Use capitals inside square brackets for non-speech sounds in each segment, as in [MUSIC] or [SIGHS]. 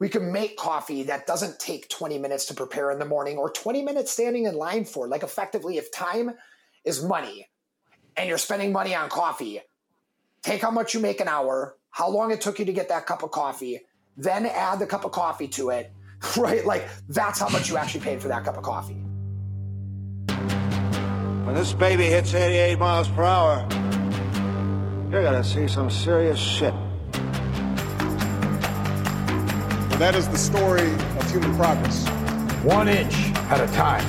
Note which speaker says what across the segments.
Speaker 1: we can make coffee that doesn't take 20 minutes to prepare in the morning or 20 minutes standing in line for. Like, effectively, if time is money and you're spending money on coffee, take how much you make an hour, how long it took you to get that cup of coffee, then add the cup of coffee to it, [LAUGHS] right? Like, that's how much you actually paid for that cup of coffee.
Speaker 2: When this baby hits 88 miles per hour, you're gonna see some serious shit.
Speaker 3: That is the story of human progress.
Speaker 4: One inch at a time.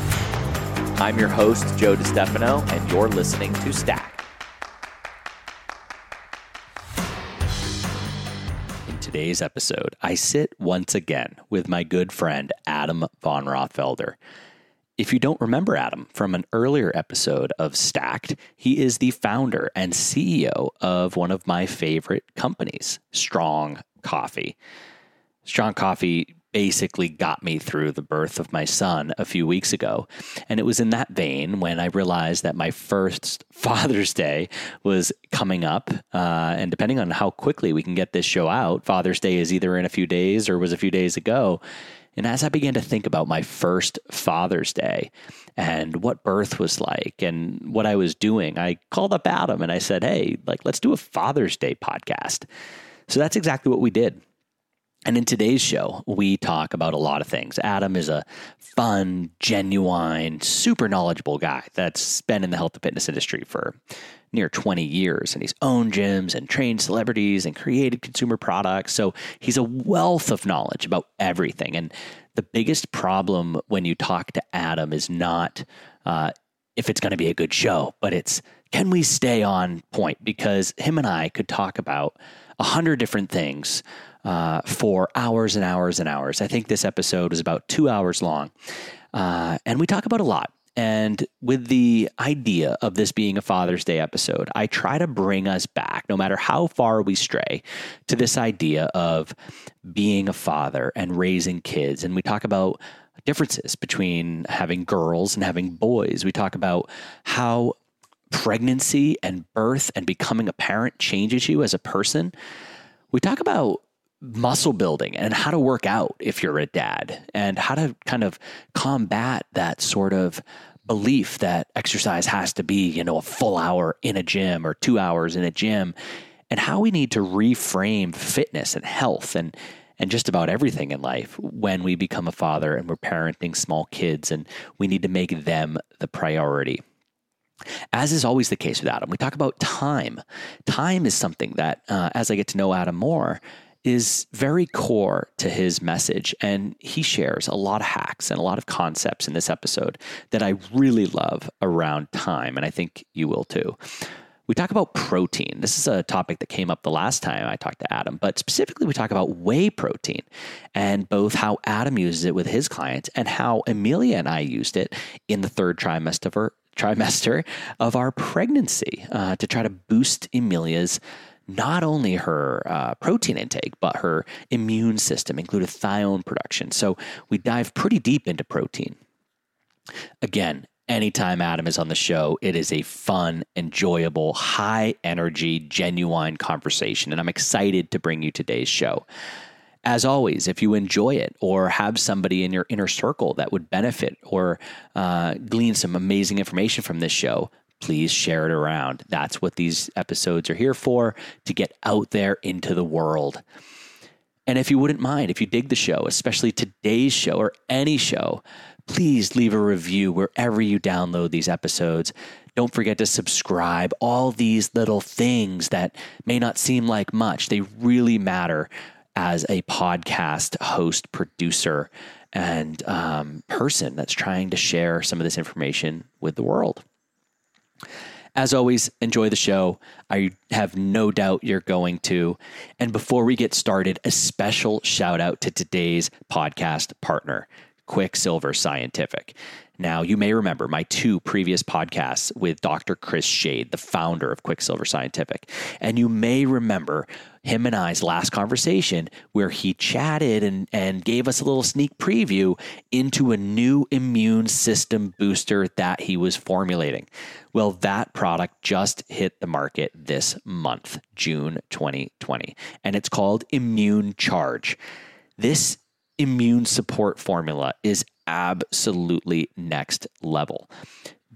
Speaker 5: I'm your host, Joe DiStefano, and you're listening to Stacked. In today's episode, I sit once again with my good friend, Adam von Rothfelder. If you don't remember Adam from an earlier episode of Stacked, he is the founder and CEO of one of my favorite companies, Strong Coffee. Strong Coffee basically got me through the birth of my son a few weeks ago. And it was in that vein when I realized that my first [LAUGHS] Father's Day was coming up. Uh, and depending on how quickly we can get this show out, Father's Day is either in a few days or was a few days ago. And as I began to think about my first Father's Day and what birth was like and what I was doing, I called up Adam and I said, Hey, like, let's do a Father's Day podcast. So that's exactly what we did. And in today's show, we talk about a lot of things. Adam is a fun, genuine, super knowledgeable guy that's been in the health and fitness industry for near 20 years. And he's owned gyms and trained celebrities and created consumer products. So he's a wealth of knowledge about everything. And the biggest problem when you talk to Adam is not uh, if it's going to be a good show, but it's can we stay on point? Because him and I could talk about a hundred different things uh, for hours and hours and hours. I think this episode was about two hours long. Uh, and we talk about a lot. And with the idea of this being a Father's Day episode, I try to bring us back, no matter how far we stray, to this idea of being a father and raising kids. And we talk about differences between having girls and having boys. We talk about how pregnancy and birth and becoming a parent changes you as a person. We talk about muscle building and how to work out if you're a dad and how to kind of combat that sort of belief that exercise has to be, you know, a full hour in a gym or 2 hours in a gym and how we need to reframe fitness and health and and just about everything in life when we become a father and we're parenting small kids and we need to make them the priority. As is always the case with Adam, we talk about time. Time is something that, uh, as I get to know Adam more, is very core to his message. And he shares a lot of hacks and a lot of concepts in this episode that I really love around time. And I think you will too. We talk about protein. This is a topic that came up the last time I talked to Adam, but specifically, we talk about whey protein and both how Adam uses it with his clients and how Amelia and I used it in the third trimester trimester of our pregnancy uh, to try to boost Amelia's not only her uh, protein intake, but her immune system, glutathione production. So we dive pretty deep into protein. Again, anytime Adam is on the show, it is a fun, enjoyable, high energy, genuine conversation. And I'm excited to bring you today's show. As always, if you enjoy it or have somebody in your inner circle that would benefit or uh, glean some amazing information from this show, please share it around. That's what these episodes are here for to get out there into the world. And if you wouldn't mind, if you dig the show, especially today's show or any show, please leave a review wherever you download these episodes. Don't forget to subscribe. All these little things that may not seem like much, they really matter as a podcast host, producer, and um, person that's trying to share some of this information with the world. As always, enjoy the show. I have no doubt you're going to. And before we get started, a special shout out to today's podcast partner, Quicksilver Scientific. Now, you may remember my two previous podcasts with Dr. Chris Shade, the founder of Quicksilver Scientific. And you may remember him and I's last conversation where he chatted and, and gave us a little sneak preview into a new immune system booster that he was formulating. Well, that product just hit the market this month, June 2020, and it's called Immune Charge. This immune support formula is absolutely next level.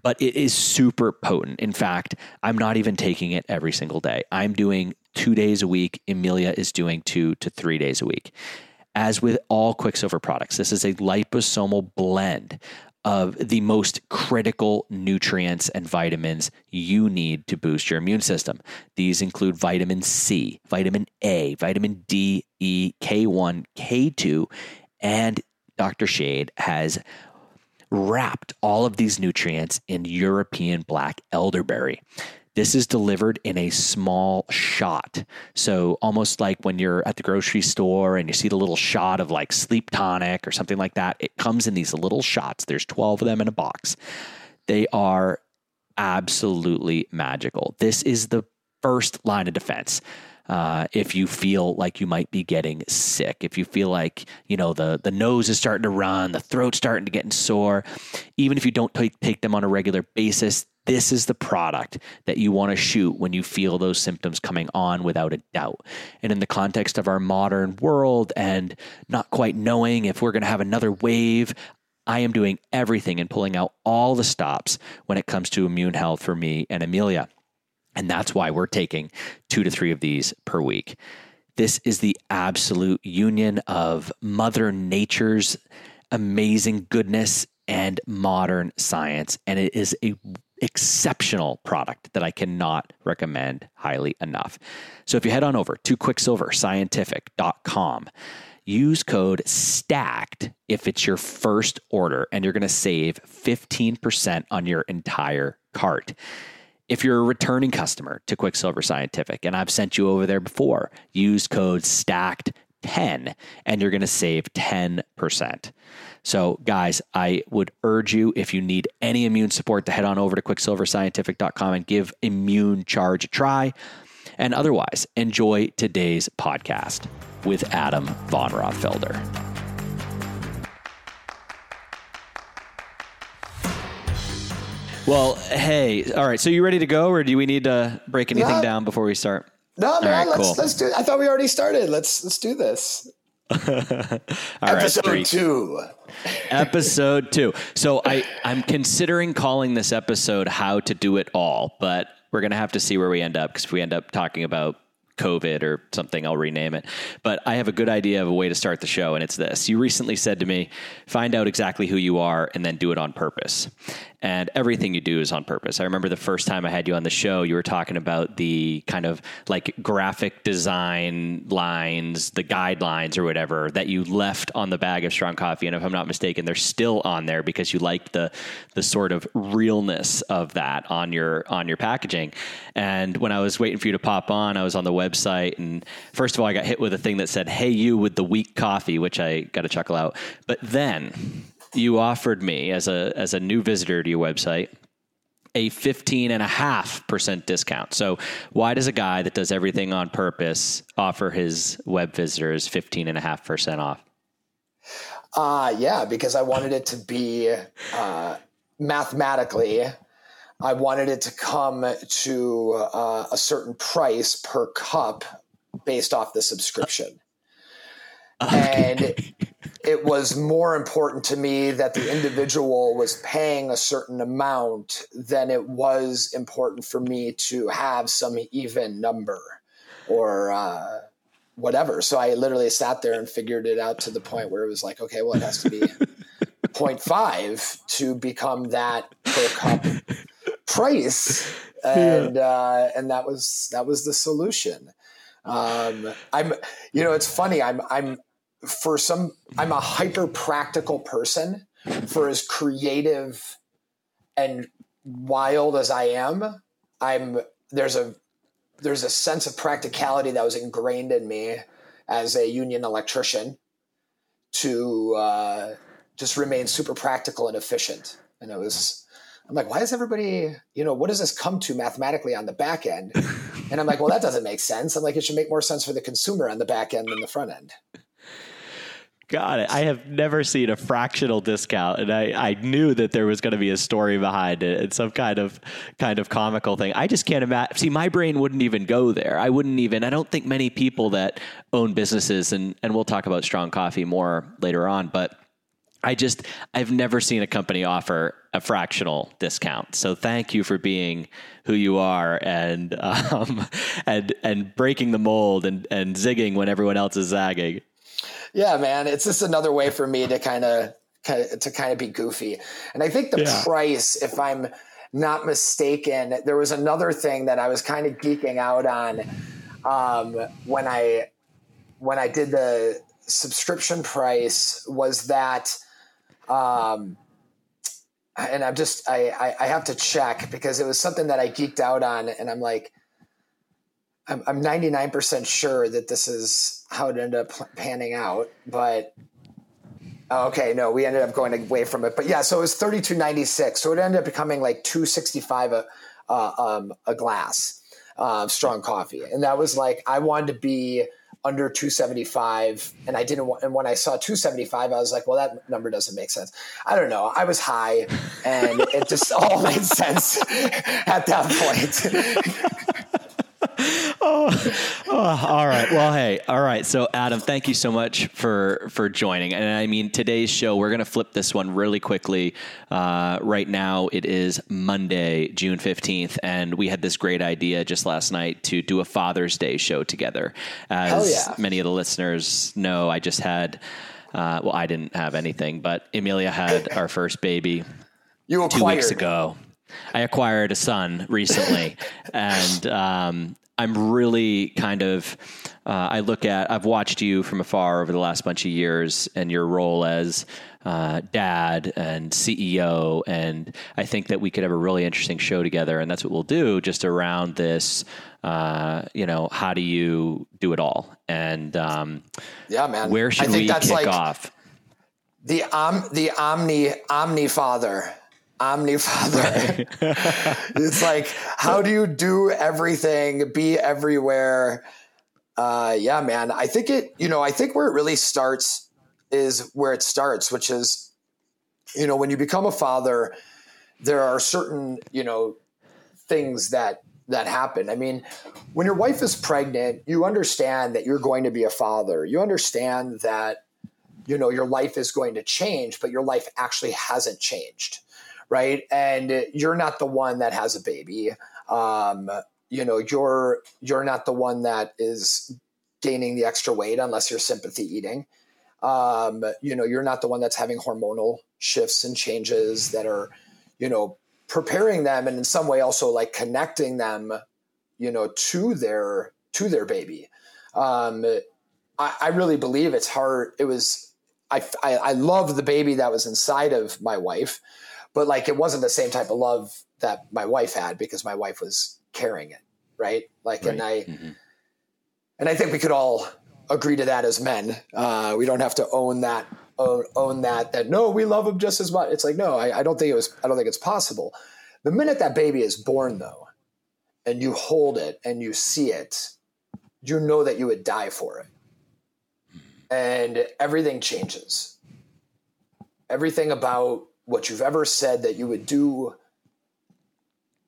Speaker 5: But it is super potent. In fact, I'm not even taking it every single day. I'm doing two days a week. Emilia is doing two to three days a week. As with all Quicksilver products, this is a liposomal blend of the most critical nutrients and vitamins you need to boost your immune system. These include vitamin C, vitamin A, vitamin D, E, K1, K2, and Dr. Shade has wrapped all of these nutrients in European black elderberry. This is delivered in a small shot. So, almost like when you're at the grocery store and you see the little shot of like sleep tonic or something like that, it comes in these little shots. There's 12 of them in a box. They are absolutely magical. This is the first line of defense. Uh, if you feel like you might be getting sick, if you feel like you know the the nose is starting to run, the throat's starting to get sore, even if you don't take, take them on a regular basis, this is the product that you want to shoot when you feel those symptoms coming on without a doubt. And in the context of our modern world and not quite knowing if we're going to have another wave, I am doing everything and pulling out all the stops when it comes to immune health for me and Emilia. And that's why we're taking two to three of these per week. This is the absolute union of Mother Nature's amazing goodness and modern science. And it is a exceptional product that I cannot recommend highly enough. So if you head on over to quicksilverscientific.com, use code STACKED if it's your first order, and you're going to save 15% on your entire cart. If you're a returning customer to Quicksilver Scientific, and I've sent you over there before, use code STACKED10 and you're going to save 10%. So, guys, I would urge you if you need any immune support to head on over to quicksilverscientific.com and give Immune Charge a try. And otherwise, enjoy today's podcast with Adam von Rothfelder. Well, hey, all right. So you ready to go, or do we need to break anything
Speaker 1: No.
Speaker 5: down before we start?
Speaker 1: No, man,
Speaker 5: right,
Speaker 1: let's
Speaker 5: cool.
Speaker 1: let's do. I thought we already started. Let's let's do this. [LAUGHS]
Speaker 5: All right,
Speaker 1: Episode
Speaker 5: three.
Speaker 1: two.
Speaker 5: episode two. So I I'm considering calling this episode "How to Do It All," but we're gonna have to see where we end up because if we end up talking about COVID or something, I'll rename it. But I have a good idea of a way to start the show, and it's this. You recently said to me, "Find out exactly who you are and then do it on purpose." And everything you do is on purpose. I remember the first time I had you on the show, you were talking about the kind of like graphic design lines, the guidelines or whatever that you left on the bag of strong coffee. And if I'm not mistaken, they're still on there because you liked the the sort of realness of that on your on your packaging. And when I was waiting for you to pop on, I was on the website and first of all I got hit with a thing that said, Hey you with the weak coffee, which I got a chuckle out. But then you offered me as a as a new visitor to your website a 15.5% discount. So, why does a guy that does everything on purpose offer his web visitors 15.5% off?
Speaker 1: Uh yeah, because I wanted it to be uh, mathematically. I wanted it to come to uh, a certain price per cup based off the subscription. [LAUGHS] And it was more important to me that the individual was paying a certain amount than it was important for me to have some even number or uh, whatever. So I literally sat there and figured it out to the point where it was like, okay, well, it has to be 0.5 to become that per cup price. [LAUGHS] And, uh, and that was, that was the solution. Um, I'm, you know, it's funny. I'm, I'm for some, I'm a hyper practical person for as creative and wild as I am. I'm, there's a, there's a sense of practicality that was ingrained in me as a union electrician to uh, just remain super practical and efficient. And it was, I'm like, why does everybody, you know, what does this come to mathematically on the back end? And I'm like, well, that doesn't make sense. I'm like, it should make more sense for the consumer on the back end than the front end.
Speaker 5: Got it. I have never seen a fractional discount, and I, I knew that there was going to be a story behind it and some kind of kind of comical thing. I just can't imagine. See, my brain wouldn't even go there. I wouldn't even. I don't think many people that own businesses, and and we'll talk about strong coffee more later on, but. I just I've never seen a company offer a fractional discount. So thank you for being who you are and [LAUGHS] um, and and breaking the mold and and zigging when everyone else is zagging
Speaker 1: yeah, man, it's just another way for me to kind of to kind of be goofy. And I think the yeah. price, if I'm not mistaken, there was another thing that I was kind of geeking out on um, when I when I did the subscription price was that um, and I'm just I, I, I have to check because it was something that I geeked out on and I'm like I'm, I'm 99% sure that this is how it ended up panning out, but oh, okay, no, we ended up going away from it. But yeah, so it was 32.96. So it ended up becoming like 265 a, uh, um, a glass uh, strong coffee. And that was like, I wanted to be under 275 and I didn't want, and when I saw 275, I was like, well, that number doesn't make sense. I don't know. I was high and it just all [LAUGHS] made sense [LAUGHS] at that point. [LAUGHS] [LAUGHS]
Speaker 5: oh, oh, all right. Well, hey, all right. So, Adam, thank you so much for for joining. And I mean, today's show, we're going to flip this one really quickly. Uh, right now, it is Monday, June fifteenth, and we had this great idea just last night to do a Father's Day show together. As yeah. many of the listeners know, I just had. Uh, well, I didn't have anything, but Emilia had [LAUGHS] our first baby
Speaker 1: you
Speaker 5: two weeks ago. I acquired a son recently, [LAUGHS] and um, I'm really kind of. Uh, I look at. I've watched you from afar over the last bunch of years, and your role as uh, dad and CEO, and I think that we could have a really interesting show together, and that's what we'll do, just around this. Uh, you know, how do you do it all? And um,
Speaker 1: yeah, man,
Speaker 5: where should we kick like off?
Speaker 1: The um, the omni omni father omnifather. it's like, how do you do everything, be everywhere? Uh, yeah, man. I think it, you know, I think where it really starts is where it starts, which is, you know, when you become a father, there are certain, you know, things that that happen. I mean, when your wife is pregnant, you understand that you're going to be a father. You understand that you know your life is going to change, but your life actually hasn't changed right? And you're not the one that has a baby. Um, you know, you're you're not the one that is gaining the extra weight unless you're sympathy eating. Um, you know, you're not the one that's having hormonal shifts and changes that are, you know, preparing them and in some way also like connecting them, you know, to their to their baby. Um, I, I really believe it's hard. It was I, I, I love the baby that was inside of my wife, but like it wasn't the same type of love that my wife had because my wife was carrying it right? Like right. and i mm-hmm. and i think we could all agree to that as men. Uh, we don't have to own that own, own that that no we love him just as much. It's like no I, I don't think it was i don't think it's possible. The minute that baby is born though and you hold it and you see it you know that you would die for it. And everything changes. Everything about what you've ever said that you would do,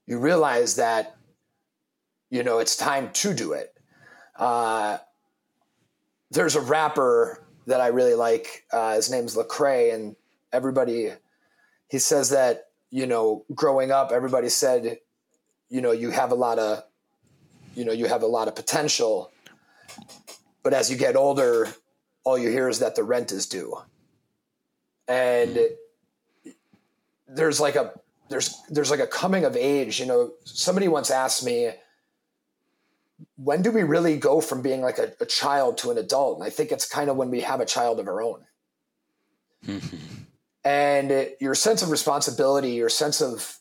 Speaker 1: you realize that, you know, it's time to do it. Uh, there's a rapper that I really like. Uh, his name's Lecrae, and everybody, he says that, you know, growing up, everybody said, you know, you have a lot of, you know, you have a lot of potential. But as you get older, all you hear is that the rent is due. And there's like a there's there's like a coming of age. You know, somebody once asked me, when do we really go from being like a, a child to an adult? And I think it's kind of when we have a child of our own. Mm-hmm. and it, your sense of responsibility, your sense of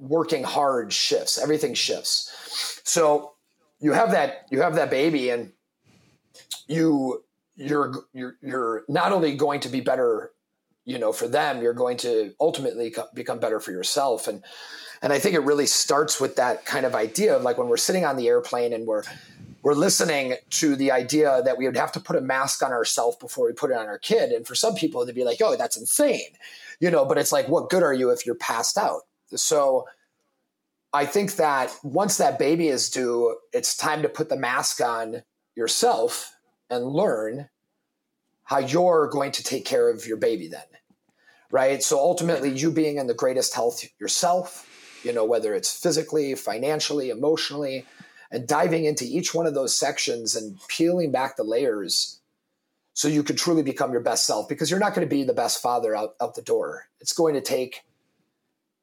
Speaker 1: working hard shifts. Everything shifts. So you have that you have that baby, and you you're you're you're not only going to be better you know for them you're going to ultimately become better for yourself and and i think it really starts with that kind of idea of like when we're sitting on the airplane and we're we're listening to the idea that we would have to put a mask on ourselves before we put it on our kid. And for some people, they'd be like, oh, that's insane. You know, but it's like, what good are you if you're passed out? So I think that once that baby is due, it's time to put the mask on yourself and learn how you're going to take care of your baby then. Right. So ultimately, you being in the greatest health yourself, you know, whether it's physically, financially, emotionally, and diving into each one of those sections and peeling back the layers so you could truly become your best self because you're not going to be the best father out, out the door. It's going to take,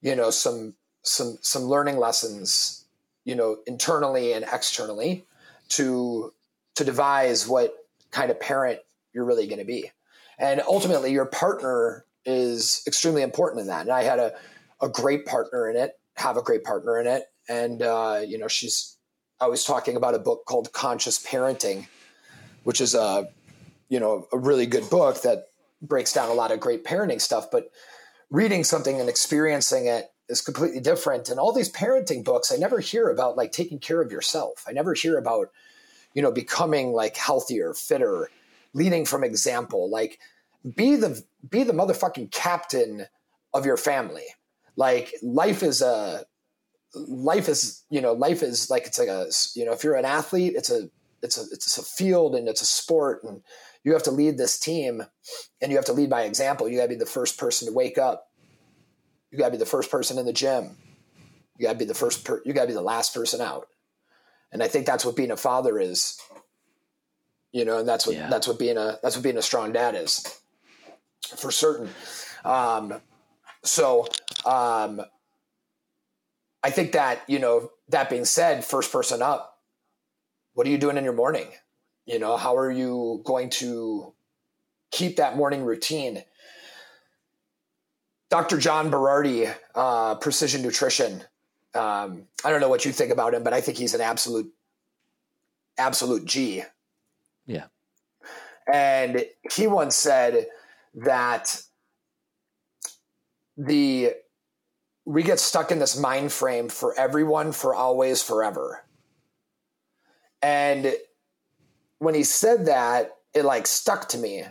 Speaker 1: you know, some some some learning lessons, you know, internally and externally to to devise what kind of parent you're really going to be. And ultimately your partner is extremely important in that. And I had a, a great partner in it, have a great partner in it. And, uh, you know, she's, I was talking about a book called Conscious Parenting, which is a, you know, a really good book that breaks down a lot of great parenting stuff. But reading something and experiencing it is completely different. And all these parenting books, I never hear about like taking care of yourself. I never hear about, you know, becoming like healthier, fitter, leading from example. Like be the be the motherfucking captain of your family. Like life is a life is you know life is like it's like a you know if you're an athlete it's a it's a it's a field and it's a sport and you have to lead this team and you have to lead by example. You got to be the first person to wake up. You got to be the first person in the gym. You got to be the first per, you got to be the last person out. And i think that's what being a father is you know and that's what yeah. that's what being a that's what being a strong dad is for certain um so um I think that, you know, that being said, first person up, what are you doing in your morning? You know, how are you going to keep that morning routine? Dr. John Berardi, uh, Precision Nutrition. Um, I don't know what you think about him, but I think he's an absolute, absolute G.
Speaker 5: Yeah.
Speaker 1: And he once said that the we get stuck in this mind frame for everyone for always forever. And when he said that it like stuck to me.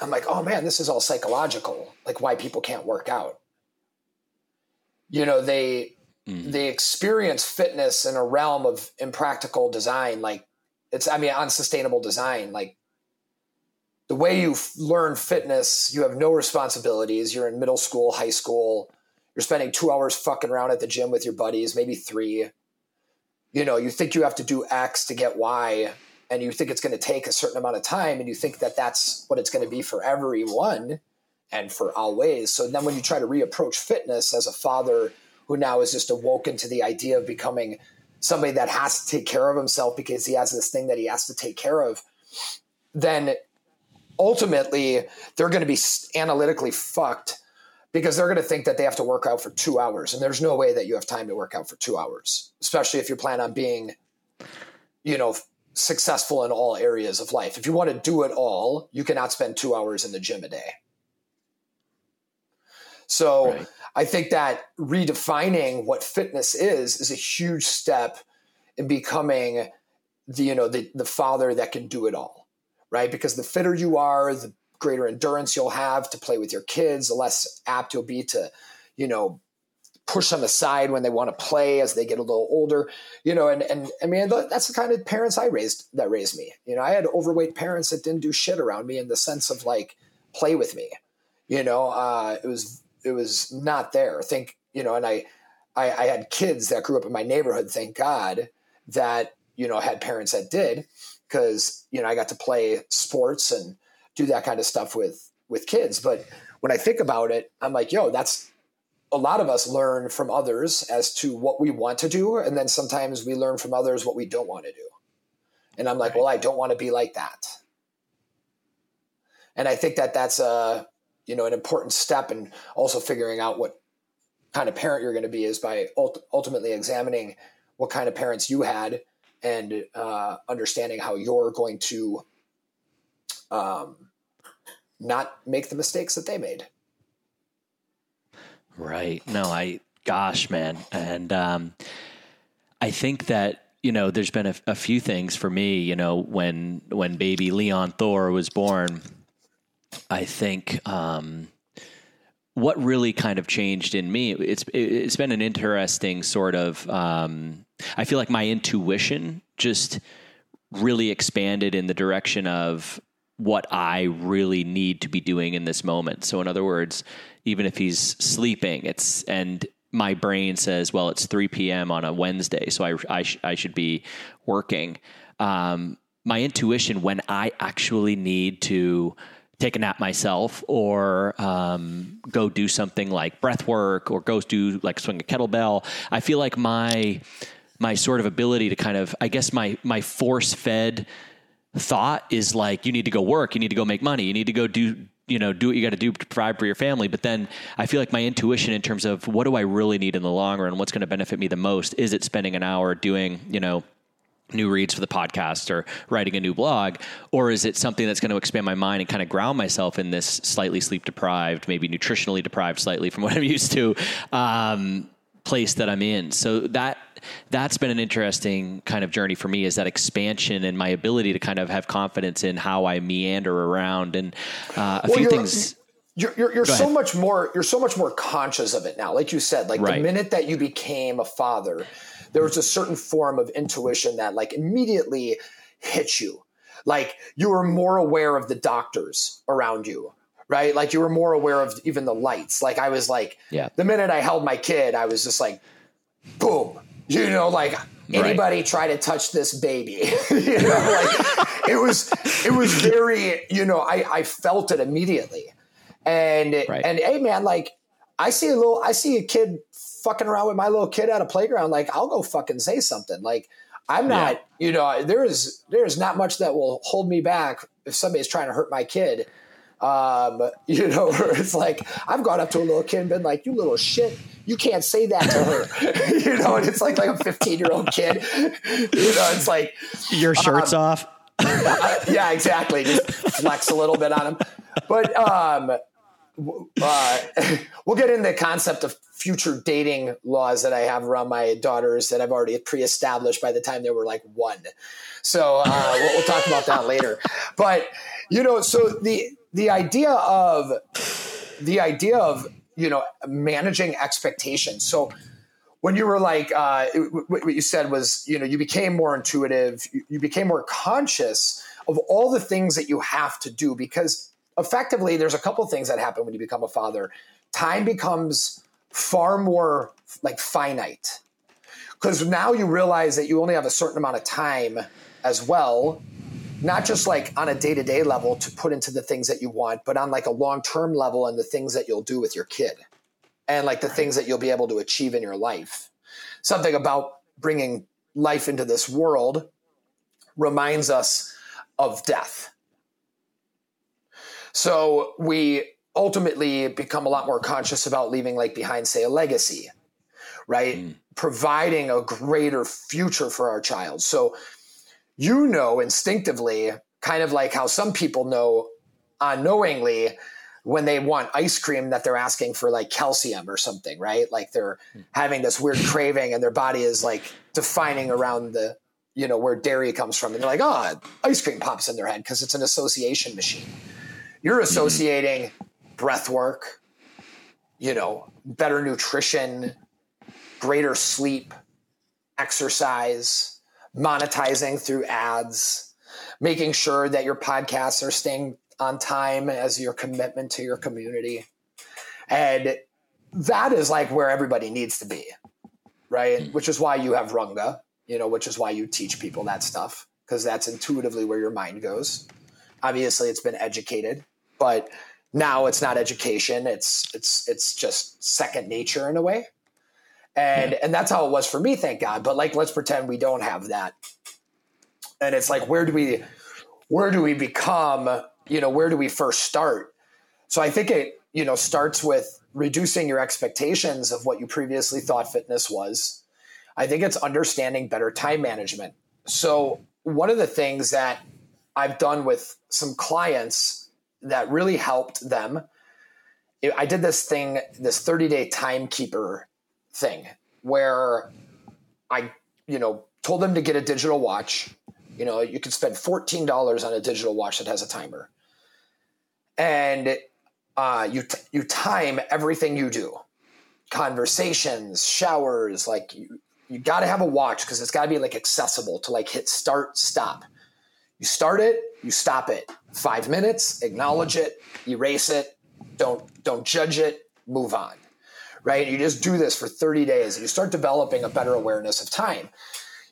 Speaker 1: I'm like oh man this is all psychological like why people can't work out. You know they mm-hmm. they experience fitness in a realm of impractical design like it's i mean unsustainable design like the way you learn fitness you have no responsibilities you're in middle school high school you're spending two hours fucking around at the gym with your buddies, maybe three. You know, you think you have to do X to get Y, and you think it's going to take a certain amount of time, and you think that that's what it's going to be for everyone and for always. So then when you try to reapproach fitness as a father who now is just awoken to the idea of becoming somebody that has to take care of himself because he has this thing that he has to take care of, then ultimately they're going to be analytically fucked because they're going to think that they have to work out for two hours. And there's no way that you have time to work out for two hours, especially if you plan on being, you know, successful in all areas of life. If you want to do it all, you cannot spend two hours in the gym a day. So right. I think that redefining what fitness is is a huge step in becoming the, you know, the, the father that can do it all, right? Because the fitter you are, the greater endurance you'll have to play with your kids, the less apt you'll be to, you know, push them aside when they want to play as they get a little older, you know, and, and I mean, that's the kind of parents I raised that raised me. You know, I had overweight parents that didn't do shit around me in the sense of like play with me, you know, uh, it was, it was not there. Think, you know, and I, I, I had kids that grew up in my neighborhood, thank God that, you know, had parents that did, because, you know, I got to play sports and, do that kind of stuff with with kids. But when I think about it, I'm like, yo, that's a lot of us learn from others as to what we want to do, and then sometimes we learn from others what we don't want to do. And I'm like, right. well, I don't want to be like that. And I think that that's a you know an important step, and also figuring out what kind of parent you're going to be is by ultimately examining what kind of parents you had and uh, understanding how you're going to um, not make the mistakes that they made.
Speaker 5: Right. No, I, gosh, man. And um, I think that, you know, there's been a, a, few things for me. You know, when when baby Leon Thor was born, I think um, what really kind of changed in me. It's it's been an interesting sort of. Um, I feel like my intuition just really expanded in the direction of what I really need to be doing in this moment. So, in other words, even if he's sleeping, it's and my brain says, well, it's 3 p.m. on a Wednesday, so I, I, sh- I should be working. Um, my intuition, when I actually need to take a nap myself or um, go do something like breath work or go do like swing a kettlebell, I feel like my my sort of ability to kind of, I guess my my force fed thought is like you need to go work, you need to go make money, you need to go do you know do what you got to do to provide for your family. But then i feel like my intuition in terms of what do i really need in the long run what's going to benefit me the most is it spending an hour doing you know new reads for the podcast or writing a new blog or is it something that's going to expand my mind and kind of ground myself in this slightly sleep deprived maybe nutritionally deprived slightly from [LAUGHS] what i'm used to um, place that i'm in so that that's been an interesting kind of journey for me is that expansion and my ability to kind of have confidence in how I meander around and uh, a well, few things.
Speaker 1: You're, you're, you're so much more you're so much more conscious of it now. Like you said, like right. the minute that you became a father, there was a certain form of intuition that like immediately hit you. Like you were more aware of the doctors around you right? Like you were more aware of even the lights. Like I was like, yeah. The minute I held my kid, I was just like, boom, you know, like anybody right. try to touch this baby. [LAUGHS] you know, like it was it was very, you know, I, I felt it immediately. And right. and hey man, like I see a little I see a kid fucking around with my little kid at a playground, like I'll go fucking say something. Like I'm not, yeah. you know, there is there is not much that will hold me back if somebody's trying to hurt my kid. Um, [LAUGHS] you know, [LAUGHS] it's like I've gone up to a little kid and been like, "You little shit, you can't say that to her," [LAUGHS] you know, and it's like like a 15 year old kid. You know, it's like
Speaker 5: your shirt's um, off.
Speaker 1: yeah, exactly. Just flex a little bit on him, but um, uh, [LAUGHS] we'll get into the concept of future dating laws that I have around my daughters that I've already pre-established by the time they were like one. So uh, we'll, we'll talk about that [LAUGHS] later. But you know, so the the idea of the idea of you know managing expectations. So when you were like uh, what you said was you know you became more intuitive, you, you became more conscious of all the things that you have to do because effectively there's a couple things that happen when you become a father. Time becomes far more like finite. Because now you realize that you only have a certain amount of time as well not just like on a day-to-day level to put into the things that you want but on like a long-term level and the things that you'll do with your kid and like the things that you'll be able to achieve in your life. Something about bringing life into this world reminds us of death so we ultimately become a lot more conscious about leaving like behind say a legacy right mm. providing a greater future for our child so you know instinctively, kind of like how some people know unknowingly when they want ice cream that they're asking for like calcium or something, right? Like they're having this weird craving and their body is like defining around the, you know, where dairy comes from. And they're like, oh, ice cream pops in their head because it's an association machine. You're associating breath work, you know, better nutrition, greater sleep, exercise, monetizing through ads, making sure that your podcasts are staying on time as your commitment to your community. And that is like where everybody needs to be, right? Mm. Which is why you have Runga, you know, which is why you teach people that stuff because that's intuitively where your mind goes. Obviously, it's been educated, but now it's not education. It's it's it's just second nature in a way. And yeah. and that's how it was for me thank god. But like let's pretend we don't have that. And it's like where do we where do we become you know where do we first start? So i think it you know starts with reducing your expectations of what you previously thought fitness was. I think it's understanding better time management. So one of the things that i've done with some clients that really helped them i did this thing this 30 day timekeeper thing where I, you know, told them to get a digital watch. You know, you can spend $14 on a digital watch that has a timer. And uh, you, t- you time everything you do conversations, showers, like you, you got to have a watch because it's got to be like accessible to like hit start, stop. You start it, you stop it. Five minutes, acknowledge it, erase it, don't don't judge it, move on. Right? You just do this for 30 days and you start developing a better awareness of time.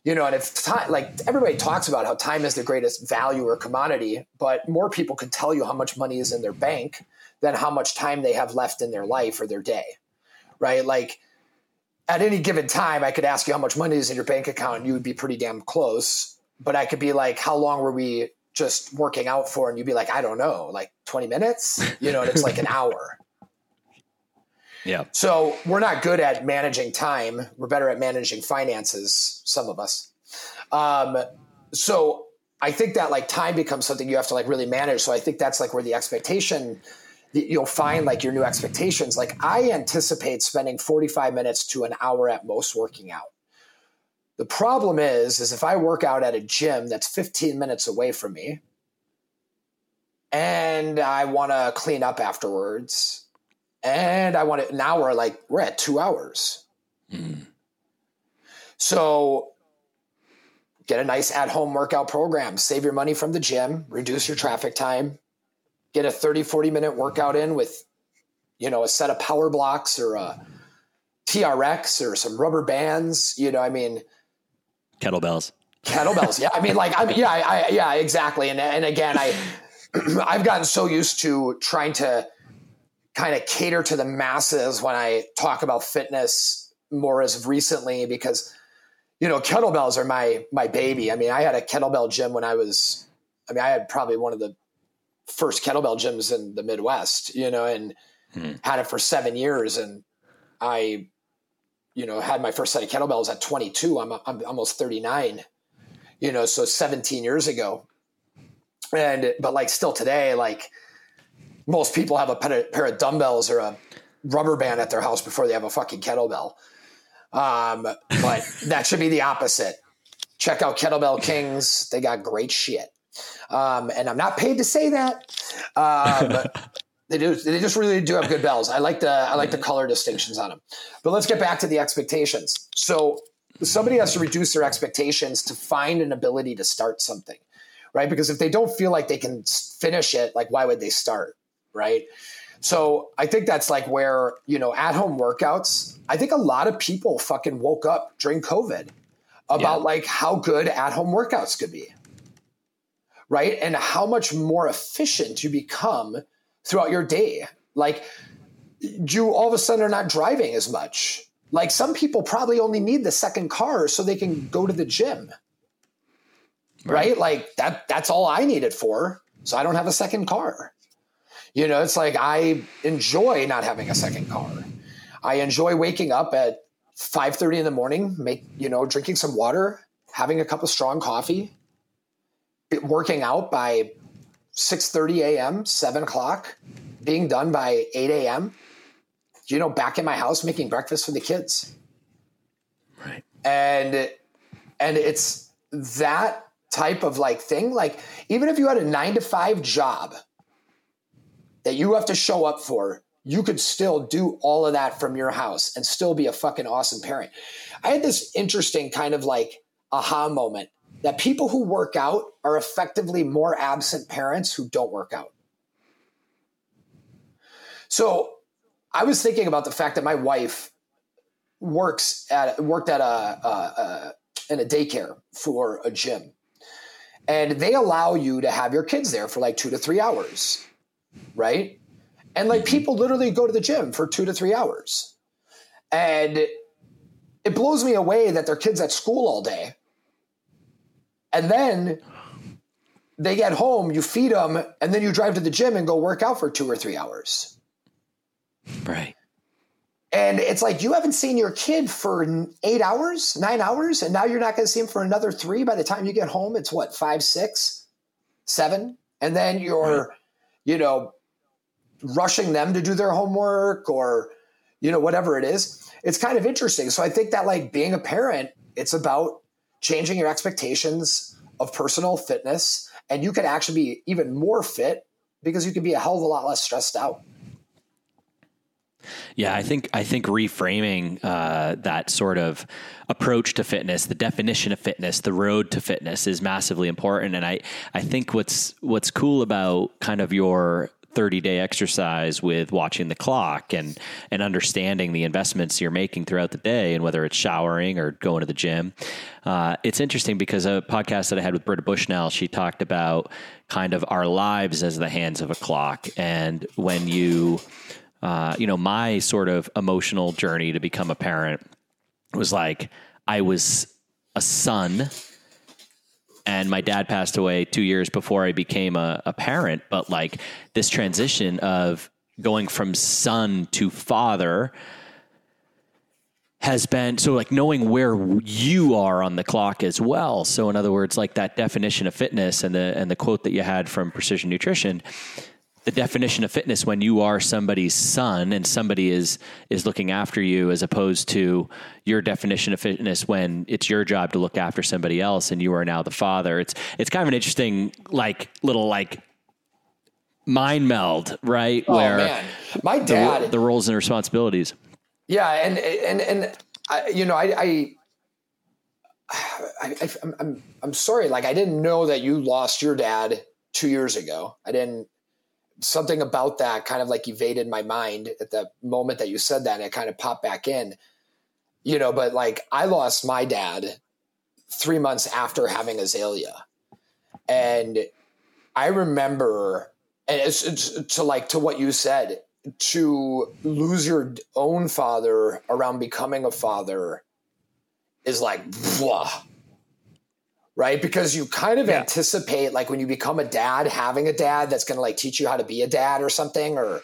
Speaker 1: You know, and if time, like everybody talks about how time is the greatest value or commodity, but more people can tell you how much money is in their bank than how much time they have left in their life or their day. Right? Like at any given time, I could ask you how much money is in your bank account and you would be pretty damn close. But I could be like, how long were we just working out for? And you'd be like, I don't know, like 20 minutes, you know, and it's like an [LAUGHS] hour.
Speaker 5: Yeah.
Speaker 1: So we're not good at managing time. We're better at managing finances, some of us. Um, so I think that like time becomes something you have to like really manage. So I think that's like where the expectation you'll find like your new expectations. Like I anticipate spending 45 minutes to an hour at most working out. The problem is, is if I work out at a gym that's 15 minutes away from me and I want to clean up afterwards and I want to, now we're like, we're at two hours. Mm. So get a nice at home workout program, save your money from the gym, reduce your traffic time, get a 30, 40 minute workout in with, you know, a set of power blocks or a TRX or some rubber bands. You know, I mean,
Speaker 5: kettlebells.
Speaker 1: Kettlebells. Yeah. I mean, like, I mean, yeah, I, yeah, exactly. And, and again, I, [CLEARS THROAT] I've gotten so used to trying to kind of cater to the masses when I talk about fitness more as recently because, you know, kettlebells are my, my baby. I mean, I had a kettlebell gym when I was, I mean, I had probably one of the first kettlebell gyms in the Midwest, you know, and hmm. had it for seven years. And I, you know, had my first set of kettlebells at 22. I'm, I'm almost 39, you know, so 17 years ago. And, but like still today, like most people have a pair of dumbbells or a rubber band at their house before they have a fucking kettlebell. Um, but [LAUGHS] that should be the opposite. Check out Kettlebell Kings. They got great shit. Um, and I'm not paid to say that. Um, [LAUGHS] they do. They just really do have good bells. I like the I like the color distinctions on them. But let's get back to the expectations. So somebody has to reduce their expectations to find an ability to start something, right? Because if they don't feel like they can finish it, like why would they start, right? So I think that's like where you know at home workouts. I think a lot of people fucking woke up during COVID about yeah. like how good at home workouts could be right? And how much more efficient you become throughout your day. Like you all of a sudden are not driving as much. Like some people probably only need the second car so they can go to the gym. Right? right? Like that that's all I need it for. So I don't have a second car. You know, it's like I enjoy not having a second car. I enjoy waking up at 5:30 in the morning, make, you know, drinking some water, having a cup of strong coffee, working out by 6.30 a.m 7 o'clock being done by 8 a.m you know back in my house making breakfast for the kids.
Speaker 5: Right.
Speaker 1: And and it's that type of like thing like even if you had a nine to five job that you have to show up for you could still do all of that from your house and still be a fucking awesome parent. I had this interesting kind of like aha moment that people who work out are effectively more absent parents who don't work out. So I was thinking about the fact that my wife works at worked at a, a, a in a daycare for a gym, and they allow you to have your kids there for like two to three hours, right? And like mm-hmm. people literally go to the gym for two to three hours, and it blows me away that their kids at school all day and then they get home, you feed them, and then you drive to the gym and go work out for two or three hours.
Speaker 5: Right.
Speaker 1: And it's like you haven't seen your kid for eight hours, nine hours, and now you're not going to see him for another three. By the time you get home, it's what, five, six, seven? And then you're, right. you know, rushing them to do their homework or, you know, whatever it is. It's kind of interesting. So I think that like being a parent, it's about changing your expectations of personal fitness, and you could actually be even more fit because you could be a hell of a lot less stressed out.
Speaker 5: Yeah, I think I think reframing uh, that sort of approach to fitness, the definition of fitness, the road to fitness, is massively important. And I I think what's what's cool about kind of your 30 day exercise with watching the clock and and understanding the investments you're making throughout the day and whether it's showering or going to the gym. Uh, it's interesting because a podcast that I had with Britta Bushnell, she talked about kind of our lives as the hands of a clock. And when you, uh, you know, my sort of emotional journey to become a parent was like I was a son and my dad passed away two years before I became a, a parent. But like this transition of going from son to father has been so like knowing where you are on the clock as well. So in other words, like that definition of fitness and the and the quote that you had from Precision Nutrition, the definition of fitness when you are somebody's son and somebody is is looking after you as opposed to your definition of fitness when it's your job to look after somebody else and you are now the father it's it's kind of an interesting like little like mind meld right
Speaker 1: oh, where man. my dad
Speaker 5: the, the, roles and responsibilities
Speaker 1: yeah and and and I, you know i i I, am I'm, I'm sorry. Like I didn't know that you lost your dad two years ago. I didn't something about that kind of like evaded my mind at the moment that you said that and it kind of popped back in. You know but like i lost my dad three months after having azalea. And i remember and it's, it's to like to what you said to lose your own father around becoming a father is like blah right? Because you kind of yeah. anticipate like when you become a dad, having a dad that's going to like teach you how to be a dad or something, or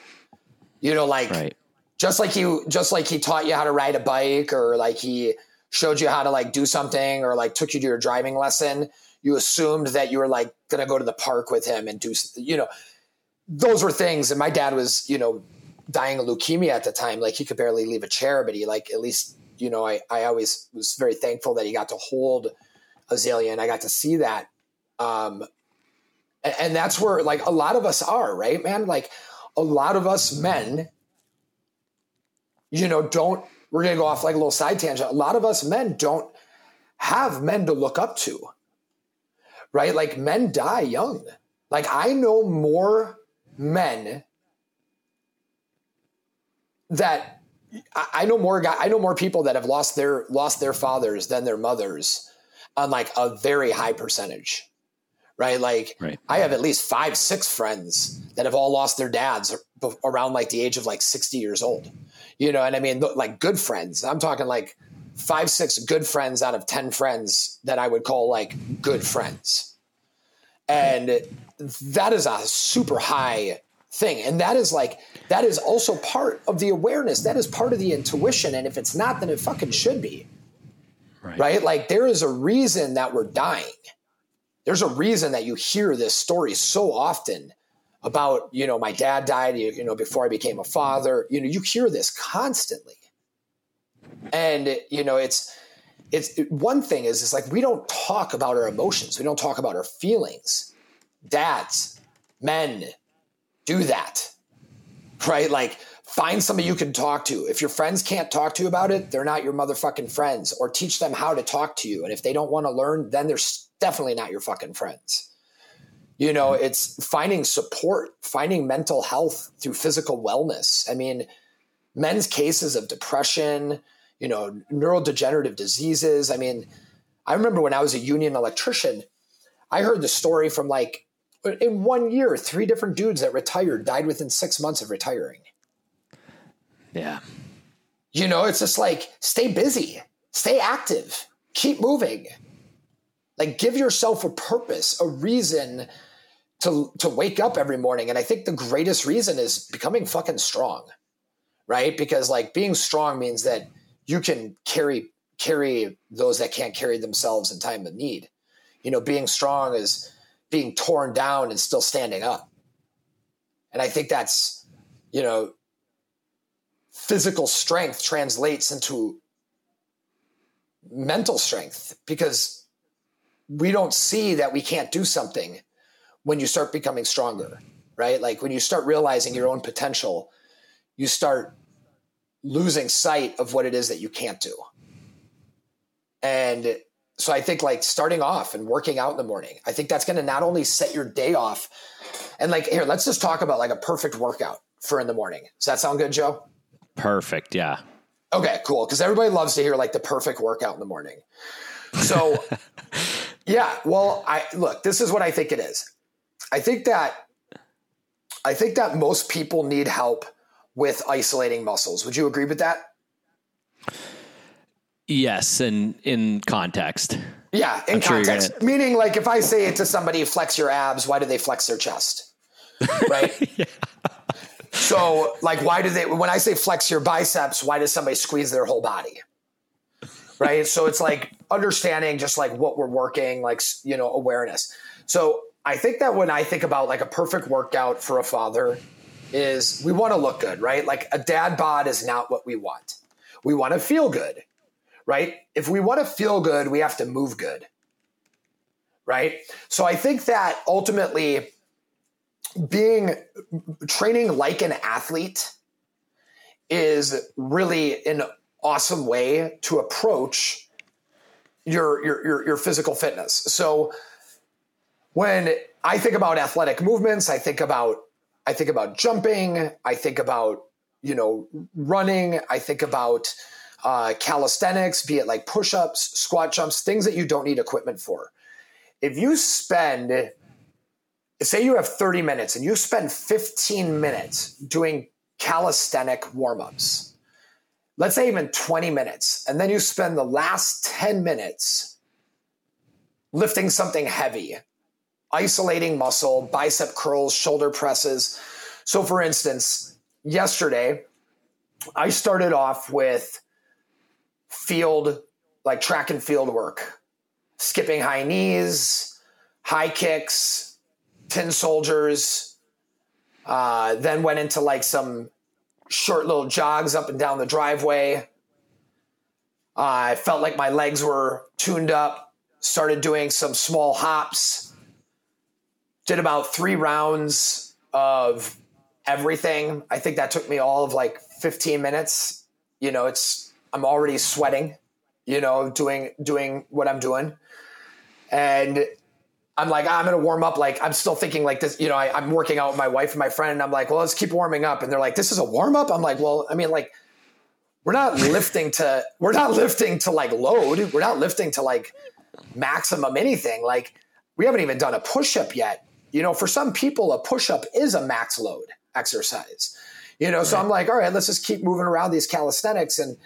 Speaker 1: you know, like right. just like you, just like he taught you how to ride a bike, or like he showed you how to like do something, or like took you to your driving lesson. You assumed that you were like going to go to the park with him and do, you know, those were things. And my dad was, you know, dying of leukemia at the time. Like he could barely leave a chair, but he like at least, you know, I I always was very thankful that he got to hold Azalea, and I got to see that. Um, and, that's where like a lot of us are, right, man? Like a lot of us men, you know, don't. We're gonna go off like a little side tangent. A lot of us men don't have men to look up to, right? Like men die young. Like I know more men that I know more guy I know more people that have lost their lost their fathers than their mothers on like a very high percentage right? Like right. i have at least five six friends that have all lost their dads around like the age of like 60 years old. You know and i mean like good friends. I'm talking like five six good friends out of 10 friends that i would call like good friends. And that is a super high thing. And that is like that is also part of the awareness. That is part of the intuition. And if it's not then it fucking should be Right. right? Like there is a reason that we're dying. There's a reason that you hear this story so often about, you know, my dad died, you know, before I became a father. You know, you hear this constantly. And you know, it's it's it, one thing is it's like we don't talk about our emotions. We don't talk about our feelings. Dads, men do that. Right? Like find somebody you can talk to. If your friends can't talk to you about it, they're not your motherfucking friends. Or teach them how to talk to you. And if they don't want to learn, then they're definitely not your fucking friends. You know, it's finding support, finding mental health through physical wellness. I mean, men's cases of depression, you know, neurodegenerative diseases. I mean, I remember when I was a union electrician, I heard the story from like in one year, three different dudes that retired died within six months of retiring.
Speaker 5: Yeah.
Speaker 1: You know, it's just like stay busy, stay active, keep moving. Like give yourself a purpose, a reason to to wake up every morning. And I think the greatest reason is becoming fucking strong. Right? Because like being strong means that you can carry carry those that can't carry themselves in time of need. You know, being strong is being torn down and still standing up. And I think that's, you know, physical strength translates into mental strength because we don't see that we can't do something when you start becoming stronger, right? Like when you start realizing your own potential, you start losing sight of what it is that you can't do. And so I think like starting off and working out in the morning, I think that's going to not only set your day off and like here, let's just talk about like a perfect workout for in the morning. Does that sound good, Joe?
Speaker 5: Perfect. Yeah.
Speaker 1: Okay, cool. Because everybody loves to hear like the perfect workout in the morning. So, [LAUGHS] yeah. Well, I look. This is what I think it is. I think that I think that most people need help with isolating muscles. Would you agree with that?
Speaker 5: Yes, and in context.
Speaker 1: Yeah, in I'm context. Sure gonna... Meaning, like, if I say it to somebody, flex your abs, why do they flex their chest? [LAUGHS] Right? yeah. So, like, why do they, when I say flex your biceps, why does somebody squeeze their whole body? Right. So it's like understanding just like what we're working, like, you know, awareness. So I think that when I think about like a perfect workout for a father, is we want to look good, right? Like a dad bod is not what we want. We want to feel good, right? If we want to feel good, we have to move good, right? So I think that ultimately being training like an athlete is really an awesome way to approach your, your your your, physical fitness. So when I think about athletic movements, I think about I think about jumping, I think about you know running, I think about uh, calisthenics, be it like push-ups, squat jumps, things that you don't need equipment for. If you spend say you have 30 minutes and you spend 15 minutes doing calisthenic warm-ups. Let's say even 20 minutes and then you spend the last 10 minutes lifting something heavy isolating muscle bicep curls shoulder presses. So for instance yesterday i started off with field like track and field work. Skipping high knees high kicks tin soldiers. Uh, then went into like some short little jogs up and down the driveway. Uh, I felt like my legs were tuned up. Started doing some small hops. Did about three rounds of everything. I think that took me all of like 15 minutes. You know, it's I'm already sweating. You know, doing doing what I'm doing, and I'm like, ah, I'm going to warm up. Like, I'm still thinking like this, you know, I, am working out with my wife and my friend. And I'm like, well, let's keep warming up. And they're like, this is a warm up. I'm like, well, I mean, like, we're not lifting to, we're not lifting to like load. We're not lifting to like maximum anything. Like, we haven't even done a push up yet. You know, for some people, a push up is a max load exercise. You know, right. so I'm like, all right, let's just keep moving around these calisthenics and,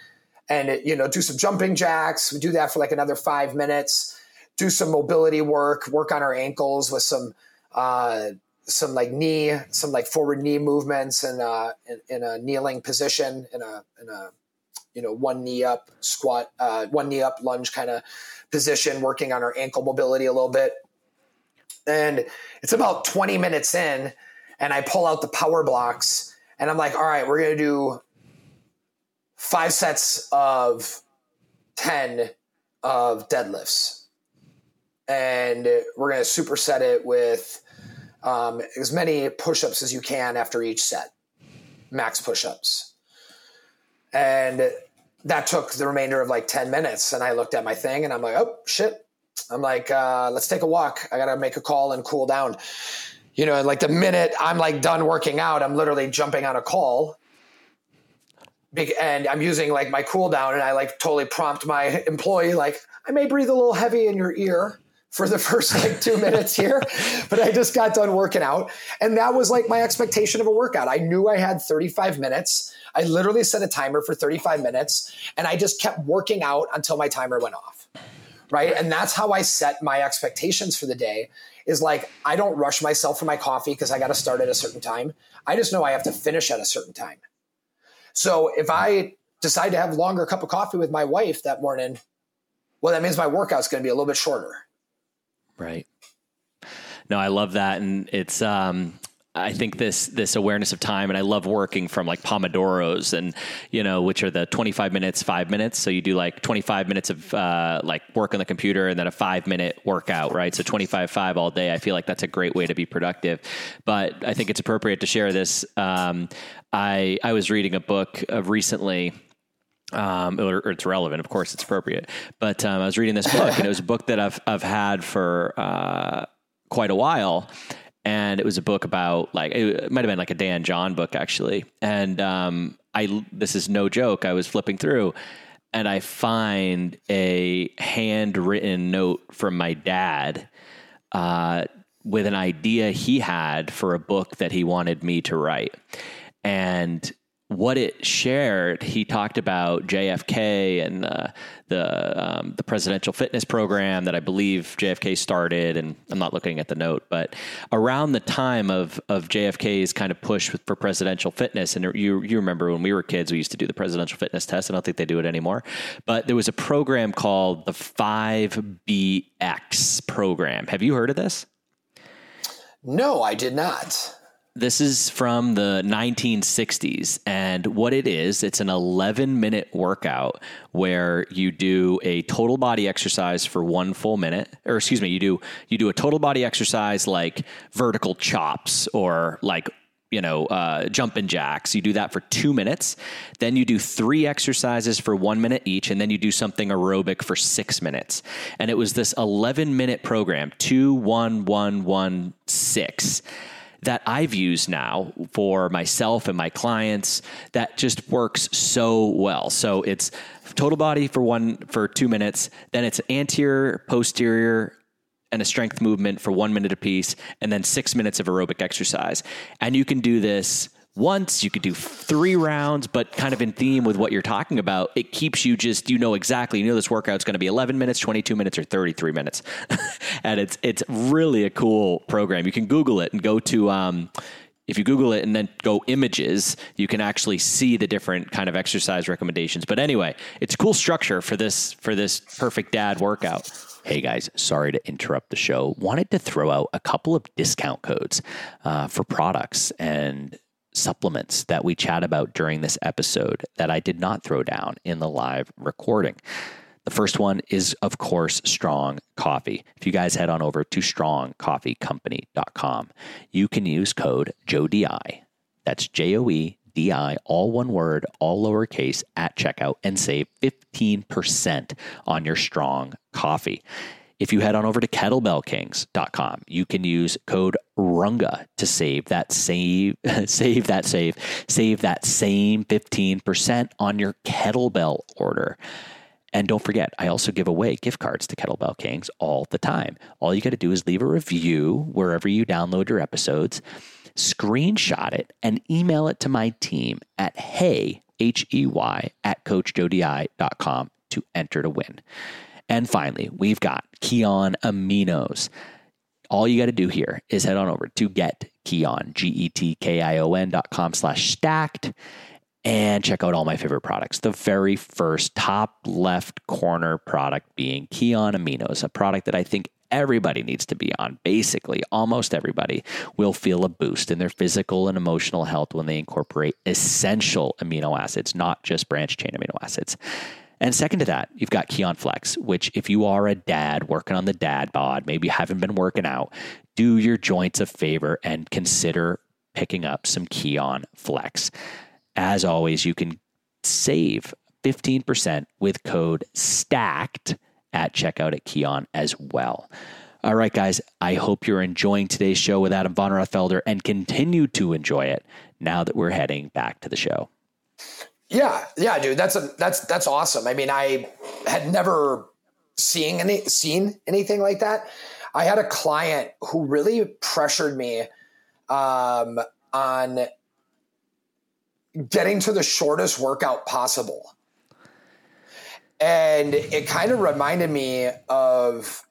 Speaker 1: and, you know, do some jumping jacks. We do that for like another five minutes do some mobility work, work on our ankles with some uh, some like knee, some like forward knee movements and uh, in, in, a kneeling position in a in a you know one knee up squat, uh, one knee up lunge kind of position, working on our ankle mobility a little bit. And it's about 20 minutes in, and I pull out the power blocks, and I'm like, all right, we're gonna do five sets of 10 of deadlifts and we're going to superset it with um, as many push-ups as you can after each set, max push-ups, and that took the remainder of like 10 minutes and i looked at my thing and i'm like oh shit. I'm like uh, let's take a walk. I gotta make a call and cool down. You know like the minute i'm like done working out i'm literally jumping on a call. And i'm using like my cool down and i like totally prompt my employee like i may breathe a little heavy in your ear for the first like two minutes here, but I just got done working out. And that was like my expectation of a workout. I knew I had 35 minutes. I literally set a timer for 35 minutes and I just kept working out until my timer went off. Right. And that's how I set my expectations for the day is like, I don't rush myself for my coffee because I got to start at a certain time. I just know I have to finish at a certain time. So if I decide to have a longer cup of coffee with my wife that morning, well, that means my workout's going to be a little bit shorter
Speaker 5: Right. No, I love that. And it's, um, I think this this awareness of time, and I love working from like Pomodoros, and you know, which are the twenty five minutes, five minutes. So you do like twenty five minutes of uh, like work on the computer, and then a five minute workout, right? So twenty five five all day. I feel like that's a great way to be productive. But I think it's appropriate to share this. Um, I I was reading a book uh, recently. Um, or, or, it's relevant, of course, it's appropriate. But um, I was reading this book, and it was a book that I've I've had for uh, quite a while and it was a book about like it might have been like a Dan John book actually. And um, I this is no joke. I was flipping through, and I find a handwritten note from my dad uh, with an idea he had for a book that he wanted me to write, and what it shared, he talked about JFK and uh, the um, the presidential fitness program that I believe JFK started. And I'm not looking at the note, but around the time of of JFK's kind of push for presidential fitness, and you you remember when we were kids, we used to do the presidential fitness test. I don't think they do it anymore, but there was a program called the Five BX program. Have you heard of this?
Speaker 1: No, I did not.
Speaker 5: This is from the 1960s. And what it is, it's an 11 minute workout where you do a total body exercise for one full minute. Or excuse me, you do you do a total body exercise like vertical chops or like you know, uh, jumping jacks. You do that for two minutes. Then you do three exercises for one minute each, and then you do something aerobic for six minutes. And it was this 11 minute program two, one, one, one, six that I've used now for myself and my clients that just works so well. So it's total body for one for two minutes, then it's anterior, posterior, and a strength movement for one minute apiece, and then six minutes of aerobic exercise. And you can do this once, you could do three rounds, but kind of in theme with what you're talking about, it keeps you just, you know exactly, you know this workout's going to be 11 minutes, 22 minutes, or 33 minutes. [LAUGHS] and it's, it's really a cool program. You can Google it and go to, um, if you Google it and then go images, you can actually see the different kind of exercise recommendations. But anyway, it's a cool structure for this, for this perfect dad workout. Hey guys, sorry to interrupt the show. Wanted to throw out a couple of discount codes uh, for products and supplements that we chat about during this episode that I did not throw down in the live recording. The first one is, of course, Strong Coffee. If you guys head on over to strongcoffeecompany.com, you can use code JOEDI. That's J O E D I, all one word, all lowercase at checkout, and save 15% on your strong coffee. If you head on over to kettlebellkings.com, you can use code RUNGA to save that save [LAUGHS] save that save save that same 15% on your kettlebell order. And don't forget, I also give away gift cards to Kettlebell Kings all the time. All you got to do is leave a review wherever you download your episodes, screenshot it, and email it to my team at hey, H E Y, at coachjoedi.com to enter to win. And finally, we've got Kion Aminos. All you got to do here is head on over to get Kion, G E T K I O N dot com slash stacked and check out all my favorite products. The very first top left corner product being Kion Aminos, a product that I think everybody needs to be on. Basically, almost everybody will feel a boost in their physical and emotional health when they incorporate essential amino acids, not just branch chain amino acids. And second to that, you've got Kion Flex, which if you are a dad working on the dad bod, maybe you haven't been working out, do your joints a favor and consider picking up some Kion Flex. As always, you can save 15% with code STACKED at checkout at Kion as well. All right, guys, I hope you're enjoying today's show with Adam von Rothfelder and continue to enjoy it now that we're heading back to the show.
Speaker 1: Yeah, yeah, dude, that's a that's that's awesome. I mean, I had never seen any seen anything like that. I had a client who really pressured me um, on getting to the shortest workout possible. And it kind of reminded me of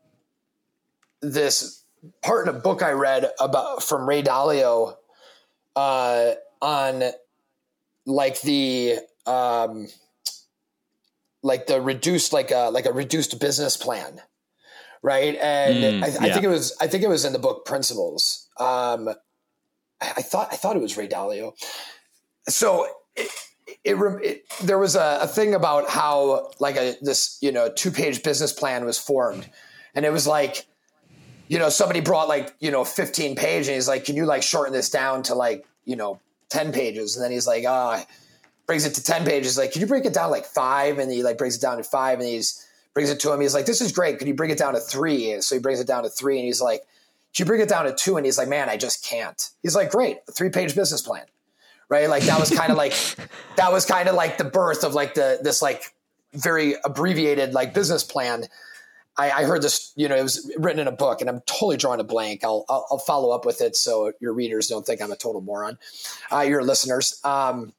Speaker 1: this part in a book I read about from Ray Dalio uh, on like the um, like the reduced like a like a reduced business plan right? And mm, I, I think it was i think it was in the book principles. Um, I thought I thought it was Ray Dalio. So it, it, it there was a, a, thing about how like a this you know two page business plan was formed, and it was like you know somebody brought like you know 15 page and he's like can you like shorten this down to like you know 10 pages and then he's like ah oh, brings it to 10 pages like can you break it down like five? And he like brings it down to five and he's brings it to him he's like this is great could you bring it down to three? And so he brings it down to three and he's like can you bring it down to two? And he's like man i just can't. He's like great a three page business plan. Right? Like that was kind of like [LAUGHS] that was kind of like the birth of like the this like very abbreviated like business plan I, I, heard this, you know, it was written in a book, and I'm totally drawing a blank. I'll, I'll, I'll follow up with it so your readers don't think I'm a total moron, uh, your listeners. Um,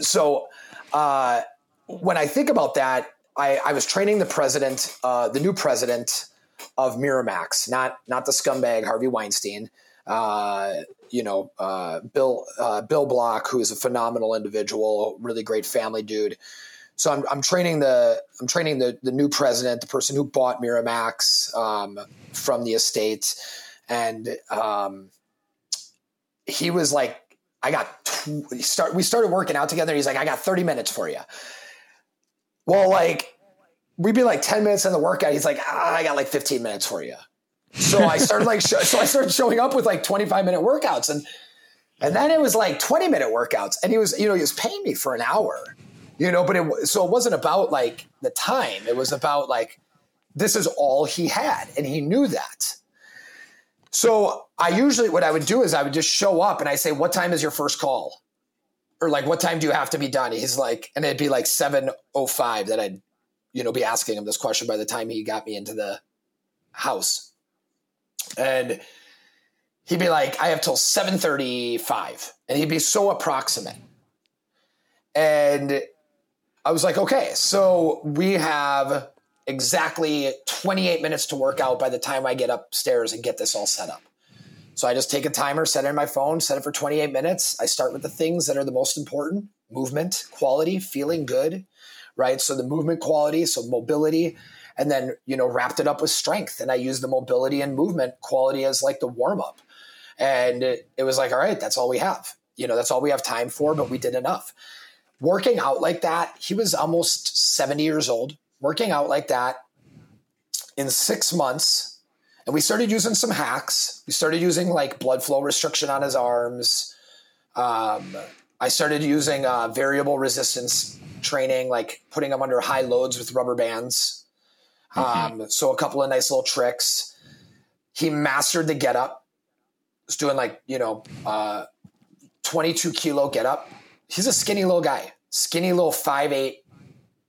Speaker 1: so uh, when I think about that, I, I was training the president, uh, the new president of Miramax, not not the scumbag Harvey Weinstein. Uh, you know, uh, Bill uh, Bill Block, who is a phenomenal individual, really great family dude. So I'm, I'm training the I'm training the the new president, the person who bought Miramax um, from the estate, and um, he was like, I got tw- start. We started working out together. he's like, I got 30 minutes for you. Well, like we'd be like 10 minutes in the workout. He's like, ah, I got like 15 minutes for you. So I started like, sh- so I started showing up with like 25 minute workouts and, and then it was like 20 minute workouts and he was, you know, he was paying me for an hour you know but it so it wasn't about like the time. It was about like this is all he had and he knew that. So i usually what i would do is i would just show up and i say what time is your first call? Or like what time do you have to be done? He's like and it'd be like 705 that i'd you know be asking him this question by the time he got me into the house. And he'd be like i have till 735 and he'd be so approximate. And I was like, okay, so we have exactly 28 minutes to work out by the time I get upstairs and get this all set up. So I just take a timer, set it in my phone, set it for 28 minutes. I start with the things that are the most important movement, quality, feeling good, right? So the movement quality, so mobility, and then, you know, wrapped it up with strength. And I use the mobility and movement quality as like the warm up. And it, it was like, all right, that's all we have. You know, that's all we have time for, but we did enough working out like that, he was almost 70 years old, working out like that in six months. And we started using some hacks. We started using like blood flow restriction on his arms. Um, I started using uh, variable resistance training, like putting him under high loads with rubber bands. Mm-hmm. Um, so a couple of nice little tricks. He mastered the get up. Was doing like you know, uh, 22 kilo get up he's a skinny little guy, skinny little five eight,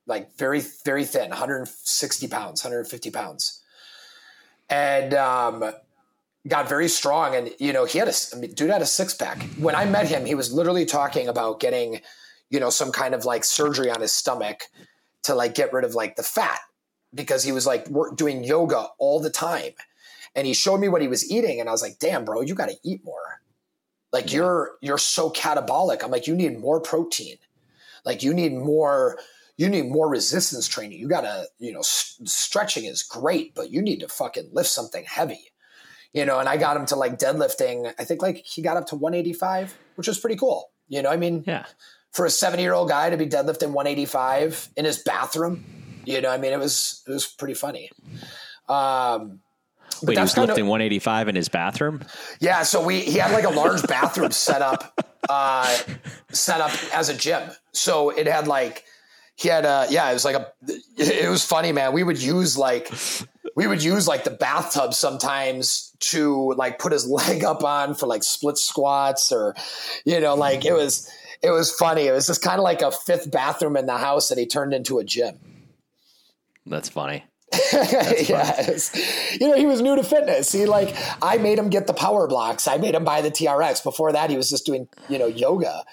Speaker 1: like very very thin, 160 pounds, 150 pounds, and um, got very strong. And you know, he had a I mean, dude had a six pack. When I met him, he was literally talking about getting, you know, some kind of like surgery on his stomach to like get rid of like the fat because he was like doing yoga all the time. And he showed me what he was eating, and I was like, "Damn, bro, you got to eat more." Like yeah. you're you're so catabolic. I'm like, you need more protein. Like you need more you need more resistance training. You gotta, you know, st- stretching is great, but you need to fucking lift something heavy. You know, and I got him to like deadlifting. I think like he got up to 185, which was pretty cool. You know, I mean,
Speaker 5: yeah,
Speaker 1: for a 70 year old guy to be deadlifting 185 in his bathroom, you know, I mean, it was it was pretty funny. Um,
Speaker 5: Wait, he was lifting of, 185 in his bathroom.
Speaker 1: Yeah, so we he had like a large [LAUGHS] bathroom set up, uh, set up as a gym. So it had like he had a yeah, it was like a it was funny, man. We would use like we would use like the bathtub sometimes to like put his [LAUGHS] leg up on for like split squats or you know like it was it was funny. It was just kind of like a fifth bathroom in the house that he turned into a gym.
Speaker 5: That's funny. [LAUGHS]
Speaker 1: yes. You know, he was new to fitness. He like I made him get the power blocks. I made him buy the TRX. Before that, he was just doing, you know, yoga.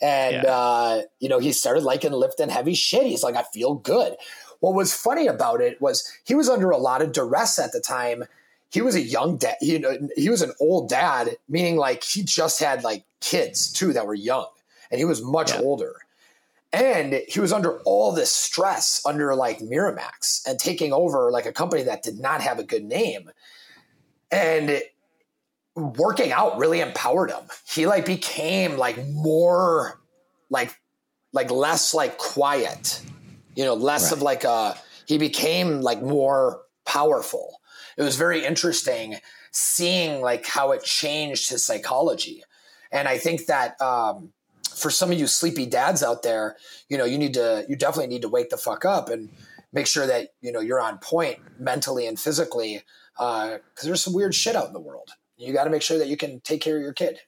Speaker 1: And yeah. uh, you know, he started liking lifting heavy shit. He's like, I feel good. What was funny about it was he was under a lot of duress at the time. He was a young dad, you know, he was an old dad, meaning like he just had like kids too that were young. And he was much yeah. older. And he was under all this stress under like Miramax and taking over like a company that did not have a good name. And working out really empowered him. He like became like more like like less like quiet. You know, less
Speaker 5: Right.
Speaker 1: of like a he became like more powerful. It was very interesting seeing like how it changed his psychology. And I think that um for some of you sleepy dads out there, you know, you need to you definitely need to wake the fuck up and make sure that, you know, you're on point mentally and physically uh cuz there's some weird shit out in the world. You got to make sure that you can take care of your kid.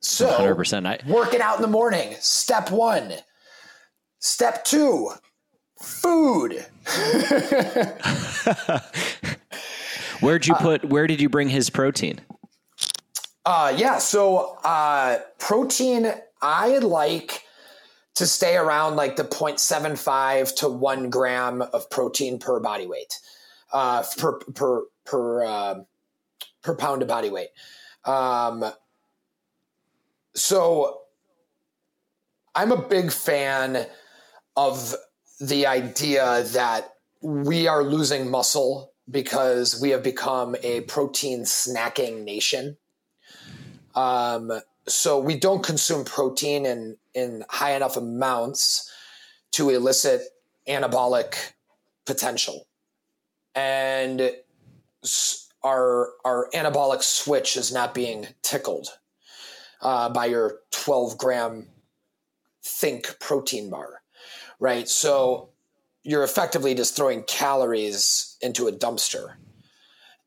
Speaker 1: So,
Speaker 5: 100%. I,
Speaker 1: working out in the morning. Step 1. Step 2. Food. [LAUGHS]
Speaker 5: where'd you put, where did you bring his protein?
Speaker 1: Uh, yeah. So, uh, protein, I like to stay around like the 0.75 to one gram of protein per body weight, uh, per, per, per, um per pound of body weight. Um, so I'm a big fan of the idea that we are losing muscle because we have become a protein snacking nation. Um, so we don't consume protein in, in high enough amounts to elicit anabolic potential. And our, our anabolic switch is not being tickled uh, by your 12 gram think protein bar, right? So you're effectively just throwing calories into a dumpster.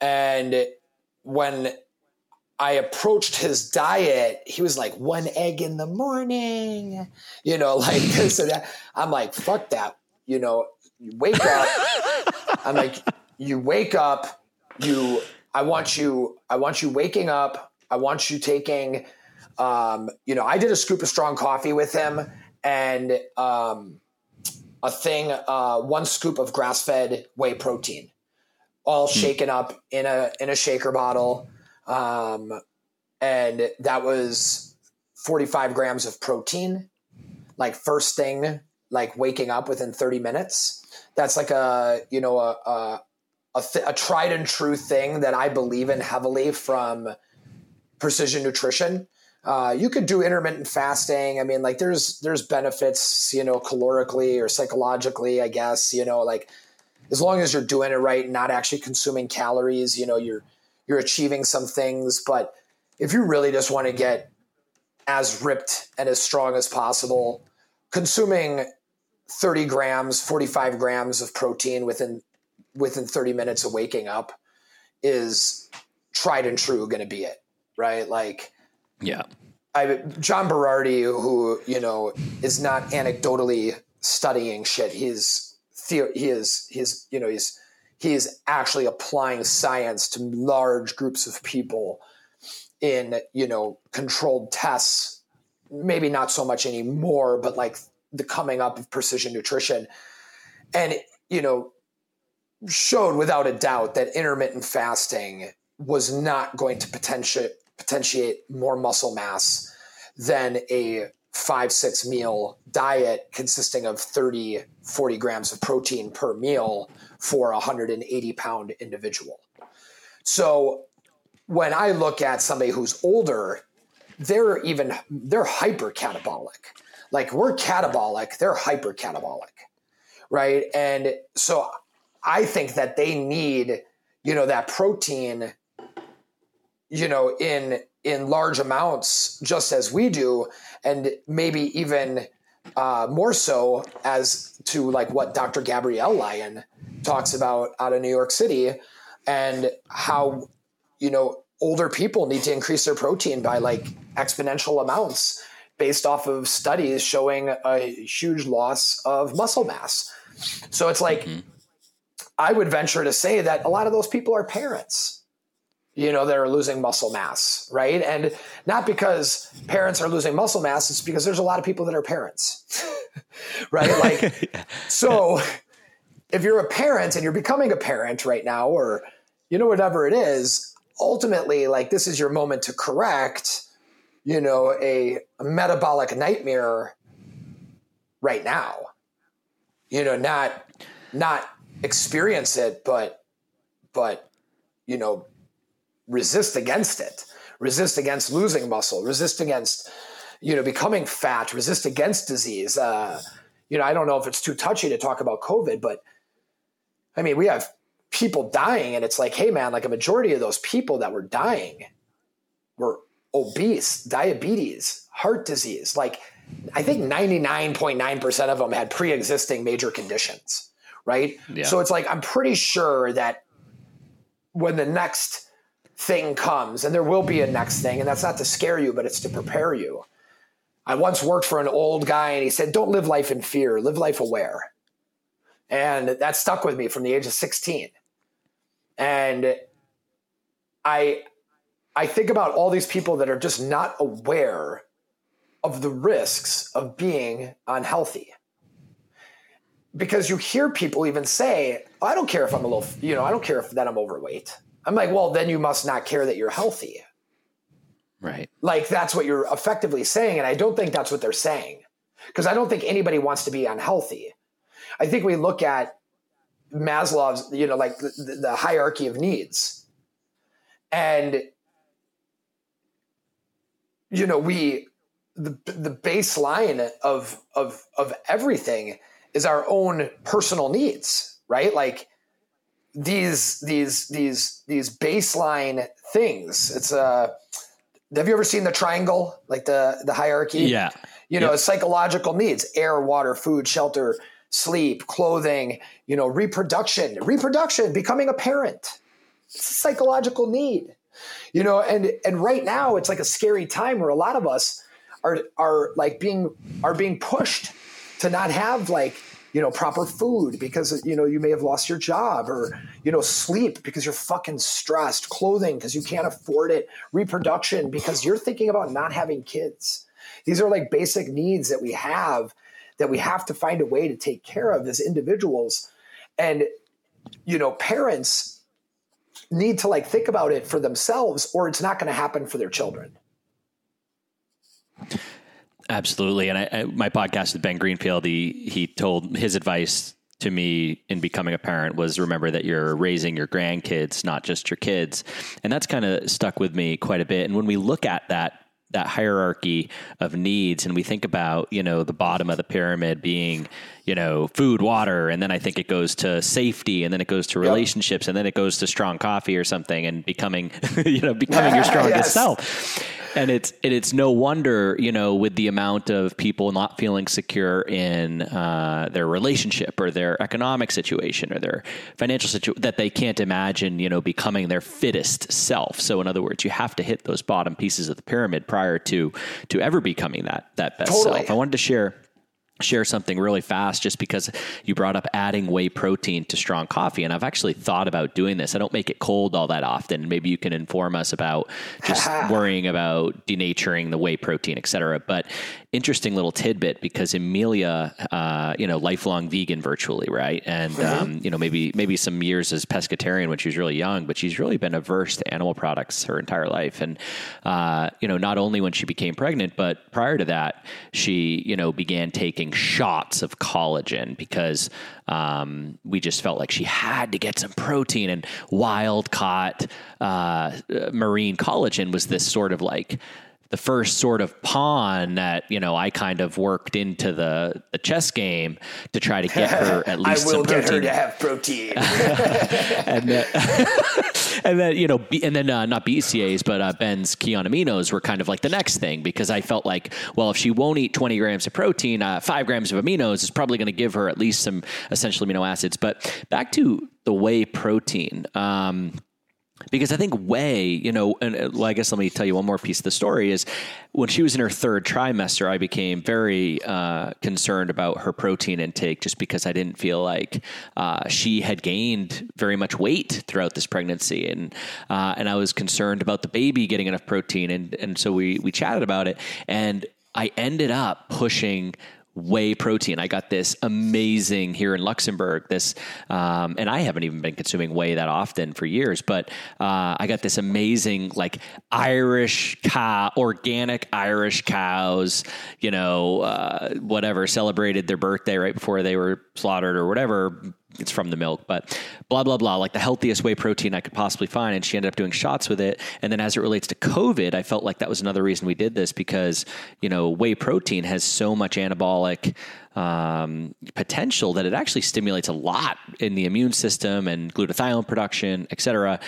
Speaker 1: And when I approached his diet, he was like one egg in the morning, you know, [LAUGHS] like this and that. I'm like, fuck that. You know, you wake up. [LAUGHS] I'm like, you wake up, you I want you, I want you waking up, I want you taking um, you know, I did a scoop of strong coffee with him and um a thing, uh, one scoop of grass-fed whey protein, all shaken up in a in a shaker bottle, um, and that was forty-five grams of protein. Like first thing, like waking up within thirty minutes. That's like a you know a a, a, th- a tried and true thing that I believe in heavily from precision nutrition uh, you could do intermittent fasting. I mean, like there's there's benefits, you know, calorically or psychologically, I guess. You know, like as long as you're doing it right and not actually consuming calories, you know, you're you're achieving some things. But if you really just want to get as ripped and as strong as possible, consuming 30 grams, 45 grams of protein within within 30 minutes of waking up is tried and true going to be it, right? Like
Speaker 5: Yeah.
Speaker 1: I John Berardi, who you know is not anecdotally studying shit. He's the, he is he's you know he's he is actually applying science to large groups of people in you know controlled tests. Maybe not so much anymore, but like the coming up of precision nutrition, and you know showed without a doubt that intermittent fasting was not going to potentiate potentiate more muscle mass than a five six meal diet consisting of 30 40 grams of protein per meal for a 180 pound individual. So when i look at somebody who's older they're even they're hyper catabolic like we're catabolic they're hyper catabolic right? And so i think that they need you know that protein you know in in large amounts just as we do and maybe even uh, more so as to like what dr gabrielle lyon talks about out of new york city and how you know older people need to increase their protein by like exponential amounts based off of studies showing a huge loss of muscle mass. So it's like mm-hmm. i would venture to say that a lot of those people are parents. You know, that are losing muscle mass, right? And not because parents are losing muscle mass, it's because there's a lot of people that are parents, [LAUGHS] right? Like, [LAUGHS] so if you're a parent and you're becoming a parent right now, or, you know, whatever it is, ultimately, like, this is your moment to correct, you know, a, a metabolic nightmare right now, you know, not, not experience it, but, but, you know, resist against it, resist against losing muscle, resist against, you know, becoming fat, resist against disease. Uh, you know, I don't know if it's too touchy to talk about COVID, but I mean, we have people dying, and it's like, hey, man, like a majority of those people that were dying were obese, diabetes, heart disease. Like, I think 99.9% of them had pre existing major conditions, right?
Speaker 5: Yeah.
Speaker 1: So it's like, I'm pretty sure that when the next thing comes, and there will be a next thing, and that's not to scare you, but it's to prepare you. I once worked for an old guy, and he said, Don't live life in fear, live life aware. And that stuck with me from the age of 16. And I, I think about all these people that are just not aware of the risks of being unhealthy. Because you hear people even say, oh, I don't care if I'm a little, you know, I don't care if that I'm overweight. I'm like, well, then you must not care that you're healthy.
Speaker 5: Right.
Speaker 1: Like that's what you're effectively saying. And I don't think that's what they're saying. Because I don't think anybody wants to be unhealthy. I think we look at Maslow's, you know, like the, the hierarchy of needs. And, you know, we, the, the baseline of, of, of everything is our own personal needs, right? Like these, these, these, these baseline things. It's a, have you ever seen the triangle, like the, the hierarchy?
Speaker 5: Yeah.
Speaker 1: You know,
Speaker 5: Yep.
Speaker 1: psychological needs, air, water, food, shelter, sleep, clothing, you know, reproduction, reproduction, becoming a parent. It's a psychological need. You know, and and right now it's like a scary time where a lot of us are are like being are being pushed to not have like you know proper food because you know you may have lost your job or you know sleep because you're fucking stressed clothing because you can't afford it reproduction because you're thinking about not having kids these are like basic needs that we have that we have to find a way to take care of as individuals and you know parents need to like think about it for themselves or it's not going to happen for their children
Speaker 5: Absolutely. And I, I, my podcast with Ben Greenfield, he, he told his advice to me in becoming a parent was remember that you're raising your grandkids, not just your kids. And that's kind of stuck with me quite a bit. And when we look at that, that hierarchy of needs. And we think about, you know, the bottom of the pyramid being, you know, food, water, and then I think it goes to safety and then it goes to relationships and then it goes to strong coffee or something and becoming, [LAUGHS] you know, becoming your [LAUGHS] strongest
Speaker 1: Yes.
Speaker 5: self and it's and it's no wonder you know with the amount of people not feeling secure in uh, their relationship or their economic situation or their financial situation that they can't imagine you know becoming their fittest self. So in other words, you have to hit those bottom pieces of the pyramid prior to to ever becoming that that best
Speaker 1: Totally.
Speaker 5: self. I wanted to share share something really fast just because you brought up adding whey protein to strong coffee and I've actually thought about doing this. I don't make it cold all that often. Maybe you can inform us about just [LAUGHS] worrying about denaturing the whey protein, et cetera. But interesting little tidbit because Amelia, uh, you know, lifelong vegan virtually, right? And, um, you know, maybe, maybe some years as pescatarian when she was really young, but she's really been averse to animal products her entire life. And, uh, you know, not only when she became pregnant, but prior to that, she, you know, began taking shots of collagen because um, we just felt like she had to get some protein and wild caught uh, marine collagen was this sort of like the first sort of pawn that you know I kind of worked into the the chess game to try to get her [LAUGHS] at least.
Speaker 1: i
Speaker 5: least
Speaker 1: will
Speaker 5: some
Speaker 1: get
Speaker 5: protein
Speaker 1: her to have protein [LAUGHS] [LAUGHS]
Speaker 5: and then, and then you know, and then uh, not BCAs, but uh, Ben's Kion aminos were kind of like the next thing because I felt like, well, if she won't eat 20 grams of protein, uh, five grams of aminos is probably going to give her at least some essential amino acids. But back to the whey protein. Um, because I think whey, you know, and uh, I guess let me tell you one more piece of the story is when she was in her third trimester, I became very uh, concerned about her protein intake just because I didn't feel like uh, she had gained very much weight throughout this pregnancy, and uh, and I was concerned about the baby getting enough protein, and and so we we chatted about it, and I ended up pushing whey protein. I got this amazing here in Luxembourg. This, um, and I haven't even been consuming whey that often for years, but uh, I got this amazing like Irish cow, organic Irish cows. You know, uh, whatever celebrated their birthday right before they were slaughtered or whatever. It's from the milk, but blah blah blah, like the healthiest whey protein I could possibly find, and she ended up doing shots with it. And then as it relates to COVID, I felt like that was another reason we did this because you know whey protein has so much anabolic um, potential that it actually stimulates a lot in the immune system and glutathione production, et cetera.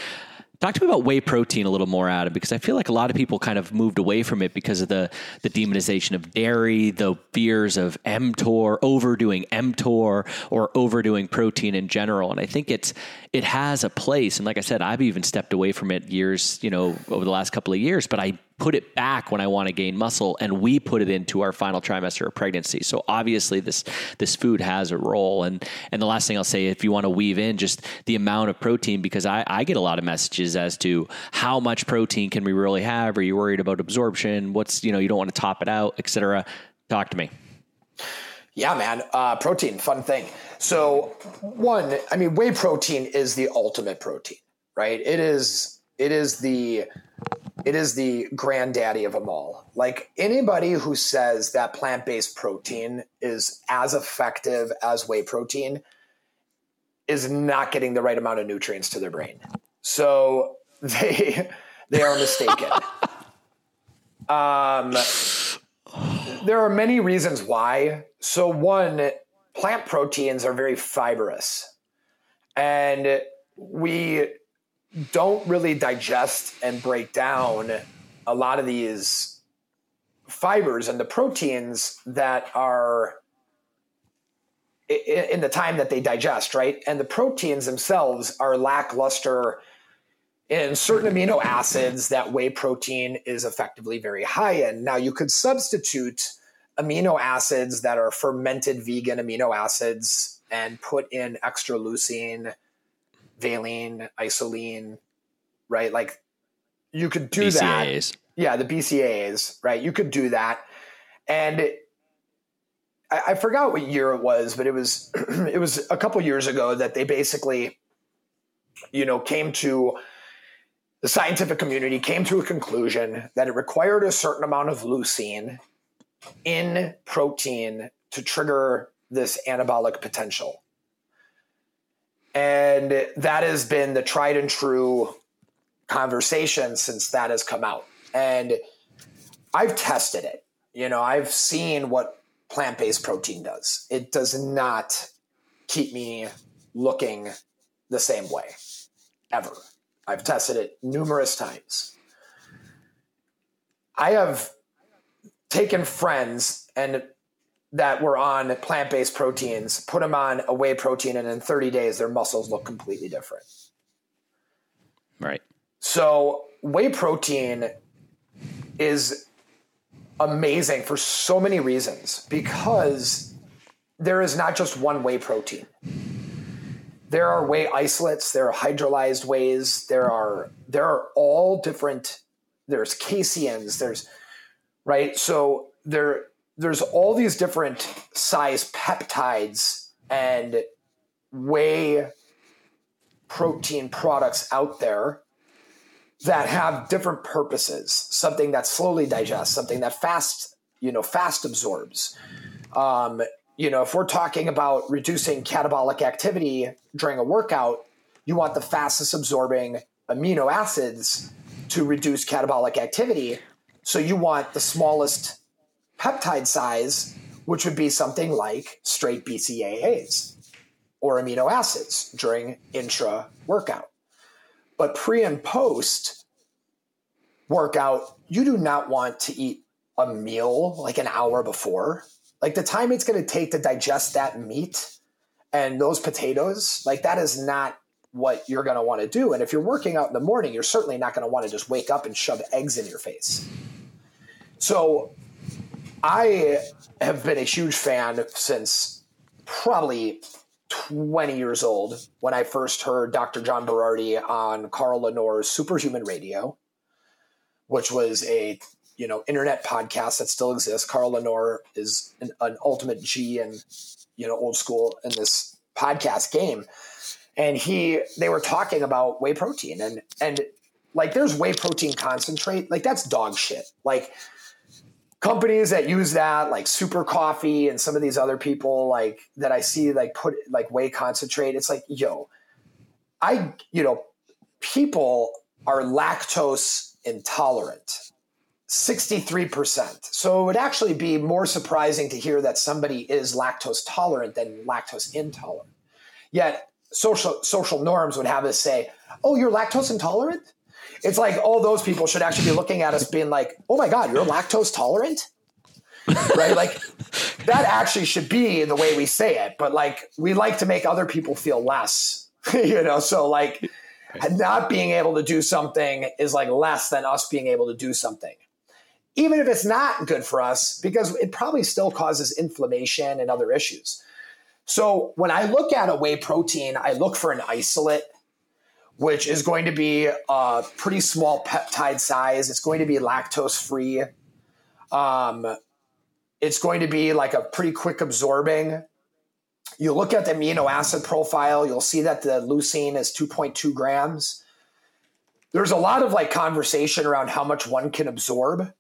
Speaker 5: Talk to me about whey protein a little more, Adam, because I feel like a lot of people kind of moved away from it because of the the demonization of dairy, the fears of mTOR, overdoing mTOR, or overdoing protein in general. And I think it's it has a place. And like I said, I've even stepped away from it years, you know, over the last couple of years. But I put it back when I want to gain muscle, and we put it into our final trimester of pregnancy. So obviously, this this food has a role. And and the last thing I'll say, if you want to weave in just the amount of protein, because I, I get a lot of messages as to how much protein can we really have? Are you worried about absorption? What's you know you don't want to top it out, etc. Talk to me.
Speaker 1: Yeah, man. Uh, protein, fun thing. So one, I mean, whey protein is the ultimate protein, right? It is. It is the it is the granddaddy of them all. Like anybody who says that plant based protein is as effective as whey protein is not getting the right amount of nutrients to their brain. So [LAUGHS] they they are mistaken. [LAUGHS] um, there are many reasons why. So one, plant proteins are very fibrous, and we don't really digest and break down a lot of these fibers and the proteins that are in the time that they digest, right? And the proteins themselves are lackluster in certain amino acids that whey protein is effectively very high in. Now, you could substitute amino acids that are fermented vegan amino acids and put in extra leucine valine, isoleucine, right? Like you could do BCAAs. that. Yeah, the BCAAs, right? You could do that. And I, I forgot what year it was, but it was [CLEARS THROAT] it was a couple years ago that they basically, you know, came to the scientific community came to a conclusion that it required a certain amount of leucine in protein to trigger this anabolic potential. And that has been the tried and true conversation since that has come out. And I've tested it. You know, I've seen what plant based protein does. It does not keep me looking the same way ever. I've tested it numerous times. I have taken friends and that were on plant based proteins, put them on a whey protein, and in 30 days, their muscles look completely different.
Speaker 5: Right.
Speaker 1: So, whey protein is amazing for so many reasons because there is not just one whey protein. There are whey isolates, there are hydrolyzed wheys, there are there are all different there's caseins, there's right? So there there's all these different size peptides and whey protein products out there that have different purposes. Something that slowly digests something that fast you know fast absorbs. Um, you know if we're talking about reducing catabolic activity during a workout you want the fastest absorbing amino acids to reduce catabolic activity. So you want the smallest peptide size, which would be something like straight BCAAs or amino acids during intra workout. But pre and post workout, you do not want to eat a meal like an hour before. Like the time it's going to take to digest that meat and those potatoes, like that is not what you're going to want to do. And if you're working out in the morning, you're certainly not going to want to just wake up and shove eggs in your face. So I have been a huge fan since probably 20 years old when I first heard Dr. John Berardi on Carl Lanore's Superhuman Radio, which was a you know internet podcast that still exists. Carl Lanore is an, an ultimate G and you know old school in this podcast game, and he they were talking about whey protein and and like there's whey protein concentrate like that's dog shit like companies that use that, like Super Coffee and some of these other people, like that I see, like put like whey concentrate. It's like, yo, I, you know, people are lactose intolerant. 63%. So it would actually be more surprising to hear that somebody is lactose tolerant than lactose intolerant. Yet social social norms would have us say, "Oh, you're lactose intolerant?" It's like all those people should actually be looking at us being like, "Oh my god, you're lactose tolerant?" right? Like [LAUGHS] that actually should be the way we say it, but like we like to make other people feel less, [LAUGHS] you know, so like not being able to do something is like less than us being able to do something even if it's not good for us, because it probably still causes inflammation and other issues. So when I look at a whey protein, I look for an isolate, which is going to be a pretty small peptide size. It's going to be lactose free. Um, it's going to be like a pretty quick absorbing. You look at the amino acid profile, you'll see that the leucine is 2.2 grams. There's a lot of like conversation around how much one can absorb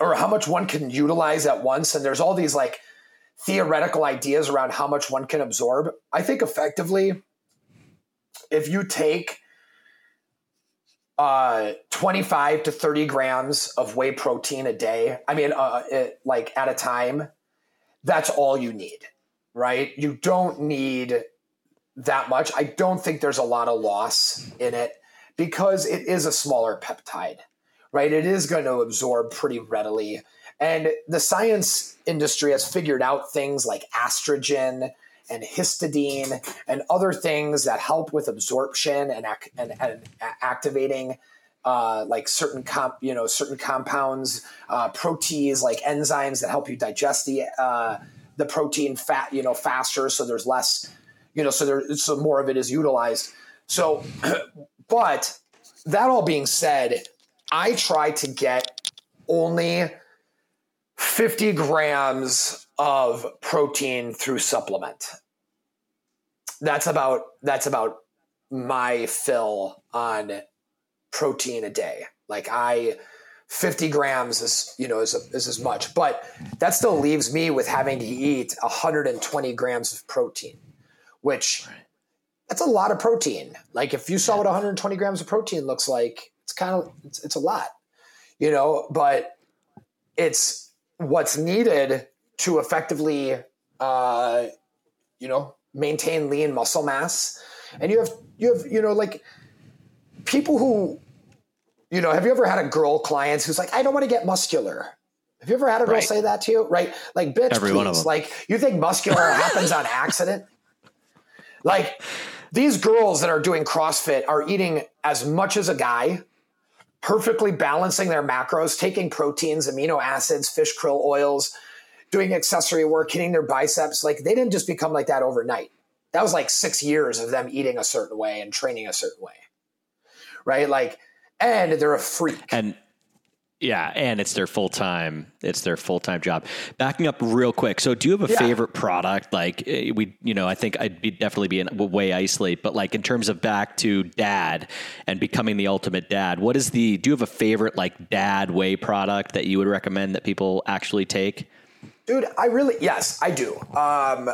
Speaker 1: or how much one can utilize at once. And there's all these like theoretical ideas around how much one can absorb. I think effectively, if you take uh, 25 to 30 grams of whey protein a day, I mean, uh, it, like at a time, that's all you need, right? You don't need that much. I don't think there's a lot of loss in it because it is a smaller peptide right? It is going to absorb pretty readily. And the science industry has figured out things like estrogen and histidine and other things that help with absorption and, and, and activating uh, like certain comp, you know, certain compounds, uh, proteins like enzymes that help you digest the uh, the protein fat, you know, faster. So there's less, you know, so there so more of it is utilized. So, [CLEARS THROAT] but that all being said, I try to get only 50 grams of protein through supplement. That's about that's about my fill on protein a day. Like I 50 grams is you know is, is as much but that still leaves me with having to eat 120 grams of protein which that's a lot of protein like if you saw what 120 grams of protein looks like it's kind of it's, it's a lot, you know. But it's what's needed to effectively, uh, you know, maintain lean muscle mass. And you have you have you know like people who, you know, have you ever had a girl client who's like, I don't want to get muscular. Have you ever had a girl right. say that to you? Right? Like, bitch, Every please. Like, you think muscular [LAUGHS] happens on accident? Like, these girls that are doing CrossFit are eating as much as a guy perfectly balancing their macros, taking proteins, amino acids, fish krill oils, doing accessory work, hitting their biceps. Like they didn't just become like that overnight. That was like six years of them eating a certain way and training a certain way. Right. Like, and they're a freak.
Speaker 5: And yeah, and it's their full time. It's their full time job. Backing up real quick. So, do you have a yeah. favorite product? Like eh, we, you know, I think I'd be definitely be in whey isolate, but like in terms of back to dad and becoming the ultimate dad, what is the? Do you have a favorite like dad way product that you would recommend that people actually take?
Speaker 1: Dude, I really yes, I do. Um,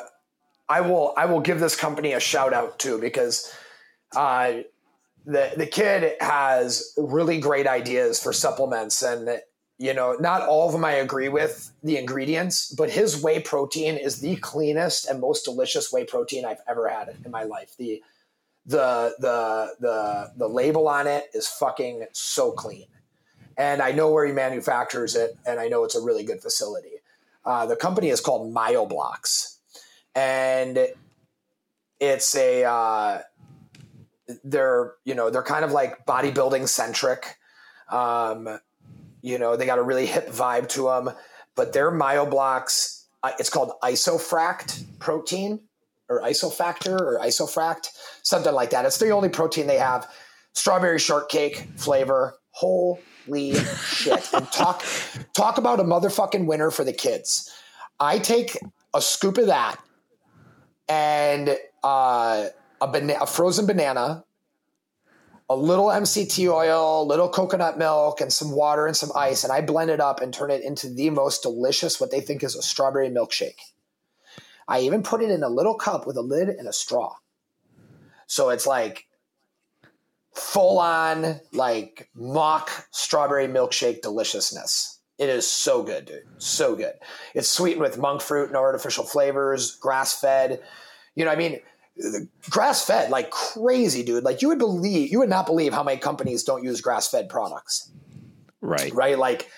Speaker 1: I will. I will give this company a shout out too because uh, the the kid has really great ideas for supplements and you know not all of them i agree with the ingredients but his whey protein is the cleanest and most delicious whey protein i've ever had in my life the the the the the label on it is fucking so clean and i know where he manufactures it and i know it's a really good facility uh, the company is called Myoblox, and it's a uh, they're you know they're kind of like bodybuilding centric. Um, you know they got a really hip vibe to them, but their Myoblox uh, it's called isofract protein or isofactor or isofract something like that. It's the only protein they have. Strawberry shortcake flavor. Holy shit! And talk talk about a motherfucking winner for the kids. I take a scoop of that and uh, a, bana- a frozen banana, a little MCT oil, little coconut milk, and some water and some ice, and I blend it up and turn it into the most delicious, what they think is a strawberry milkshake. I even put it in a little cup with a lid and a straw. So it's like full on, like mock strawberry milkshake deliciousness. It is so good, dude. So good. It's sweetened with monk fruit, no artificial flavors, grass fed. You know, I mean, grass fed like crazy, dude. Like you would believe, you would not believe how many companies don't use grass fed products.
Speaker 5: Right.
Speaker 1: Right. Like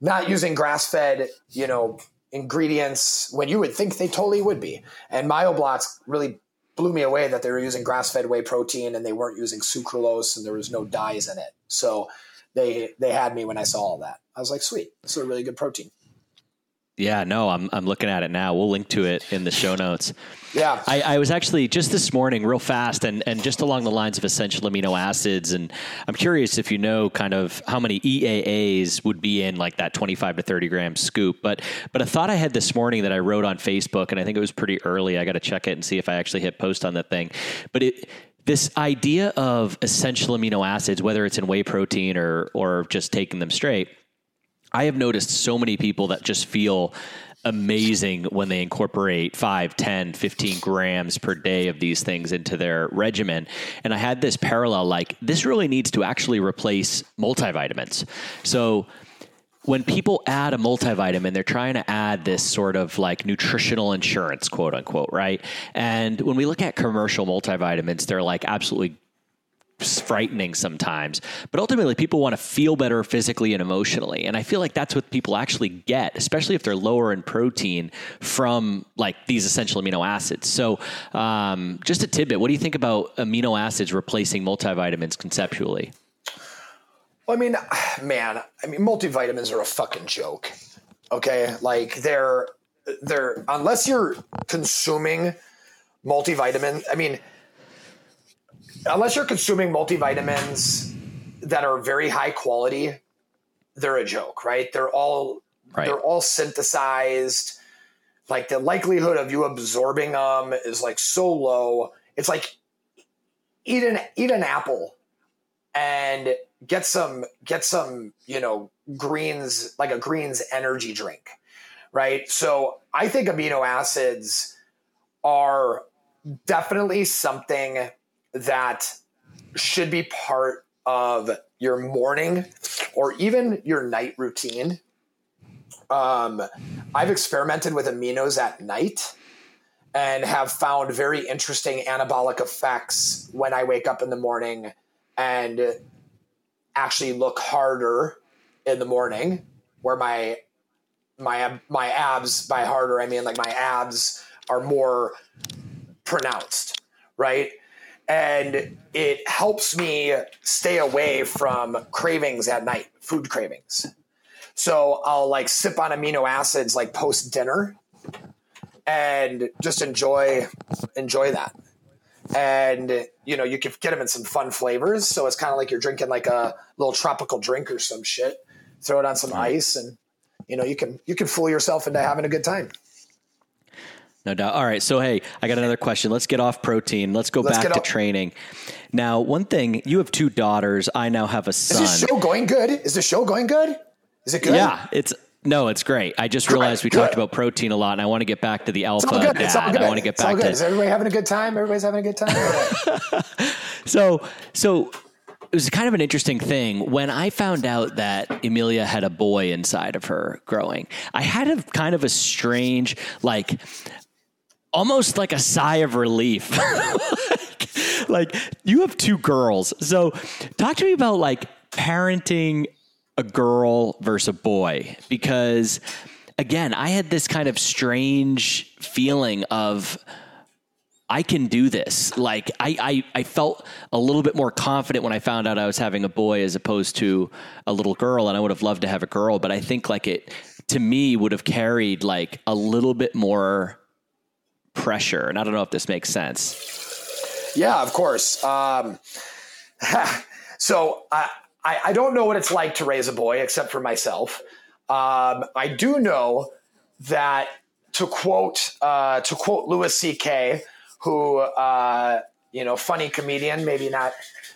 Speaker 1: not using grass fed, you know, ingredients when you would think they totally would be. And Myoblox really blew me away that they were using grass fed whey protein and they weren't using sucralose and there was no dyes in it. So they they had me when I saw all that. I was like, sweet, this is a really good protein.
Speaker 5: Yeah, no, I'm I'm looking at it now. We'll link to it in the show notes.
Speaker 1: Yeah.
Speaker 5: I, I, was actually just this morning, real fast, and, and just along the lines of essential amino acids. And I'm curious if you know kind of how many EAAs would be in like that 25 to 30 gram scoop. But but a thought I had this morning that I wrote on Facebook, and I think it was pretty early. I got to check it and see if I actually hit post on that thing. But it this idea of essential amino acids, whether it's in whey protein or or just taking them straight I have noticed so many people that just feel amazing when they incorporate 5, 10, 15 grams per day of these things into their regimen. And I had this parallel like, this really needs to actually replace multivitamins. So, when people add a multivitamin, they're trying to add this sort of like nutritional insurance, quote unquote, right? And when we look at commercial multivitamins, they're like absolutely frightening sometimes. But ultimately, people want to feel better physically and emotionally. And I feel like that's what people actually get, especially if they're lower in protein from like these essential amino acids. So, um, just a tidbit what do you think about amino acids replacing multivitamins conceptually?
Speaker 1: Well, I mean, [SIGHS] man, I mean, multivitamins are a fucking joke. Okay. Like they're, they're, unless you're consuming multivitamin, I mean, unless you're consuming multivitamins that are very high quality, they're a joke, right? They're all right. they're all synthesized. Like the likelihood of you absorbing them is like so low. It's like eat an eat an apple and get some get some, you know, greens like a greens energy drink. Right? So I think amino acids are definitely something that should be part of your morning or even your night routine. Um, I've experimented with aminos at night and have found very interesting anabolic effects when I wake up in the morning and actually look harder in the morning where my my my abs by harder I mean like my abs are more pronounced, right? And it helps me stay away from cravings at night, food cravings. So I'll like sip on amino acids like post dinner and just enjoy enjoy that. And you know, you can get them in some fun flavors, so it's kind of like you're drinking like a little tropical drink or some shit. Throw it on some ice and you know, you can you can fool yourself into having a good time.
Speaker 5: No doubt. All right. So, hey, I got another question. Let's get off protein. Let's go Let's back to training. Now, one thing you have two daughters. I now have a son.
Speaker 1: Is the show going good? Is the show going good? Is it good?
Speaker 5: Yeah, it's no, it's great. I just realized we good. talked about protein a lot, and I want to get back to the alpha It's all dad. I want to get
Speaker 1: it's
Speaker 5: back
Speaker 1: to. Is everybody having a good time? Everybody's having a good time. [LAUGHS]
Speaker 5: so, so it was kind of an interesting thing when I found out that Emilia had a boy inside of her growing. I had a kind of a strange, like, almost like a sigh of relief. [LAUGHS] like, like you have two girls. So talk to me about like parenting a girl versus a boy because again, I had this kind of strange feeling of I can do this. Like I, I, I felt a little bit more confident when I found out I was having a boy as opposed to a little girl, and I would have loved to have a girl. But I think like it to me would have carried like a little bit more pressure. And I don't know if this makes sense.
Speaker 1: Yeah, of course. Um, [LAUGHS] so I, I, I, don't know what it's like to raise a boy except for myself. Um, I do know that to quote uh, to quote Louis C.K., who uh, you know, funny comedian, maybe not,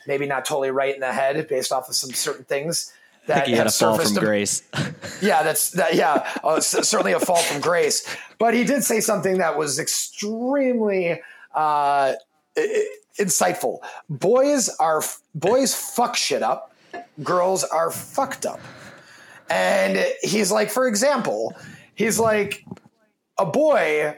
Speaker 1: maybe not totally right in the head based off of some certain things
Speaker 5: I
Speaker 1: that
Speaker 5: think he had a fall from
Speaker 1: to-
Speaker 5: grace. [LAUGHS]
Speaker 1: yeah, that's that. Yeah, uh, certainly a fall from grace. But he did say something that was extremely uh, insightful. Boys are boys fuck shit up. Girls are fucked up. And he's like, for example, he's like, a boy,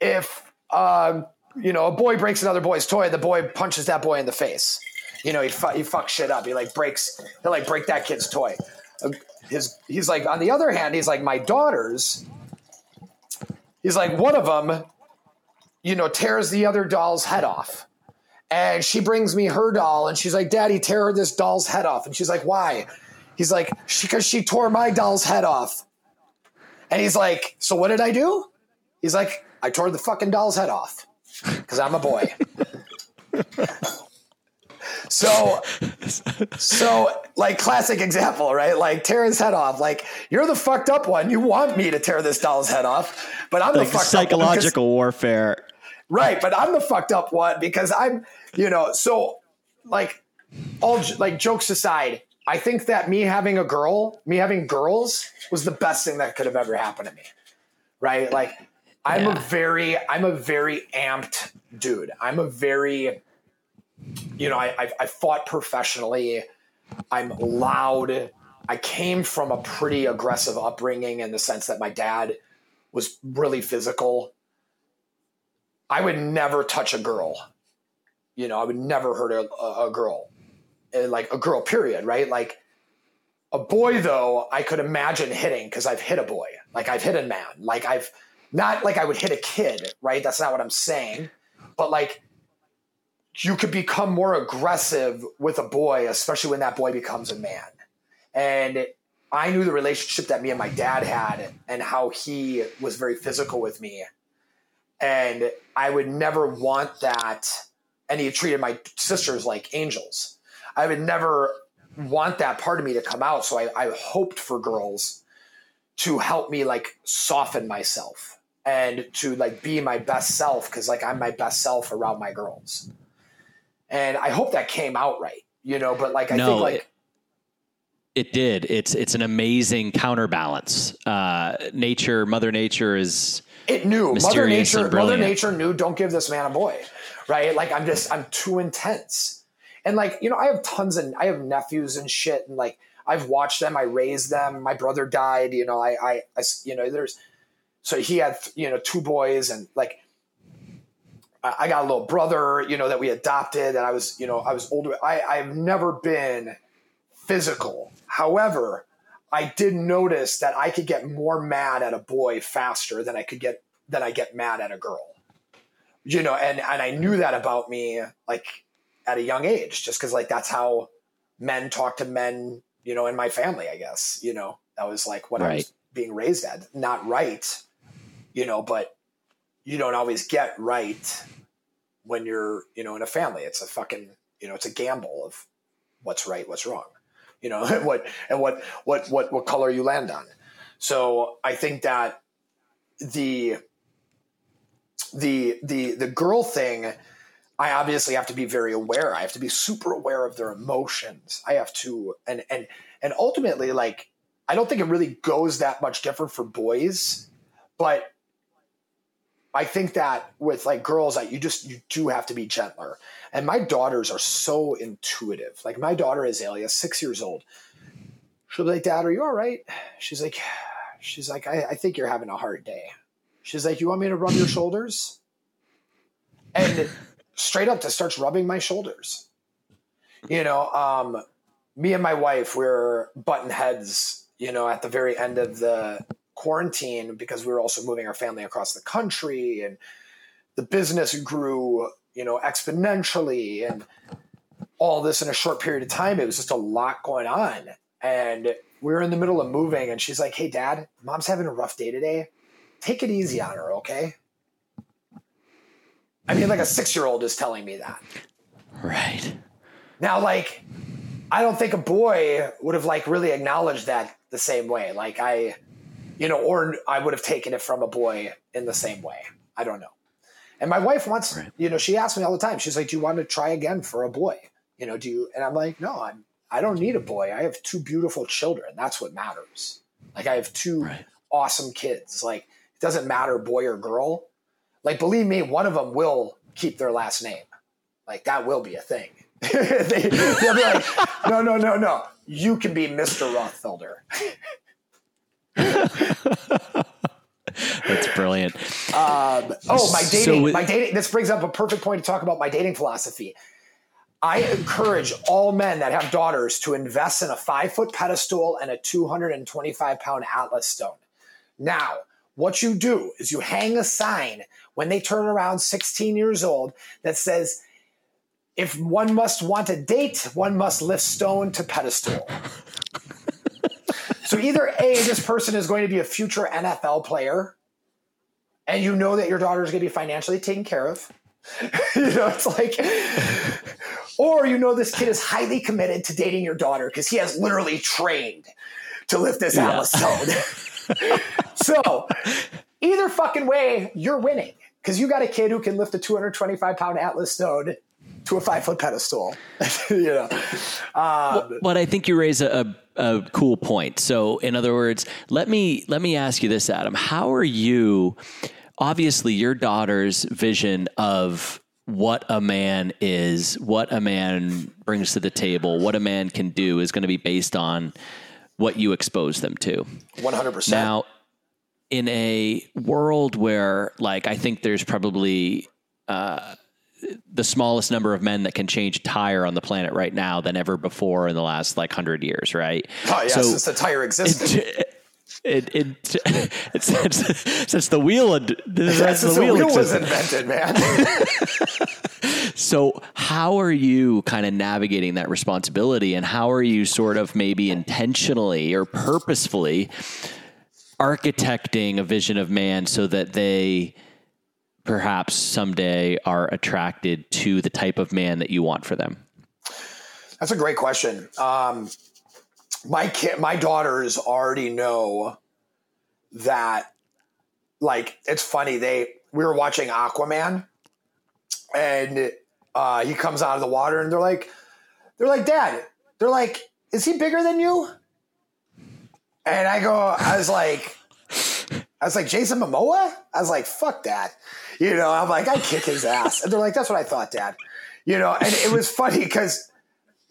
Speaker 1: if uh, you know, a boy breaks another boy's toy, the boy punches that boy in the face. You know, he fu- he fucks shit up. He like breaks. He'll like break that kid's toy. Uh, His he's like on the other hand, he's like my daughters. He's like one of them, you know, tears the other doll's head off, and she brings me her doll, and she's like, "Daddy, tear this doll's head off," and she's like, "Why?" He's like, "Because she tore my doll's head off," and he's like, "So what did I do?" He's like, "I tore the fucking doll's head off because I'm a boy." [LAUGHS] So, so like classic example, right? Like tear his head off. Like you're the fucked up one. You want me to tear this doll's head off, but I'm
Speaker 5: like
Speaker 1: the fucked up one
Speaker 5: psychological warfare.
Speaker 1: right? But I'm the fucked up one because I'm, you know. So, like, all like jokes aside, I think that me having a girl, me having girls, was the best thing that could have ever happened to me, right? Like, I'm
Speaker 5: Yeah.
Speaker 1: a very, I'm a very amped dude. I'm a very you know, I, I, I fought professionally. I'm loud. I came from a pretty aggressive upbringing in the sense that my dad was really physical. I would never touch a girl. You know, I would never hurt a, a, girl, Uh, like a girl, period, right? Like a boy, though, I could imagine hitting because I've hit a boy. Like I've hit a man. Like I've not like I would hit a kid, right? That's not what I'm saying. But like you could become more aggressive with a boy, especially when that boy becomes a man. And I knew the relationship that me and my dad had and how he was very physical with me. And I would never want that. And he treated my sisters like angels. I would never want that part of me to come out. So I, I hoped for girls to help me like soften myself and to like be my best self because like I'm my best self around my girls and I hope that came out right, you know. But like, I
Speaker 5: No,
Speaker 1: think like
Speaker 5: it- It did. It's it's an amazing counterbalance. Uh, nature, Mother Nature is
Speaker 1: it knew Mother Nature. Mother. Nature knew. Don't give this man a boy, right? Like I'm just I'm too intense, and like you know I have tons and I have nephews and shit, and like I've watched them. I raised them. My brother died. You know I I you know there's so he had you know two boys and like. I got a little brother, you know, that we adopted, and I was, you know, I was older. I, I've never been physical. However, I did notice that I could get more mad at a boy faster than I could get than I get mad at a girl. You know, and and I knew that about me like at a young age, just because like that's how men talk to men. You know, in my family, I guess. You know, that was like what I was being raised at. Not right. You know, but you don't always get right when you're you know in a family. It's a fucking you know it's a gamble of what's right, what's wrong you know [LAUGHS] and what and what what what what color you land on so i think that the the the the girl thing i obviously have to be very aware i have to be super aware of their emotions i have to and and and ultimately like i don't think it really goes that much different for boys but I think that with like girls, that you just you do have to be gentler. And my daughters are so intuitive. Like my daughter Azalea, six years old. She'll be like, "Dad, are you all right?" She's like, "She's like, I, I think you're having a hard day." She's like, "You want me to rub your shoulders?" And straight up, just starts rubbing my shoulders. You know, um, me and my wife we're button heads. You know, at the very end of the quarantine because we were also moving our family across the country and the business grew you know exponentially and all this in a short period of time. It was just a lot going on. And we were in the middle of moving and she's like hey dad mom's having a rough day today. Take it easy on her okay? I mean like a six year old is telling me that.
Speaker 5: Right.
Speaker 1: now, like, I don't think a boy would have like really acknowledged that the same way. Like I, you know, or I would have taken it from a boy in the same way. I don't know. And my wife wants,
Speaker 5: Right.
Speaker 1: you know, she asks me all the time. She's like, "Do you want to try again for a boy?" You know, do you? And I'm like, "No, I'm. I don't need a boy. I have two beautiful children. That's what matters. Like I have two
Speaker 5: Right.
Speaker 1: awesome kids. Like it doesn't matter boy or girl. Like believe me, one of them will keep their last name. Like that will be a thing. [LAUGHS] they, will be like, no, no, no, no. You can be Mr. Rothfelder. [LAUGHS] [LAUGHS]
Speaker 5: That's brilliant.
Speaker 1: Um, oh, my
Speaker 5: So
Speaker 1: dating, my dating. This brings up a perfect point to talk about my dating philosophy. I encourage all men that have daughters to invest in a five foot pedestal and a 225 pound Atlas stone. Now, what you do is you hang a sign when they turn around 16 years old that says, if one must want a date, one must lift stone to pedestal. [LAUGHS] so either A, this person is going to be a future NFL player, and you know that your daughter is going to be financially taken care of. [LAUGHS] you know, it's like, or you know this kid is highly committed to dating your daughter because he has literally trained to lift this
Speaker 5: Yeah.
Speaker 1: Atlas stone. [LAUGHS] so either fucking way, you're winning because you got a kid who can lift a 225 pound Atlas stone to a five foot pedestal. [LAUGHS] you know, um,
Speaker 5: But I think you raise a, a, a cool point. So, in other words, let me let me ask you this, Adam. How are you? Obviously, your daughter's vision of what a man is, what a man brings to the table, what a man can do, is going to be based on what you expose them to.
Speaker 1: 100%.
Speaker 5: Now, in a world where, like, I think there's probably uh, the smallest number of men that can change tire on the planet right now than ever before in the last like hundred years, right?
Speaker 1: oh, yeah, since the tire existed.
Speaker 5: It, it, it, it, since, since the wheel
Speaker 1: That's
Speaker 5: since
Speaker 1: since
Speaker 5: the wheel,
Speaker 1: was invented, man.
Speaker 5: So, how are you kind of navigating that responsibility, and how are you sort of maybe intentionally or purposefully architecting a vision of man so that they perhaps someday are attracted to the type of man that you want for them?
Speaker 1: That's a great question. Um, my kid, my daughters already know that. Like, it's funny. They we were watching Aquaman, and uh, he comes out of the water, and they're like, they're like, Dad, they're like, is he bigger than you? And I go, I was like, I was like, Jason Momoa? I was like, fuck that. You know, I'm like, I kick his ass. And they're like, that's what I thought, Dad. You know, and it was funny because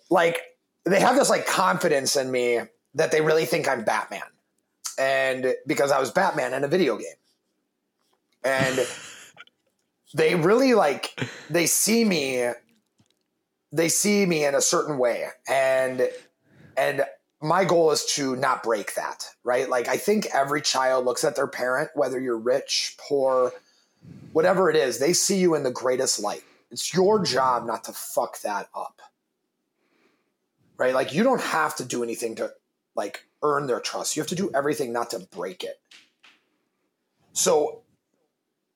Speaker 1: like they have this like confidence in me that they really think I'm Batman. And because I was Batman in a video game. And they really like they see me they see me in a certain way and and my goal is to not break that, right? Like I think every child looks at their parent whether you're rich, poor, whatever it is, they see you in the greatest light. It's your job not to fuck that up right? Like you don't have to do anything to like earn their trust. You have to do everything not to break it. So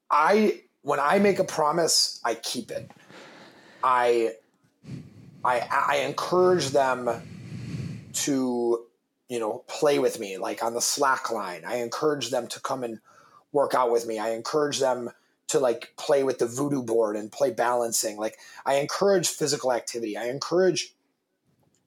Speaker 1: I when I make a promise, I keep it. I I I encourage them to you know play with me like on the slack line. I encourage them to come and work out with me. I encourage them to like play with the voodoo board and play balancing. Like I encourage physical activity. I encourage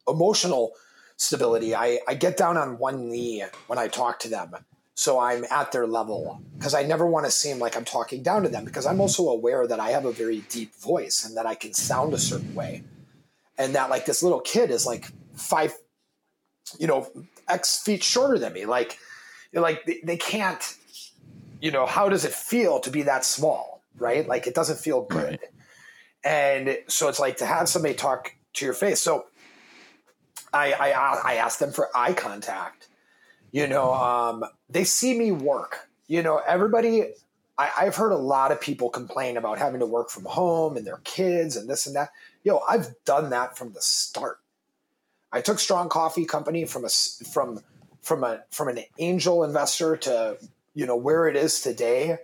Speaker 1: emotional stability. I, I get down on one knee when I talk to them. So I'm at their level because I never want to seem like I'm talking down to them because I'm also aware that I have a very deep voice and that I can sound a certain way. And that like this little kid is like five, you know, X feet shorter than me. Like, like they, they can't, you know, how does it feel to be that small? Right. Like it doesn't feel good. And so it's like to have somebody talk to your face. So I, I I ask them for eye contact. You know, um, they see me work. You know, everybody. I, I've heard a lot of people complain about having to work from home and their kids and this and that. Yo, I've done that from the start. I took Strong Coffee Company from a from from a from an angel investor to you know where it is today.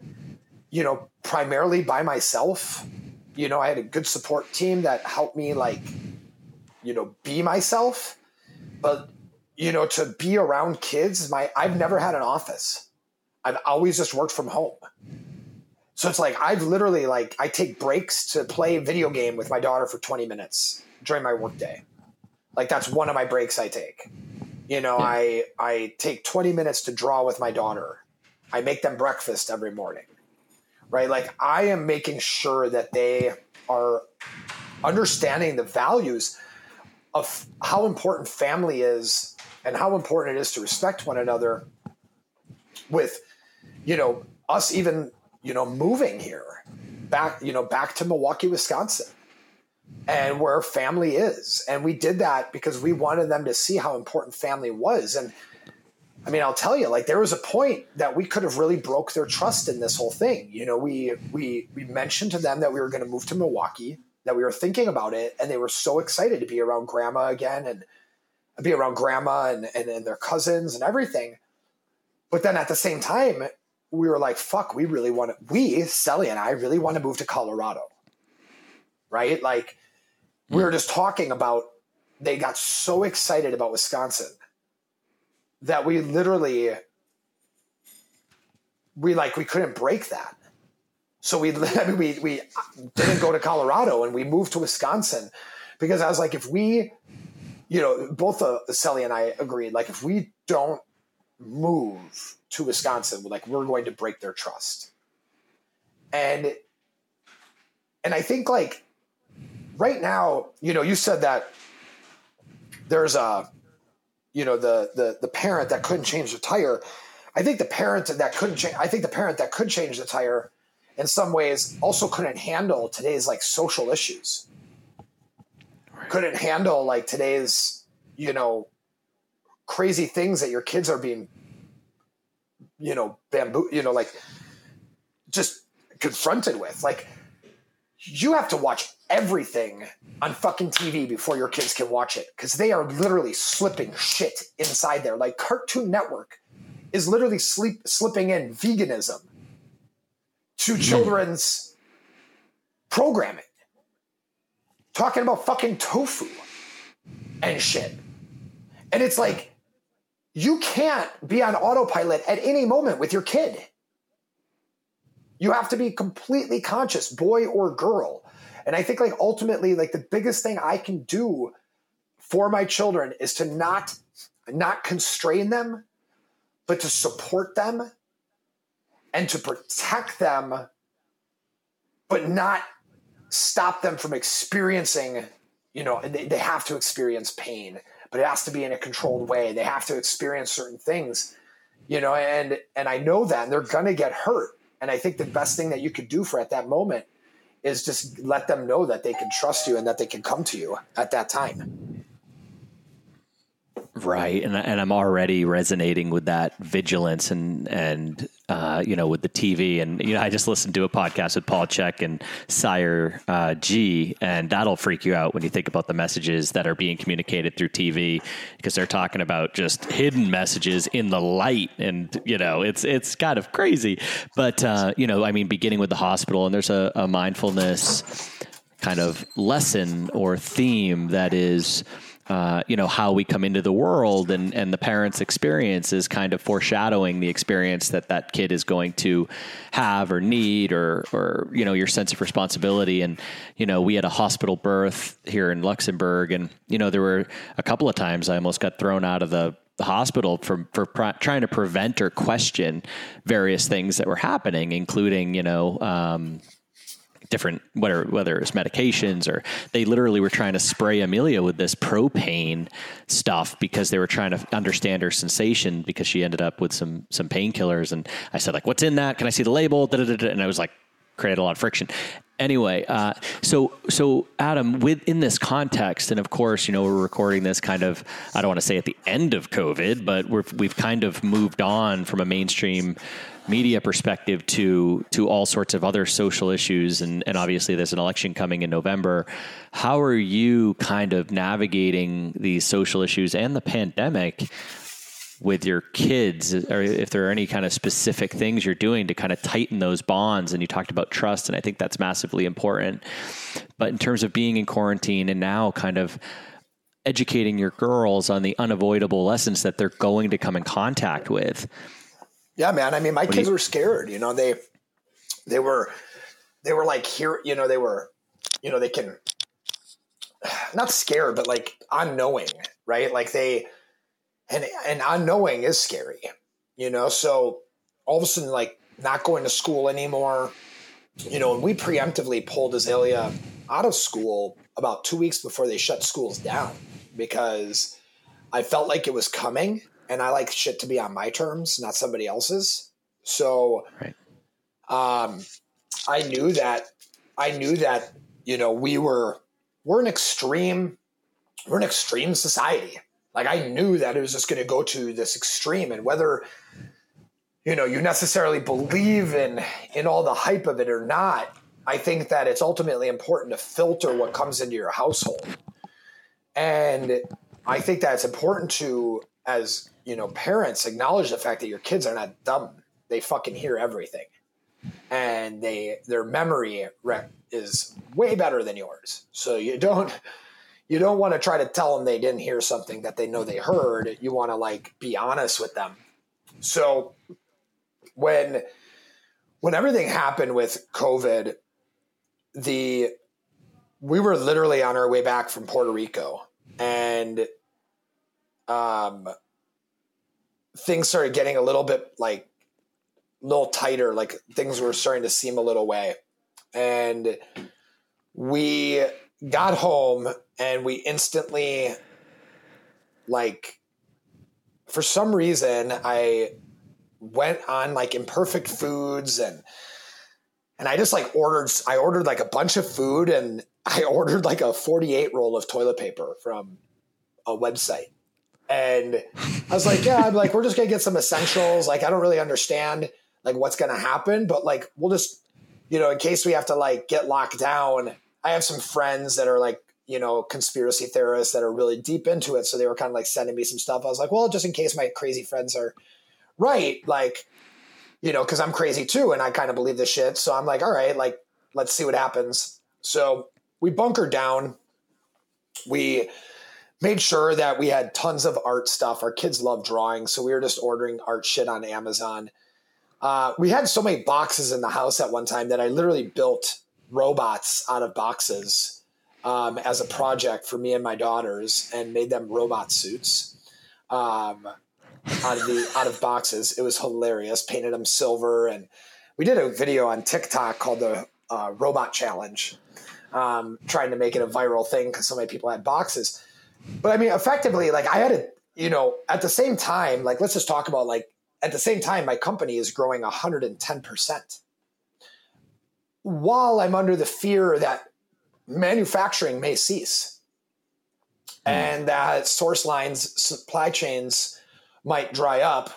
Speaker 1: You know, primarily by myself. You know, I had a good support team that helped me like you know be myself but you know to be around kids my i've never had an office i've always just worked from home So it's like I've literally like I take breaks to play a video game with my daughter for 20 minutes during my workday. Like that's one of my breaks I take. You know, I I take 20 minutes to draw with my daughter. I make them breakfast every morning. Right? Like I am making sure that they are understanding the values of how important family is and how important it is to respect one another with you know us even you know moving here back you know back to Milwaukee Wisconsin and where family is and we did that because we wanted them to see how important family was and I mean, I'll tell you, like there was a point that we could have really broke their trust in this whole thing. You know, we we we mentioned to them that we were going to move to Milwaukee, that we were thinking about it, and they were so excited to be around grandma again and be around grandma and, and, and their cousins and everything. But then at the same time, we were like, fuck, we really want to, we, Sally and I, really want to move to Colorado. Right? Like, we were mm. just talking about, they got so excited about Wisconsin that we literally, we like, we couldn't break that. So we, [LAUGHS] I mean, we, we didn't go to Colorado and we moved to Wisconsin because I was like, if we, you know, both uh, Sally and I agreed, like, if we don't move to Wisconsin, like, we're going to break their trust. And, and I think, like, right now, you know, you said that there's a, you know, the, the, the parent that couldn't change the tire. I think the parent that couldn't change, I think the parent that could change the tire in some ways also couldn't handle today's like social issues couldn't handle like today's you know crazy things that your kids are being you know bamboo you know like just confronted with like you have to watch everything on fucking TV before your kids can watch it because they are literally slipping shit inside there. Like Cartoon Network is literally sleep, slipping in veganism to hmm. children's programming talking about fucking tofu and shit. And it's like, you can't be on autopilot at any moment with your kid. You have to be completely conscious, boy or girl. And I think, like, ultimately, like, the biggest thing I can do for my children is to not not constrain them but to support them and to protect them but not stop them from experiencing, you know, they, they have to experience pain, but it has to be in a controlled way. They have to experience certain things, you know, and and I know that and they're gonna get hurt. And I think the best thing that you could do for at that moment is just let them know that they can trust you and that they can come to you at that time.
Speaker 5: Right, and and I'm already resonating with that vigilance and and uh, you know with the TV and you know I just listened to a podcast with Paul Chek and Sayer uh, Ji and that'll freak you out when you think about the messages that are being communicated through TV because they're talking about just hidden messages in the light. And you know it's it's kind of crazy, but uh, you know I mean beginning with the hospital and there's a, a mindfulness kind of lesson or theme that is uh, you know how we come into the world and and the parents experience is kind of foreshadowing the experience that that kid is going to have or need or or you know your sense of responsibility. And you know we had a hospital birth here in Luxembourg and you know there were a couple of times I almost got thrown out of the hospital for for trying to prevent or question various things that were happening, including you know um, different whether whether it's medications or they literally were trying to spray Amelia with this propane stuff because they were trying to understand her sensation because she ended up with some some painkillers. And I said like what's in that? Can I see the label? And I was like created a lot of friction. Anyway uh, so so adam within this context and of course you know we're recording this kind of i don't want to say at the end of covid but we're, we've kind of moved on from a mainstream media perspective to to all sorts of other social issues and, and obviously there's an election coming in November. How are you kind of navigating these social issues and the pandemic with your kids or if there are any kind of specific things you're doing to kind of tighten those bonds and you talked about trust and I think that's massively important. But in terms of being in quarantine and now kind of educating your girls on the unavoidable lessons that they're going to come in contact with
Speaker 1: yeah, man. I mean, my kids you- were scared. You know, they they were they were like here you know they were you know they can not scared but like unknowing right like they and and unknowing is scary you know so all of a sudden like not going to school anymore you know and we preemptively pulled azalea out of school about two weeks before they shut schools down because i felt like it was coming and i like shit to be on my terms not somebody else's. So
Speaker 5: Right.
Speaker 1: um i knew that i knew that you know we were we're an extreme we're an extreme society. Like i knew that it was just going to go to this extreme and whether you know you necessarily believe in in all the hype of it or not i think that it's ultimately important to filter what comes into your household. And i think that it's important to as you know parents acknowledge the fact that your kids are not dumb. They fucking hear everything. And they their memory is way better than yours. So you don't you don't want to try to tell them they didn't hear something that they know they heard. You want to like be honest with them. So when when everything happened with covid the we were literally on our way back from puerto rico. And um things started getting a little bit like a little tighter like things were starting to seem a little way. And we got home and we instantly like for some reason i went on like imperfect foods and and i just like ordered i ordered like a bunch of food and i [LAUGHS] ordered like a 48 roll of toilet paper from a website and i was like yeah i'm like we're just gonna get some essentials. Like i don't really understand like what's gonna happen but like we'll just you know in case we have to like get locked down i have some friends that are like you know conspiracy theorists that are really deep into it. So they were kind of like sending me some stuff. I was like well just in case my crazy friends are right like you know because i'm crazy too and i kind of believe this shit. So i'm like all right like let's see what happens. So we bunker down. We made sure that we had tons of art stuff our kids love drawing so we were just ordering art shit on amazon uh, we had so many boxes in the house at one time that i literally built robots out of boxes um, as a project for me and my daughters and made them robot suits um, out of the out of boxes. It was hilarious. Painted them silver, and we did a video on TikTok called the uh, Robot Challenge, um, trying to make it a viral thing because so many people had boxes. But I mean, effectively, like I had to, you know, at the same time, like let's just talk about like at the same time, my company is growing 110 percent. While I'm under the fear that manufacturing may cease hmm. and that source lines, supply chains might dry up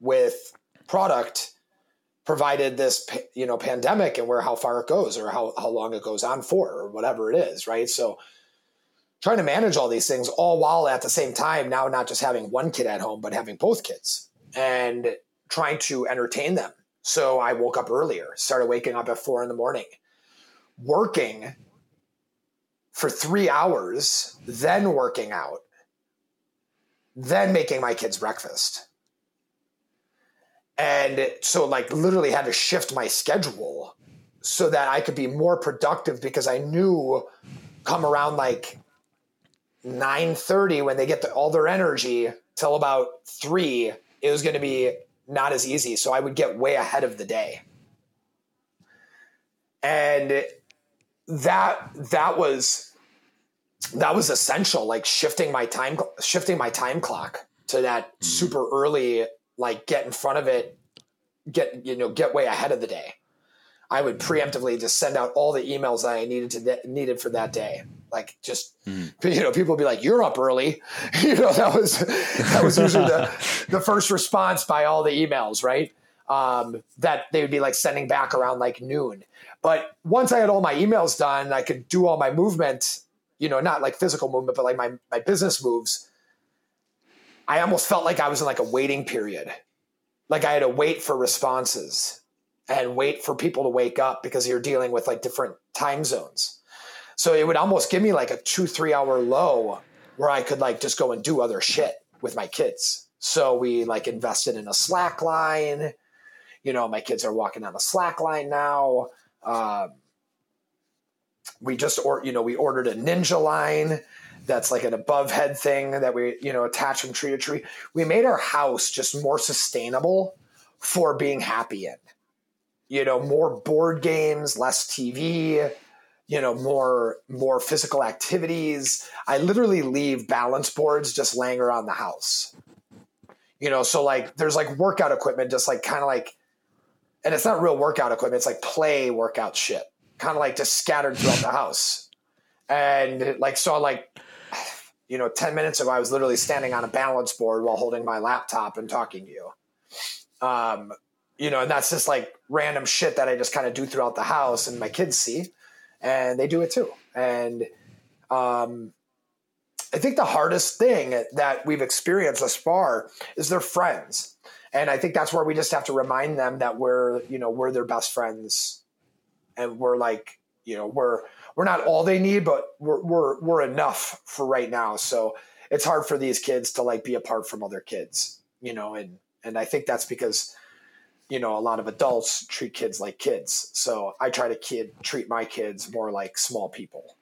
Speaker 1: with product provided this you know pandemic and where how far it goes or how, how long it goes on for or whatever it is right so trying to manage all these things all while at the same time now not just having one kid at home but having both kids and trying to entertain them. So i woke up earlier started waking up at four in the morning working for three hours then working out then making my kids breakfast. And so like literally had to shift my schedule so that i could be more productive because i knew come around like 9.30 when they get the, all their energy till about 3 it was going to be not as easy. So i would get way ahead of the day. And that that was that was essential like shifting my time shifting my time clock to that mm-hmm. super early like get in front of it get you know get way ahead of the day. I would preemptively just send out all the emails that i needed to needed for that day like just [LAUGHS] you know people would be like you're up early. [LAUGHS] You know that was that was usually the [LAUGHS] the first response by all the emails right? Um, that they would be like sending back around like noon. But once i had all my emails done i could do all my movement you know not like physical movement but like my my business moves i almost felt like i was in like a waiting period. Like i had to wait for responses and wait for people to wake up because you're dealing with like different time zones so it would almost give me like a two three hour low where i could like just go and do other shit with my kids. So we like invested in a slack line. You know, my kids are walking on the slack line now. Um, we just or you know we ordered a ninja line that's like an above head thing that we you know attach from tree to tree. We made our house just more sustainable for being happy in. You know more board games less tv you know more more physical activities i literally leave balance boards just laying around the house you know so like there's like workout equipment just like kind of like and it's not real workout equipment it's like play workout shit kind of like just scattered throughout the house. And like, so like, you know, 10 minutes ago, I was literally standing on a balance board while holding my laptop and talking to you. Um, you know, and that's just like random shit that I just kind of do throughout the house and my kids see and they do it too. And, um, I think the hardest thing that we've experienced thus far is their friends. And I think that's where we just have to remind them that we're, you know, we're their best friends and we're like, you know, we're we're not all they need, but we're we're we're enough for right now. So it's hard for these kids to like be apart from other kids, you know, and and I think that's because you know a lot of adults treat kids like kids. So I try to kid treat my kids more like small people.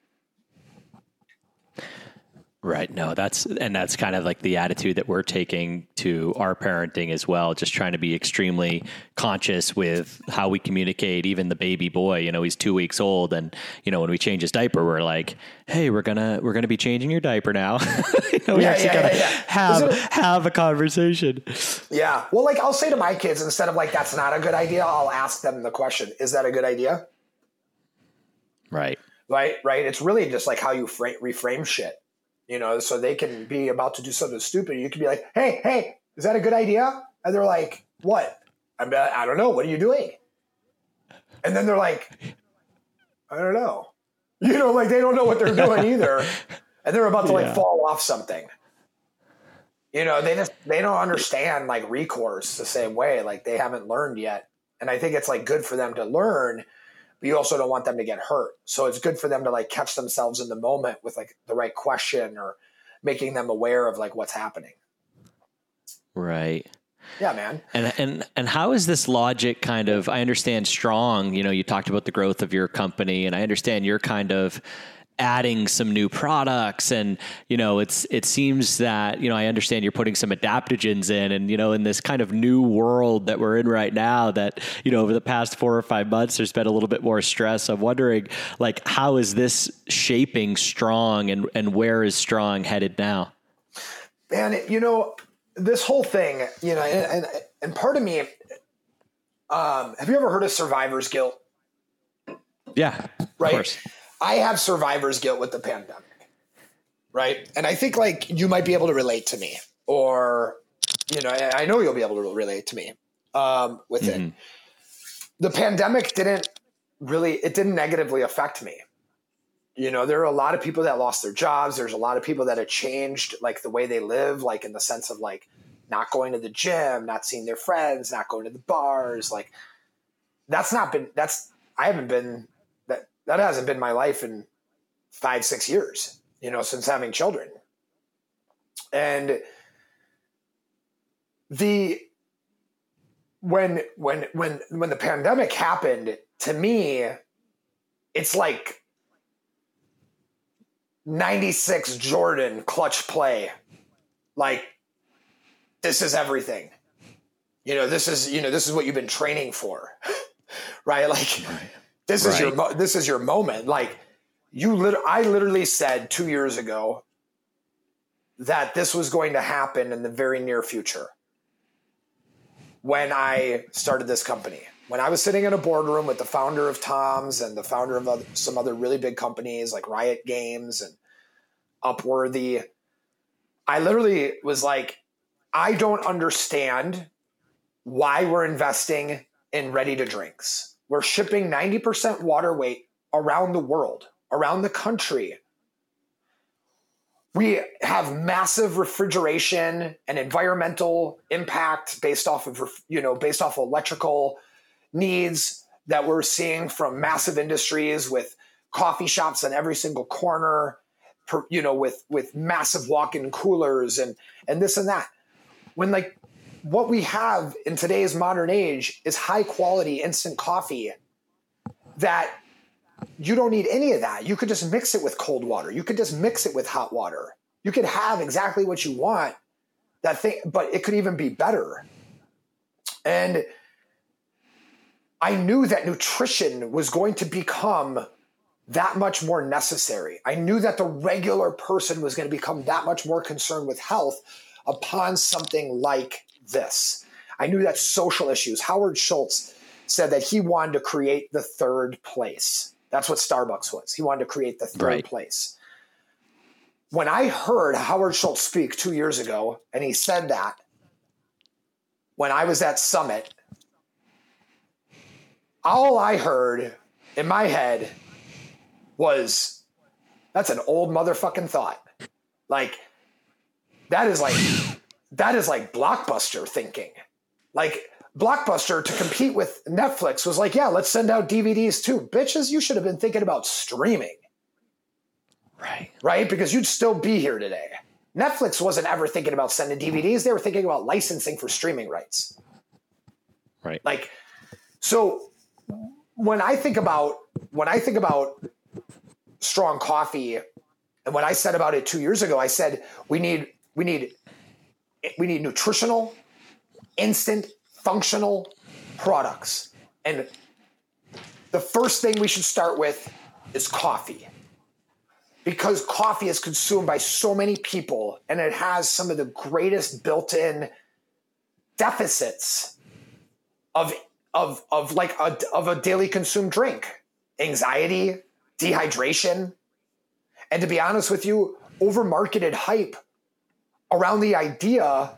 Speaker 5: Right. No, that's and that's kind of like the attitude that we're taking to our parenting as well. Just trying to be extremely conscious with how we communicate. Even the baby boy, you know, he's two weeks old, and you know, when we change his diaper, we're like, "Hey, we're gonna we're gonna be changing your diaper now." [LAUGHS] you know, we yeah, actually yeah, gotta yeah, have it, have a conversation.
Speaker 1: Yeah. Well, like I'll say to my kids instead of like, "That's not a good idea," I'll ask them the question, "Is that a good idea?"
Speaker 5: Right.
Speaker 1: Right. Right. It's really just like how you reframe shit you know, so they can be about to do something stupid. You can be like, hey, hey, is that a good idea? And they're like, what? I'm, I don't know. What are you doing? And then they're like, I don't know. [LAUGHS] You know, like they don't know what they're doing [LAUGHS] either. And they're about to like fall off something. You know, they just, they don't understand like recourse the same way. Like they haven't learned yet. And I think it's like good for them to learn but you also don't want them to get hurt. So it's good for them to like catch themselves in the moment with like the right question or making them aware of like what's happening.
Speaker 5: Right.
Speaker 1: Yeah, man.
Speaker 5: And and and how is this logic kind of I understand strong, you know, you talked about the growth of your company and I understand you're kind of adding some new products. And you know it's it seems that you know I understand you're putting some adaptogens in and you know in this kind of new world that we're in right now that you know over the past 4 or 5 months there's been a little bit more stress. I'm wondering like how is this shaping strong and and where is strong headed now?
Speaker 1: Man you know this whole thing you know and and, and part of me um have you ever heard of survivor's guilt?
Speaker 5: Yeah
Speaker 1: right I have survivor's guilt with the pandemic, right? And I think like you might be able to relate to me, or you know, I know you'll be able to relate to me um, with mm-hmm. it. The pandemic didn't really, it didn't negatively affect me. You know, there are a lot of people that lost their jobs. There's a lot of people that have changed like the way they live, like in the sense of like not going to the gym, not seeing their friends, not going to the bars. Like that's not been, that's, I haven't been that hasn't been my life in five, six years, you know, since having children. And the when when when when the pandemic happened, to me, it's like 96 Jordan clutch play. Like this is everything. You know, this is you know, this is what you've been training for. [LAUGHS] right? Like right this right. is your this is your moment. Like you, lit- I literally said two years ago that this was going to happen in the very near future. When I started this company, when I was sitting in a boardroom with the founder of Tom's and the founder of other, some other really big companies like Riot Games and Upworthy, I literally was like, I don't understand why we're investing in ready to drinks. We're shipping 90% water weight around the world, around the country. We have massive refrigeration and environmental impact based off of, you know, based off of electrical needs that we're seeing from massive industries with coffee shops on every single corner, per, you know, with with massive walk-in coolers and and this and that. When like what we have in today's modern age is high quality instant coffee that you don't need any of that. You could just mix it with cold water. You could just mix it with hot water. You could have exactly what you want. That thing, but it could even be better. And I knew that nutrition was going to become that much more necessary. I knew that the regular person was going to become that much more concerned with health upon something like this. I knew that social issues. Howard Schultz said that he wanted to create the third place. That's what Starbucks was. He wanted to create the third
Speaker 5: Right.
Speaker 1: place. When I heard Howard Schultz speak two years ago, and he said that when I was at Summit, all I heard in my head was that's an old motherfucking thought. Like that is like that is like blockbuster thinking. Like Blockbuster to compete with Netflix was like, yeah, let's send out DVDs too. Bitches, you should have been thinking about streaming,
Speaker 5: Right.
Speaker 1: right? Because you'd still be here today. Netflix wasn't ever thinking about sending DVDs, they were thinking about licensing for streaming rights.
Speaker 5: Right.
Speaker 1: Like, so when I think about when I think about strong coffee, and when I said about it two years ago, I said we need we need we need nutritional, instant, functional products, and the first thing we should start with is coffee. Because coffee is consumed by so many people and it has some of the greatest built in deficits of of of like a of a daily consumed drink. Anxiety dehydration. And to be honest with you over marketed hype around the idea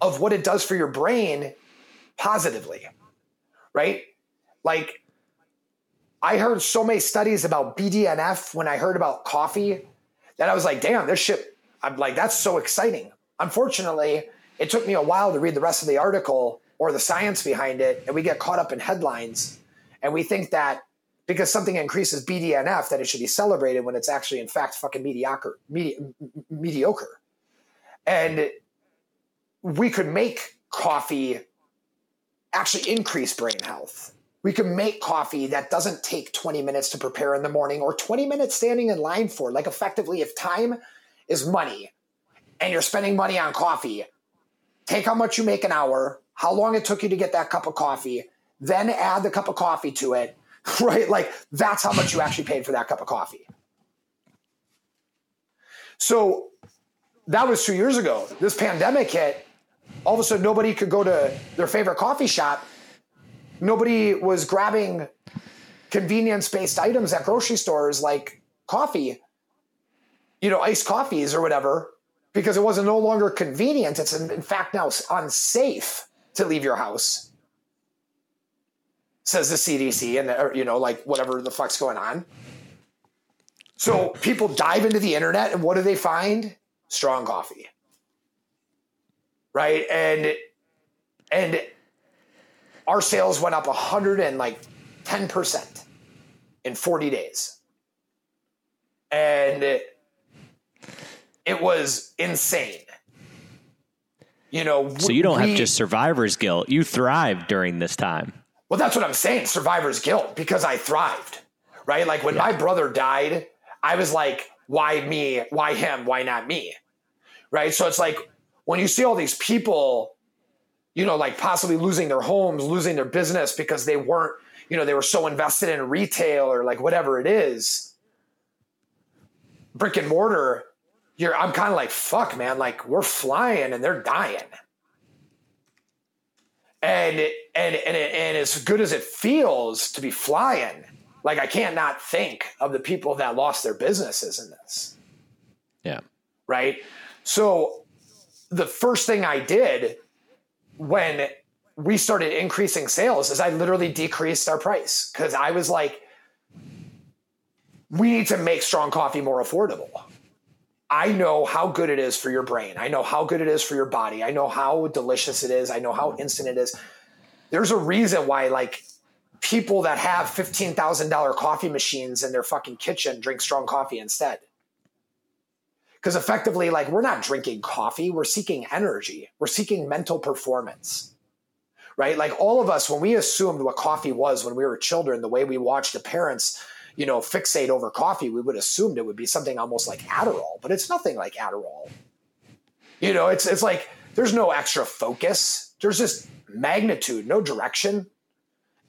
Speaker 1: of what it does for your brain positively right? Like i heard so many studies about bdnf when i heard about coffee that i was like damn this shit i'm like that's so exciting. Unfortunately it took me a while to read the rest of the article or the science behind it and we get caught up in headlines and we think that because something increases BDNF that it should be celebrated when it's actually in fact fucking mediocre medi- mediocre and we could make coffee actually increase brain health we could make coffee that doesn't take 20 minutes to prepare in the morning or 20 minutes standing in line for like effectively if time is money and you're spending money on coffee take how much you make an hour, how long it took you to get that cup of coffee, then add the cup of coffee to it, [LAUGHS] right? Like that's how much you actually paid for that cup of coffee. So that was two years ago. This pandemic hit. All of a sudden, nobody could go to their favorite coffee shop. Nobody was grabbing convenience based items at grocery stores like coffee, you know, iced coffees or whatever because it wasn't no longer convenient. It's in, fact now unsafe to leave your house, says the CDC, and or, you know, like whatever the fuck's going on. So people dive into the internet, and what do they find? Strong coffee, right? And and our sales went up a hundred and like ten percent in forty days, and. It, it was insane. You know,
Speaker 5: So you don't
Speaker 1: we-
Speaker 5: have just survivor's guilt. You thrived during this time.
Speaker 1: Well, that's what I'm saying. Survivor's guilt because I thrived, right? Like when my brother died, I was like, why me? Why him? Why not me? Right. So it's like when you see all these people, you know, like possibly losing their homes, losing their business because they weren't, you know, they were so invested in retail or like whatever it is, brick and mortar, you're, I'm kind of like, fuck, man, like we're flying and they're dying and and and and as good as it feels to be flying, like I can't not think of the people that lost their businesses in this,
Speaker 5: Yeah.
Speaker 1: right? So the first thing I did when we started increasing sales is I literally decreased our price because I was like, we need to make strong coffee more affordable. I know how good it is for your brain. I know how good it is for your body. I know how delicious it is. I know how instant it is. There's a reason why, like, people that have $15,000 coffee machines in their fucking kitchen drink strong coffee instead. Because effectively, like, we're not drinking coffee, we're seeking energy, we're seeking mental performance, right? Like, all of us, when we assumed what coffee was when we were children, the way we watched the parents, you know, fixate over coffee, we would assumed it would be something almost like Adderall, but it's nothing like Adderall. You know, it's it's like there's no extra focus. There's just magnitude, no direction,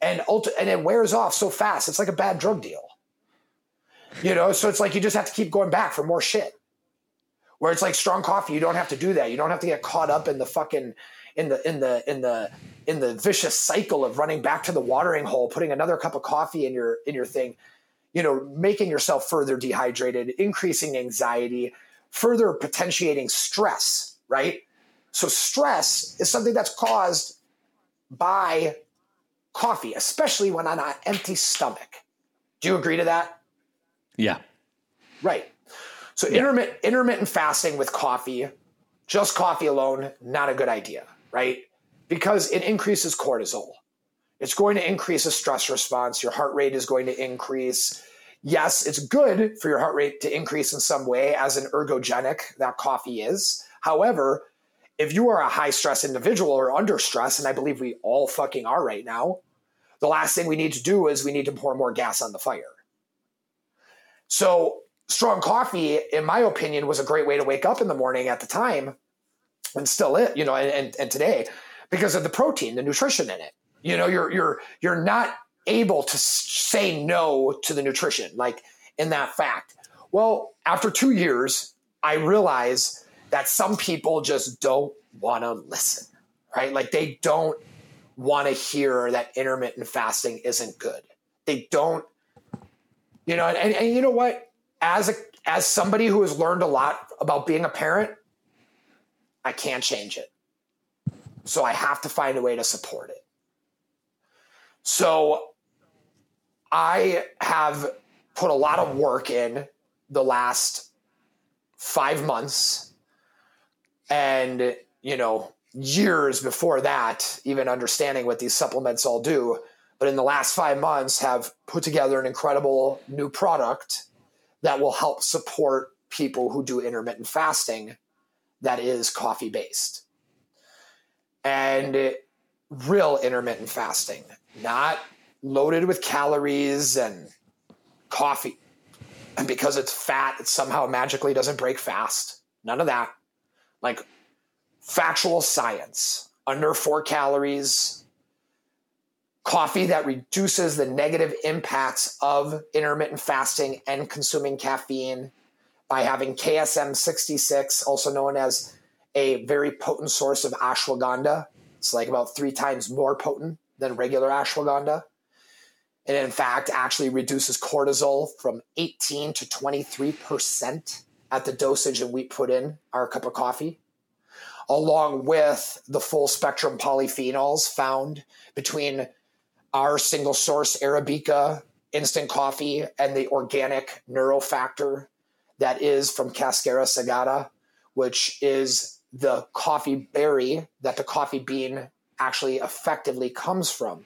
Speaker 1: and ulti- and it wears off so fast. It's like a bad drug deal. You know, so it's like you just have to keep going back for more shit. Where it's like strong coffee, you don't have to do that. You don't have to get caught up in the fucking in the in the in the in the vicious cycle of running back to the watering hole, putting another cup of coffee in your in your thing, you know, making yourself further dehydrated, increasing anxiety, further potentiating stress, right? So stress is something that's caused by coffee, especially when on an empty stomach. Do you agree to that?
Speaker 5: Yeah.
Speaker 1: Right. So intermittent intermittent fasting with coffee, just coffee alone, not a good idea, right? Because it increases cortisol. It's going to increase a stress response. Your heart rate is going to increase. Yes, it's good for your heart rate to increase in some way as an ergogenic that coffee is. However, if you are a high stress individual or under stress, and I believe we all fucking are right now, the last thing we need to do is we need to pour more gas on the fire. So, strong coffee, in my opinion, was a great way to wake up in the morning at the time, and still it, you know, and, and, and today because of the protein, the nutrition in it. You know, you're you're you're not able to say no to the nutrition, like in that fact. Well, after two years, I realize that some people just don't want to listen, right? Like they don't want to hear that intermittent fasting isn't good. They don't, you know, and, and you know what? As a as somebody who has learned a lot about being a parent, I can't change it. So I have to find a way to support it. So I have put a lot of work in the last five months and, you know, years before that, even understanding what these supplements all do. But in the last five months, have put together an incredible new product that will help support people who do intermittent fasting that is coffee based. And real intermittent fasting, not loaded with calories and coffee. And because it's fat, it somehow magically doesn't break fast. None of that. Like factual science, under four calories, coffee that reduces the negative impacts of intermittent fasting and consuming caffeine by having KSM 66, also known as a very potent source of ashwagandha. It's like about three times more potent than regular ashwagandha. And in fact, actually reduces cortisol from 18 to 23% at the dosage that we put in our cup of coffee, along with the full spectrum polyphenols found between our single source Arabica instant coffee and the organic neurofactor that is from Cascara sagrada, which is the coffee berry that the coffee bean actually effectively comes from.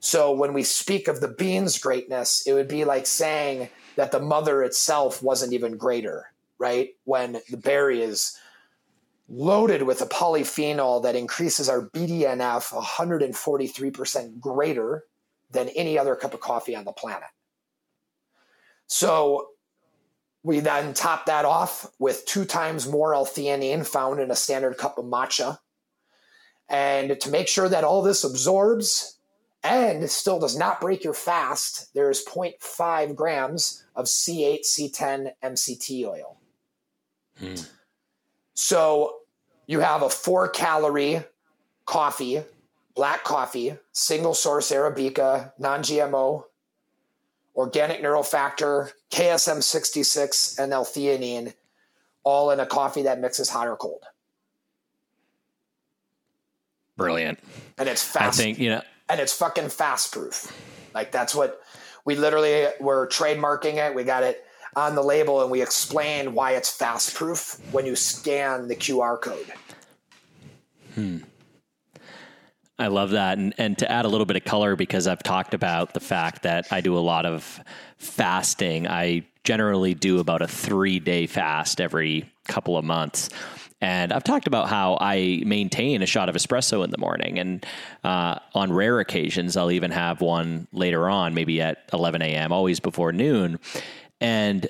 Speaker 1: So when we speak of the bean's greatness, it would be like saying that the mother itself wasn't even greater, right? When the berry is loaded with a polyphenol that increases our BDNF 143% greater than any other cup of coffee on the planet. So we then top that off with two times more L-theanine found in a standard cup of matcha. And to make sure that all this absorbs and still does not break your fast, there's 0.5 grams of C8, C10, MCT oil. Hmm. So you have a four calorie coffee, black coffee, single source Arabica, non GMO, organic neurofactor, KSM 66, and L theanine, all in a coffee that mixes hot or cold.
Speaker 5: Brilliant.
Speaker 1: And it's fast.
Speaker 5: I think, you know,
Speaker 1: and it's fucking fast proof. Like that's what we literally were trademarking it. We got it on the label and we explain why it's fast proof when you scan the QR code.
Speaker 5: Hmm. I love that. And, and to add a little bit of color, because I've talked about the fact that I do a lot of fasting, I generally do about a three day fast every couple of months. And I've talked about how I maintain a shot of espresso in the morning. And uh, on rare occasions, I'll even have one later on, maybe at 11 a.m., always before noon. And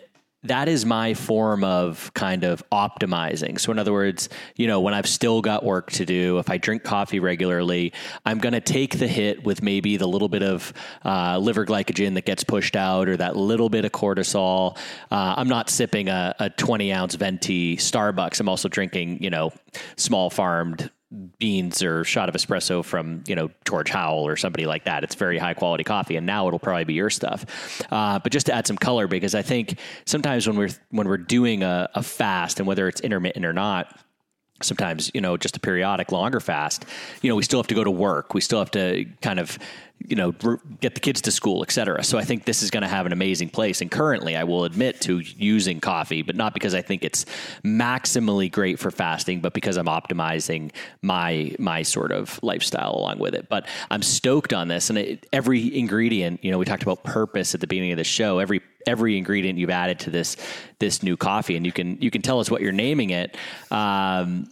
Speaker 5: that is my form of kind of optimizing. So, in other words, you know, when I've still got work to do, if I drink coffee regularly, I'm going to take the hit with maybe the little bit of uh, liver glycogen that gets pushed out or that little bit of cortisol. Uh, I'm not sipping a, a 20 ounce venti Starbucks. I'm also drinking, you know, small farmed beans or shot of espresso from you know George Howell or somebody like that. It's very high quality coffee, and now it'll probably be your stuff. Uh, but just to add some color, because I think sometimes when we're when we're doing a, a fast, and whether it's intermittent or not, sometimes you know just a periodic longer fast you know we still have to go to work we still have to kind of you know get the kids to school et cetera. So i think this is going to have an amazing place. And currently i will admit to using coffee but not because i think it's maximally great for fasting but because i'm optimizing my my sort of lifestyle along with it. But i'm stoked on this and it, every ingredient you know we talked about purpose at the beginning of the show. Every every ingredient you've added to this this new coffee, and you can you can tell us what you're naming it. Um,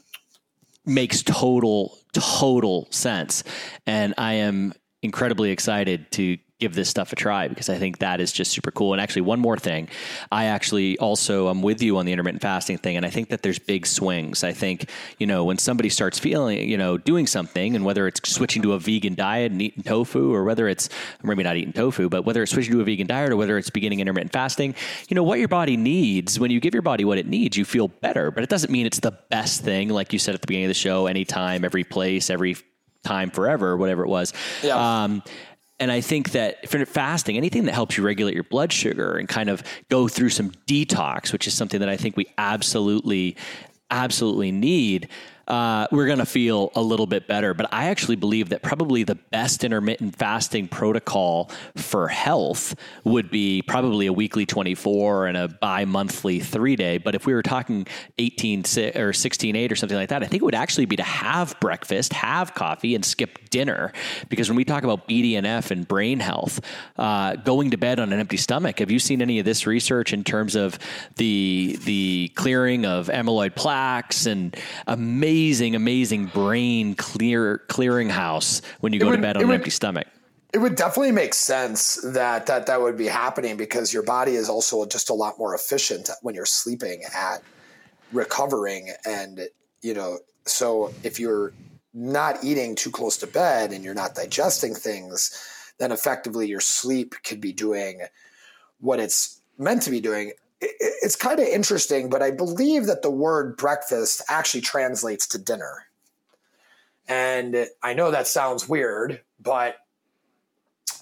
Speaker 5: makes total total sense, and I am incredibly excited to give this stuff a try because I think that is just super cool. And actually, one more thing, I actually also I'm with you on the intermittent fasting thing, and I think that there's big swings. I think you know when somebody starts feeling you know doing something, and whether it's switching to a vegan diet and eating tofu, or whether it's maybe not eating tofu, but whether it's switching to a vegan diet or whether it's beginning intermittent fasting, you know what your body needs. When you give your body what it needs, you feel better. But it doesn't mean it's the best thing, like you said at the beginning of the show. Anytime, every place, every time, forever, whatever it was. Yeah. Um, and I think that for fasting, anything that helps you regulate your blood sugar and kind of go through some detox, which is something that I think we absolutely, absolutely need, uh, we're going to feel a little bit better. But I actually believe that probably the best intermittent fasting protocol for health would be probably a weekly 24 and a bi monthly three day. But if we were talking 18 or 16 8 or something like that, I think it would actually be to have breakfast, have coffee, and skip dinner. Because when we talk about BDNF and brain health, uh, going to bed on an empty stomach, have you seen any of this research in terms of the, the clearing of amyloid plaques and amazing? Amazing, amazing brain clear clearinghouse when you go would, to bed on an would, empty stomach.
Speaker 1: It would definitely make sense that that that would be happening because your body is also just a lot more efficient when you're sleeping at recovering and you know so if you're not eating too close to bed and you're not digesting things then effectively your sleep could be doing what it's meant to be doing it's kind of interesting, but I believe that the word breakfast actually translates to dinner. And I know that sounds weird, but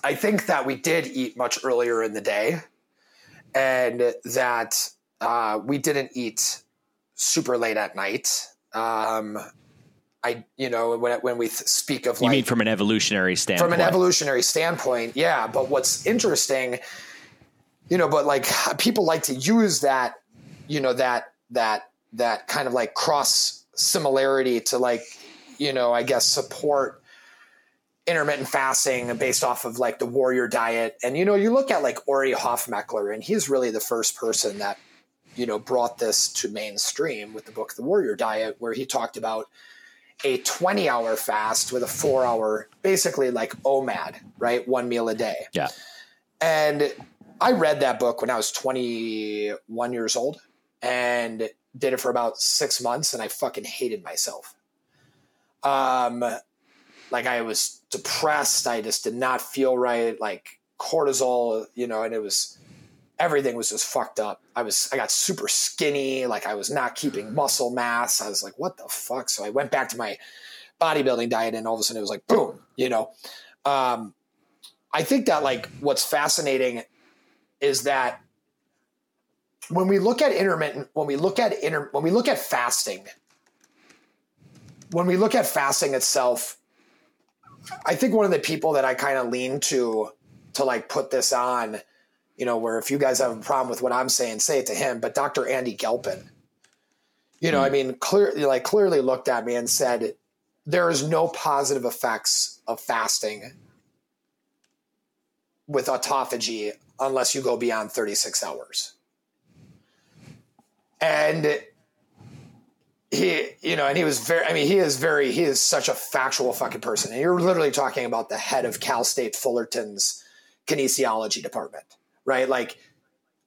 Speaker 1: I think that we did eat much earlier in the day and that uh, we didn't eat super late at night. Um, I, you know, when, when we speak of
Speaker 5: you like, mean from an evolutionary standpoint,
Speaker 1: from an evolutionary standpoint, yeah. But what's interesting you know, but like people like to use that, you know, that that that kind of like cross similarity to like, you know, I guess support intermittent fasting based off of like the warrior diet. And you know, you look at like Ori Hofmekler, and he's really the first person that you know brought this to mainstream with the book The Warrior Diet, where he talked about a 20 hour fast with a four hour, basically like OMAD, right? One meal a day.
Speaker 5: Yeah.
Speaker 1: And I read that book when I was 21 years old and did it for about six months, and I fucking hated myself. Um, like I was depressed. I just did not feel right. Like cortisol, you know, and it was everything was just fucked up. I was I got super skinny. Like I was not keeping muscle mass. I was like, what the fuck? So I went back to my bodybuilding diet, and all of a sudden it was like, boom, you know. Um, I think that like what's fascinating is that when we look at intermittent, when we look at inter, when we look at fasting, when we look at fasting itself, I think one of the people that I kind of lean to to like put this on, you know, where if you guys have a problem with what I'm saying, say it to him. But Dr. Andy Galpin, you know, mm. I hmm. mean, clearly, like clearly looked at me and said, there is no positive effects of fasting with autophagy unless you go beyond 36 hours. and he, you know, and he was very. I mean, he is very. He is such a factual fucking person. And you're literally talking about the head of Cal State Fullerton's kinesiology department, right? Like,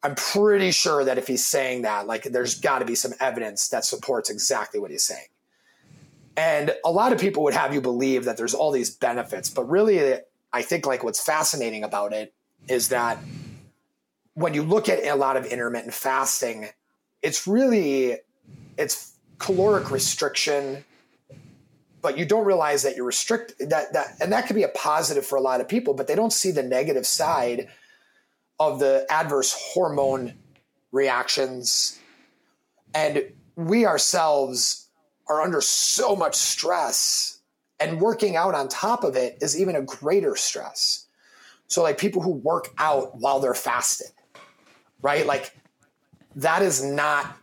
Speaker 1: I'm pretty sure that if he's saying that, like, there's got to be some evidence that supports exactly what he's saying. And a lot of people would have you believe that there's all these benefits, but really, I think like what's fascinating about it is that when you look at a lot of intermittent fasting, it's really it's caloric restriction, but you don't realize that you're restrict that that and that could be a positive for a lot of people, but they don't see the negative side of the adverse hormone reactions. And we ourselves are under so much stress and working out on top of it is even a greater stress. So like people who work out while they're fasted, right? Like that is not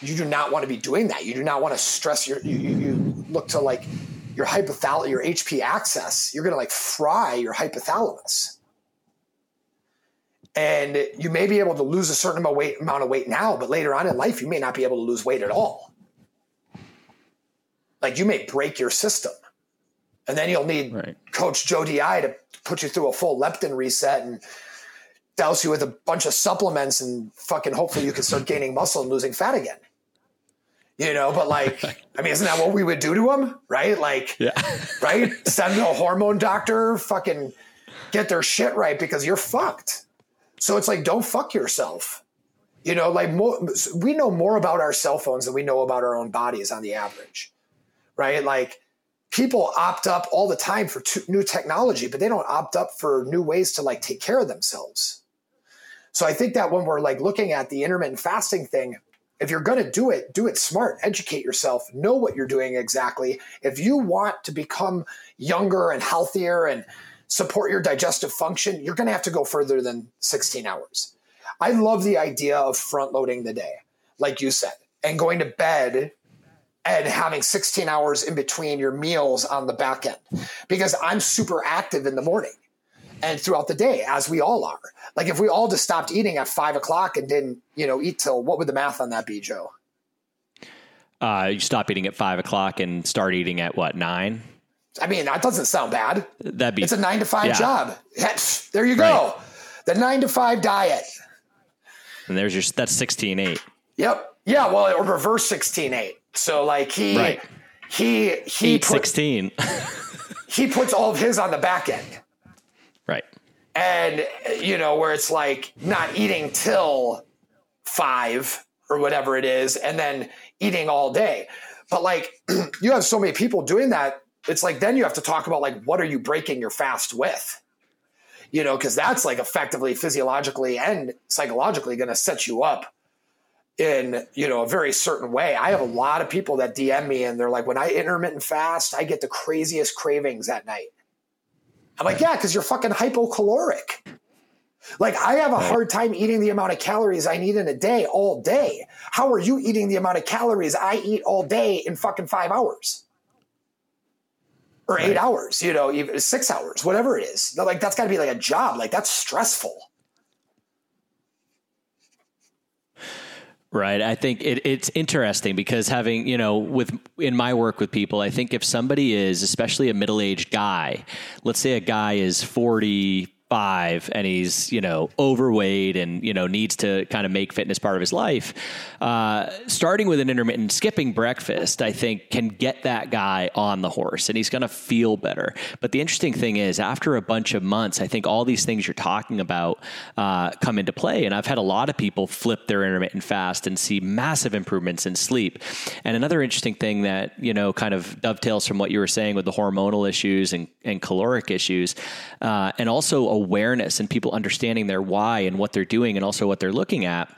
Speaker 1: you do not want to be doing that. You do not want to stress your you, you, you look to like your hypothalamus, your HP axis. You're going to like fry your hypothalamus. And you may be able to lose a certain amount of weight, amount of weight now, but later on in life, you may not be able to lose weight at all. Like you may break your system. And then you'll need
Speaker 5: Right.
Speaker 1: Coach JOEDI to put you through a full leptin reset and douse you with a bunch of supplements and fucking hopefully you can start gaining muscle and losing fat again. You know, but like, I mean, isn't that what we would do to them? Right? Like,
Speaker 5: Yeah. [LAUGHS]
Speaker 1: right? Send a hormone doctor, fucking get their shit right because you're fucked. So it's like, don't fuck yourself. You know, like more, we know more about our cell phones than we know about our own bodies on the average, right? Like people opt up all the time for t- new technology, but they don't opt up for new ways to like take care of themselves. So I think that when we're like looking at the intermittent fasting thing, if you're going to do it, do it smart, educate yourself, know what you're doing exactly. If you want to become younger and healthier and support your digestive function, you're going to have to go further than 16 hours. I love the idea of front loading the day, like you said, and going to bed and having 16 hours in between your meals on the back end because I'm super active in the morning and throughout the day, as we all are. Like if we all just stopped eating at five o'clock and didn't, you know, eat till what would the math on that be, Joe?
Speaker 5: Uh, you stop eating at five o'clock and start eating at what nine?
Speaker 1: I mean, that doesn't sound bad.
Speaker 5: That'd be
Speaker 1: It's a nine to five
Speaker 5: Yeah.
Speaker 1: job. There you go. The nine to five diet.
Speaker 5: and there's your that's sixteen eight.
Speaker 1: Yep. Yeah. Well, or reverse 16 8. So like he,
Speaker 5: Right.
Speaker 1: he, he, put,
Speaker 5: sixteen. [LAUGHS]
Speaker 1: he puts all of his on the back end.
Speaker 5: right.
Speaker 1: and you know where it's like not eating till five or whatever it is and then eating all day but like [CLEARS THROAT] you have so many people doing that it's like then you have to talk about like what are you breaking your fast with you know because that's like effectively physiologically and psychologically going to set you up in you know a very certain way i have a lot of people that dm me and they're like when i intermittent fast i get the craziest cravings at night I'm like, yeah, because you're fucking hypocaloric. Like, I have a hard time eating the amount of calories I need in a day all day. How are you eating the amount of calories I eat all day in fucking five hours? Or eight hours, you know, even six hours, whatever it is. Like, that's got to be like a job. Like, that's stressful.
Speaker 5: Right. I think it, it's interesting because having, you know, with in my work with people, I think if somebody is, especially a middle aged guy, let's say a guy is 45 and he's, you know, overweight and, you know, needs to kind of make fitness part of his life, uh, starting with an intermittent skipping breakfast, I think can get that guy on the horse and he's going to feel better. But the interesting thing is, after a bunch of months, I think all these things you're talking about uh, come into play. And I've had a lot of people flip their intermittent fast and see massive improvements in sleep. And another interesting thing that, you know, kind of dovetails from what you were saying with the hormonal issues and, and caloric issues, uh, and also awareness and people understanding their why and what they're doing and also what they're looking at.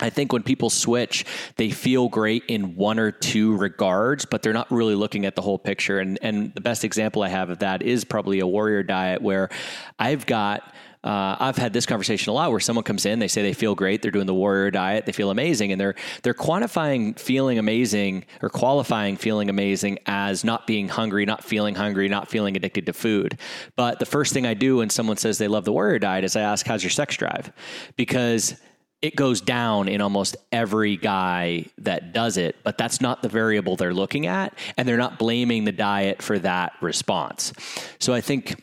Speaker 5: I think when people switch, they feel great in one or two regards, but they're not really looking at the whole picture. And and the best example I have of that is probably a warrior diet where I've got uh, I've had this conversation a lot where someone comes in, they say they feel great, they're doing the warrior diet, they feel amazing, and they're they're quantifying feeling amazing or qualifying feeling amazing as not being hungry, not feeling hungry, not feeling addicted to food. But the first thing I do when someone says they love the warrior diet is I ask, "How's your sex drive?" Because it goes down in almost every guy that does it, but that's not the variable they're looking at. And they're not blaming the diet for that response. So I think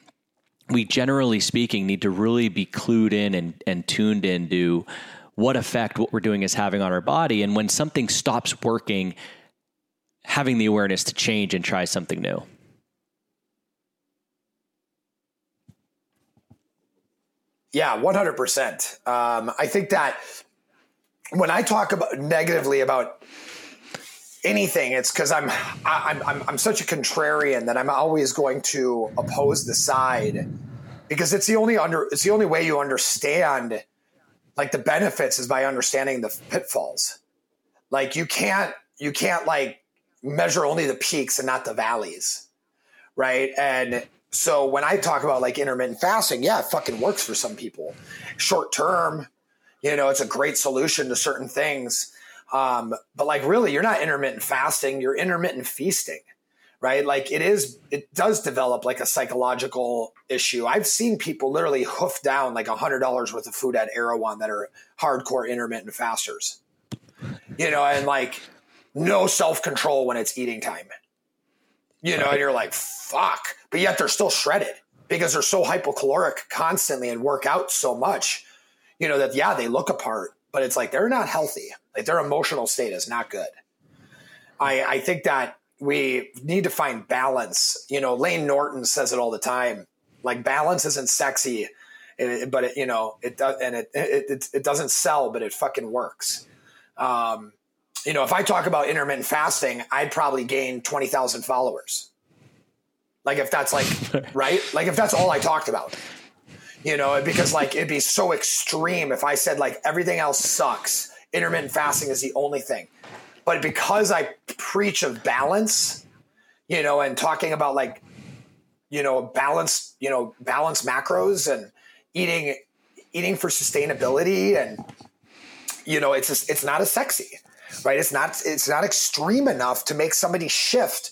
Speaker 5: we generally speaking need to really be clued in and, and tuned into what effect what we're doing is having on our body. And when something stops working, having the awareness to change and try something new.
Speaker 1: Yeah, 100%. Um, I think that when I talk about negatively about anything, it's because I'm, I'm, I'm, I'm such a contrarian that I'm always going to oppose the side because it's the only under, it's the only way you understand like the benefits is by understanding the pitfalls. Like you can't, you can't like measure only the peaks and not the valleys. Right. And so when I talk about like intermittent fasting, yeah, it fucking works for some people. Short term, you know, it's a great solution to certain things. Um, but like really, you're not intermittent fasting, you're intermittent feasting, right? Like it is, it does develop like a psychological issue. I've seen people literally hoof down like a hundred dollars worth of food at Erewhon that are hardcore intermittent fasters, you know, and like no self control when it's eating time you know, and you're like, fuck. But yet they're still shredded because they're so hypocaloric constantly and work out so much, you know, that yeah, they look apart, but it's like they're not healthy. Like their emotional state is not good. I, I think that we need to find balance. You know, Lane Norton says it all the time. Like balance isn't sexy, but it, you know, it does, and it, it, it, doesn't sell, but it fucking works. Um, you know, if I talk about intermittent fasting, I'd probably gain 20,000 followers. Like if that's like, [LAUGHS] right? Like if that's all I talked about, you know, because like it'd be so extreme if I said like everything else sucks. Intermittent fasting is the only thing. But because I preach of balance, you know, and talking about like, you know, balance, you know, balance macros and eating, eating for sustainability and, you know, it's just, it's not as sexy right? It's not it's not extreme enough to make somebody shift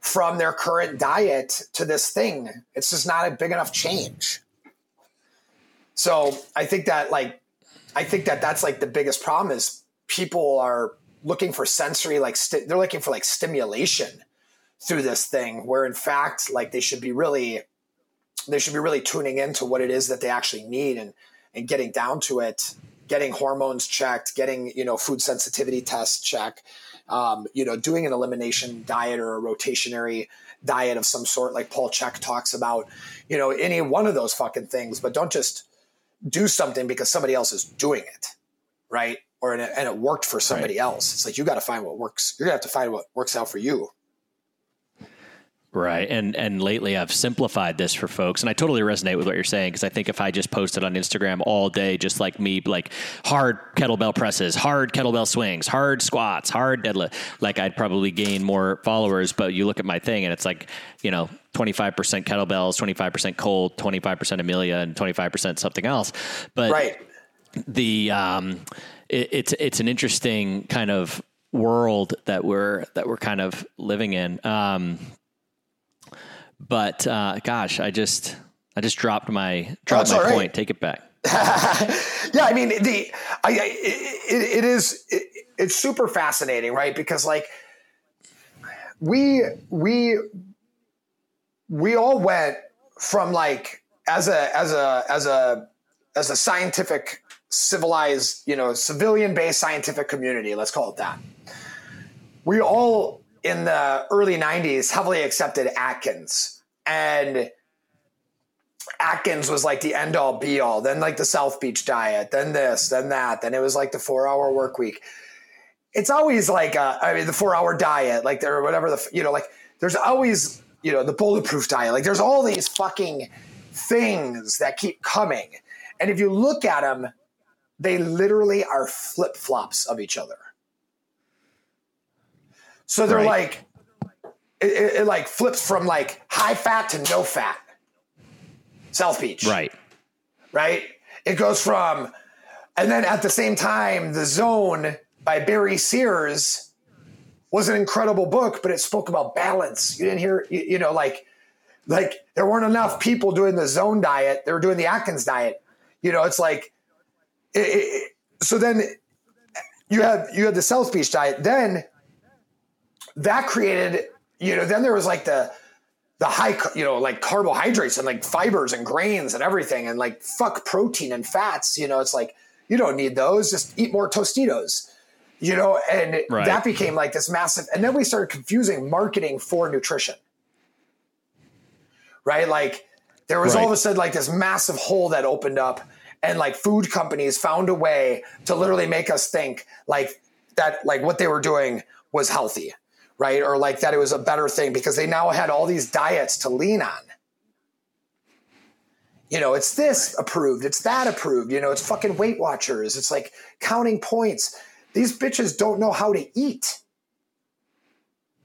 Speaker 1: from their current diet to this thing. It's just not a big enough change. So I think that like I think that that's like the biggest problem is people are looking for sensory like they they're looking for like stimulation through this thing where in fact like they should be really they should be really tuning into what it is that they actually need and and getting down to it getting hormones checked, getting you know food sensitivity tests checked, um, you know doing an elimination diet or a rotationary diet of some sort, like Paul Chek talks about, you know any one of those fucking things, but don't just do something because somebody else is doing it, right? Or and it worked for somebody right. else. It's like you got to find what works. You're gonna have to find what works out for you.
Speaker 5: Right. And and lately I've simplified this for folks and I totally resonate with what you're saying because I think if I just posted on Instagram all day just like me like hard kettlebell presses, hard kettlebell swings, hard squats, hard deadlift, like I'd probably gain more followers, but you look at my thing and it's like, you know, 25% kettlebells, 25% cold, 25% Amelia and 25% something else. But
Speaker 1: right.
Speaker 5: the um it, it's it's an interesting kind of world that we're that we're kind of living in. Um but uh, gosh, I just I just dropped my dropped my right. point. Take it back. [LAUGHS]
Speaker 1: yeah, I mean the I, it, it is it, it's super fascinating, right? Because like we we we all went from like as a as a as a as a scientific civilized you know civilian based scientific community let's call it that we all in the early 90s heavily accepted Atkins. And Atkins was like the end all be all. Then like the South Beach diet, then this, then that. Then it was like the four hour work week. It's always like, a, I mean, the four hour diet, like there, whatever the, you know, like there's always, you know, the bulletproof diet. Like there's all these fucking things that keep coming. And if you look at them, they literally are flip flops of each other. So they're right. like, it, it, it, like flips from like high fat to no fat. South Beach.
Speaker 5: Right.
Speaker 1: Right. It goes from, and then at the same time, The Zone by Barry Sears was an incredible book, but it spoke about balance. You didn't hear, you, you know, like, like there weren't enough people doing the zone diet. They were doing the Atkins diet. You know, it's like, it, so then you had you had the South Beach diet. Then that created, you know, then there was like the the high, you know, like carbohydrates and like fibers and grains and everything, and like fuck protein and fats. You know, it's like you don't need those. Just eat more Tostitos. You know, and
Speaker 5: Right.
Speaker 1: that became like this massive. And then we started confusing marketing for nutrition. Right, like there was all of a sudden like this massive hole that opened up, and like food companies found a way to literally make us think like that, like what they were doing was healthy, right? Or like that it was a better thing because they now had all these diets to lean on. You know, it's this approved, it's that approved, you know, it's fucking Weight Watchers, it's like counting points. These bitches don't know how to eat.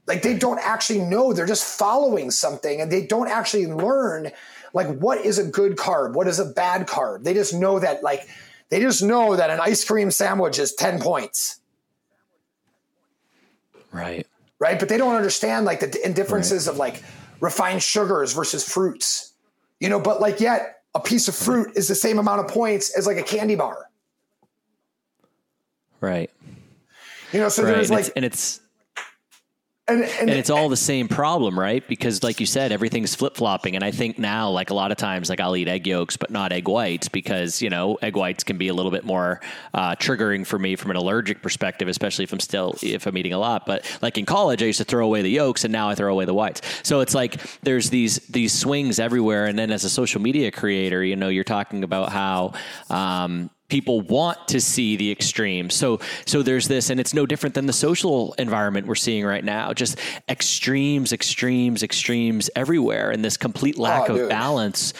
Speaker 1: Like they don't actually know, they're just following something and they don't actually learn like what is a good carb, what is a bad carb. They just know that like they just know that an ice cream sandwich is 10 points.
Speaker 5: Right.
Speaker 1: Right? But they don't understand like the d- indifferences of like refined sugars versus fruits, you know. But like, yet a piece of fruit is the same amount of points as like a candy bar,
Speaker 5: Right.
Speaker 1: you know. So
Speaker 5: right.
Speaker 1: there's
Speaker 5: And,
Speaker 1: like,
Speaker 5: it's, and it's
Speaker 1: and, and,
Speaker 5: and it's all the same problem, right? Because like you said, everything's flip flopping. And I think now, like a lot of times, like I'll eat egg yolks, but not egg whites because, you know, egg whites can be a little bit more uh, triggering for me from an allergic perspective, especially if I'm still, if I'm eating a lot. But like in college, I used to throw away the yolks and now I throw away the whites. So it's like there's these, these swings everywhere. And then as a social media creator, you know, you're talking about how, um, people want to see the extremes. So so there's this and it's no different than the social environment we're seeing right now. Just extremes, extremes, extremes everywhere and this complete oh, lack
Speaker 1: Oh,
Speaker 5: of
Speaker 1: dude.
Speaker 5: balance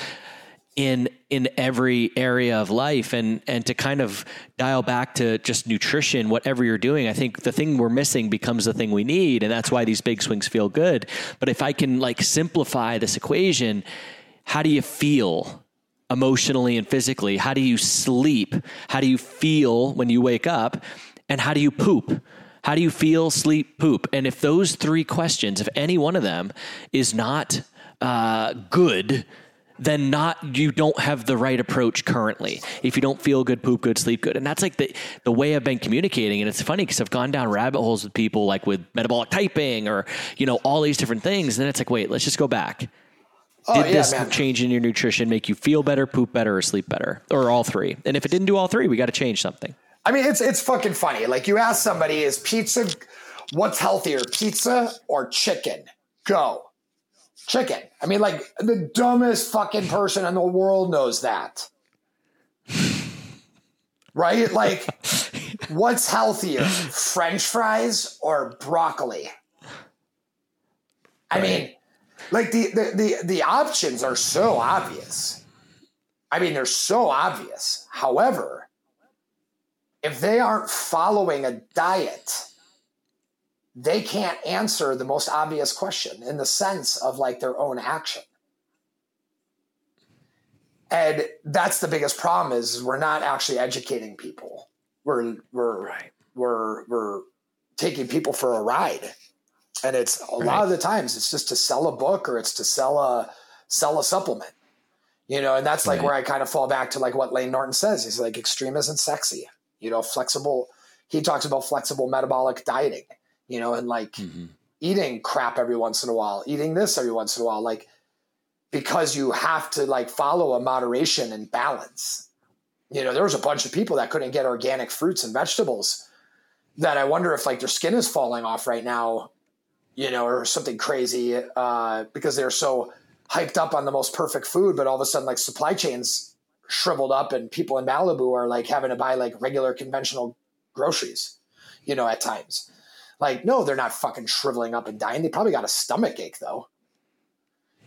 Speaker 5: in in every area of life and and to kind of dial back to just nutrition whatever you're doing i think the thing we're missing becomes the thing we need and that's why these big swings feel good but if i can like simplify this equation how do you feel emotionally and physically? How do you sleep? How do you feel when you wake up? And how do you poop? How do you feel, sleep, poop? And if those three questions, if any one of them is not uh, good, then not you don't have the right approach currently. If you don't feel good, poop good, sleep good, and that's like the the way I've been communicating. And it's funny because I've gone down rabbit holes with people like with metabolic typing or you know all these different things. And then it's like, wait, let's just go back
Speaker 1: oh
Speaker 5: did
Speaker 1: yeah,
Speaker 5: this
Speaker 1: man.
Speaker 5: change in your nutrition make you feel better, poop better, or sleep better, or all three? And if it didn't do all three, we got to change something.
Speaker 1: I mean, it's it's fucking funny. Like you ask somebody, is pizza what's healthier, pizza or chicken? Go. Chicken. I mean, like the dumbest fucking person in the world knows that. Right? Like, [LAUGHS] what's healthier, French fries or broccoli? I mean, like the, the the the options are so obvious. I mean, they're so obvious. However, if they aren't following a diet, they can't answer the most obvious question in the sense of like their own action. And that's the biggest problem is we're not actually educating people. We're we're we're we're taking people for a ride. And it's a lot of the times it's just to sell a book or it's to sell a sell a supplement. You know, and that's like
Speaker 5: Right.
Speaker 1: where I kind of fall back to like what Lane Norton says. He's like extreme isn't sexy. You know, flexible he talks about flexible metabolic dieting, you know, and like mm-hmm. eating crap every once in a while, eating this every once in a while, like because you have to like follow a moderation and balance. You know, there was a bunch of people that couldn't get organic fruits and vegetables that I wonder if like their skin is falling off right now, you know, or something crazy uh, because they're so hyped up on the most perfect food, but all of a sudden like supply chains shriveled up and people in Malibu are like having to buy like regular conventional groceries, you know, at times. Like, no, they're not fucking shriveling up and dying. They probably got a stomach ache though.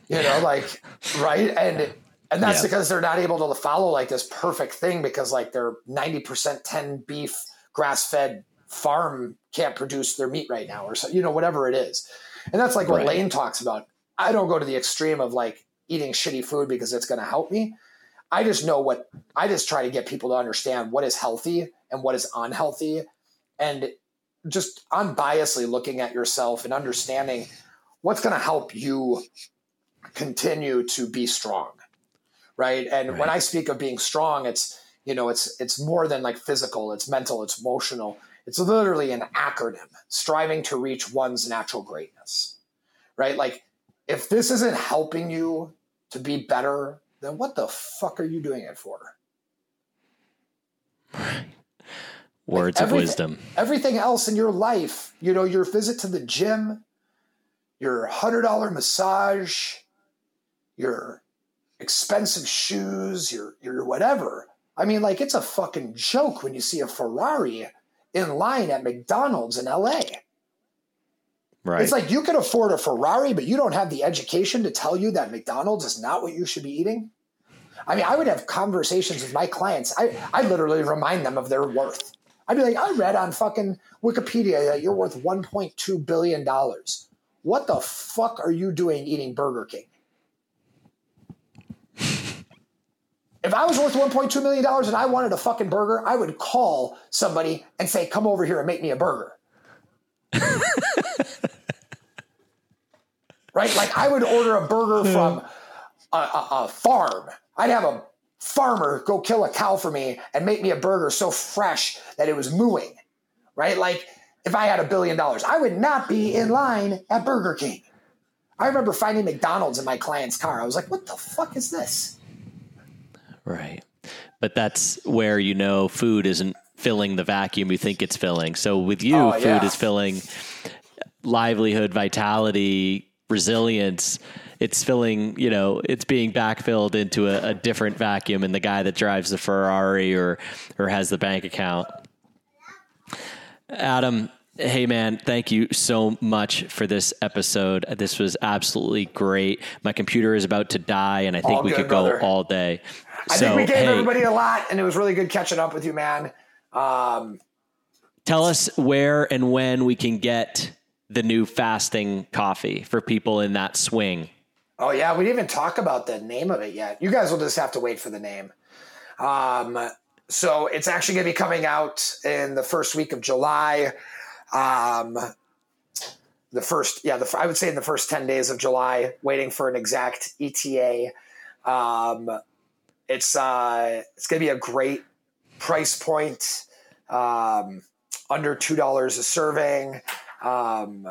Speaker 1: You know, like right? And and that's
Speaker 5: Yeah.
Speaker 1: because they're not able to follow like this perfect thing because like they're 90% 10 beef grass fed farm can't produce their meat right now or so, you know, whatever it is. And that's like what
Speaker 5: Right.
Speaker 1: Lane talks about. I don't go to the extreme of like eating shitty food because it's going to help me. I just know what I just try to get people to understand what is healthy and what is unhealthy and just unbiasedly looking at yourself and understanding what's going to help you continue to be strong. Right. And when I speak of being strong, it's you know, it's it's more than like physical, it's mental, it's emotional. It's literally an acronym, striving to reach one's natural greatness. Right? Like if this isn't helping you to be better, then what the fuck are you doing it for? [LAUGHS]
Speaker 5: Words
Speaker 1: Like,
Speaker 5: of wisdom.
Speaker 1: Everything else in your life, you know, your visit to the gym, your hundred dollar massage, your expensive shoes, your your whatever. I mean, like it's a fucking joke when you see a Ferrari in line at McDonald's in LA.
Speaker 5: Right.
Speaker 1: It's like you can afford a Ferrari, but you don't have the education to tell you that McDonald's is not what you should be eating. I mean, I would have conversations with my clients. I, I literally remind them of their worth. I'd be like, I read on fucking Wikipedia that you're worth $1.2 billion. What the fuck are you doing eating Burger King? If I was worth $1.2 million and I wanted a fucking burger, I would call somebody and say, come over here and make me a burger. [LAUGHS] right? Like I would order a burger hmm. from a, a, a farm. I'd have a farmer go kill a cow for me and make me a burger so fresh that it was mooing, right? Like if I had a billion dollars, I would not be in line at Burger King. I remember finding McDonald's in my client's car. I was like, what the fuck is this?
Speaker 5: Right. But that's where you know food isn't filling the vacuum you think it's filling. So with you,
Speaker 1: Oh,
Speaker 5: food
Speaker 1: yeah.
Speaker 5: is filling livelihood, vitality, resilience. It's filling, you know, it's being backfilled into a, a different vacuum and the guy that drives the Ferrari or or has the bank account. Adam, hey man, thank you so much for this episode. This was absolutely great. My computer is about to die and I think
Speaker 1: All
Speaker 5: we
Speaker 1: good,
Speaker 5: could go all day.
Speaker 1: I
Speaker 5: so,
Speaker 1: think we gave
Speaker 5: hey,
Speaker 1: everybody a lot, and it was really good catching up with you, man. Um,
Speaker 5: tell us where and when we can get the new fasting coffee for people in that swing.
Speaker 1: oh yeah, we didn't even talk about the name of it yet. You guys will just have to wait for the name. Um, so it's actually going to be coming out in the first week of July. Um, the first, yeah, the, I would say in the first 10 days of July, waiting for an exact ETA. Um, it's, uh, it's going to be a great price point, um, under $2 a serving. Um,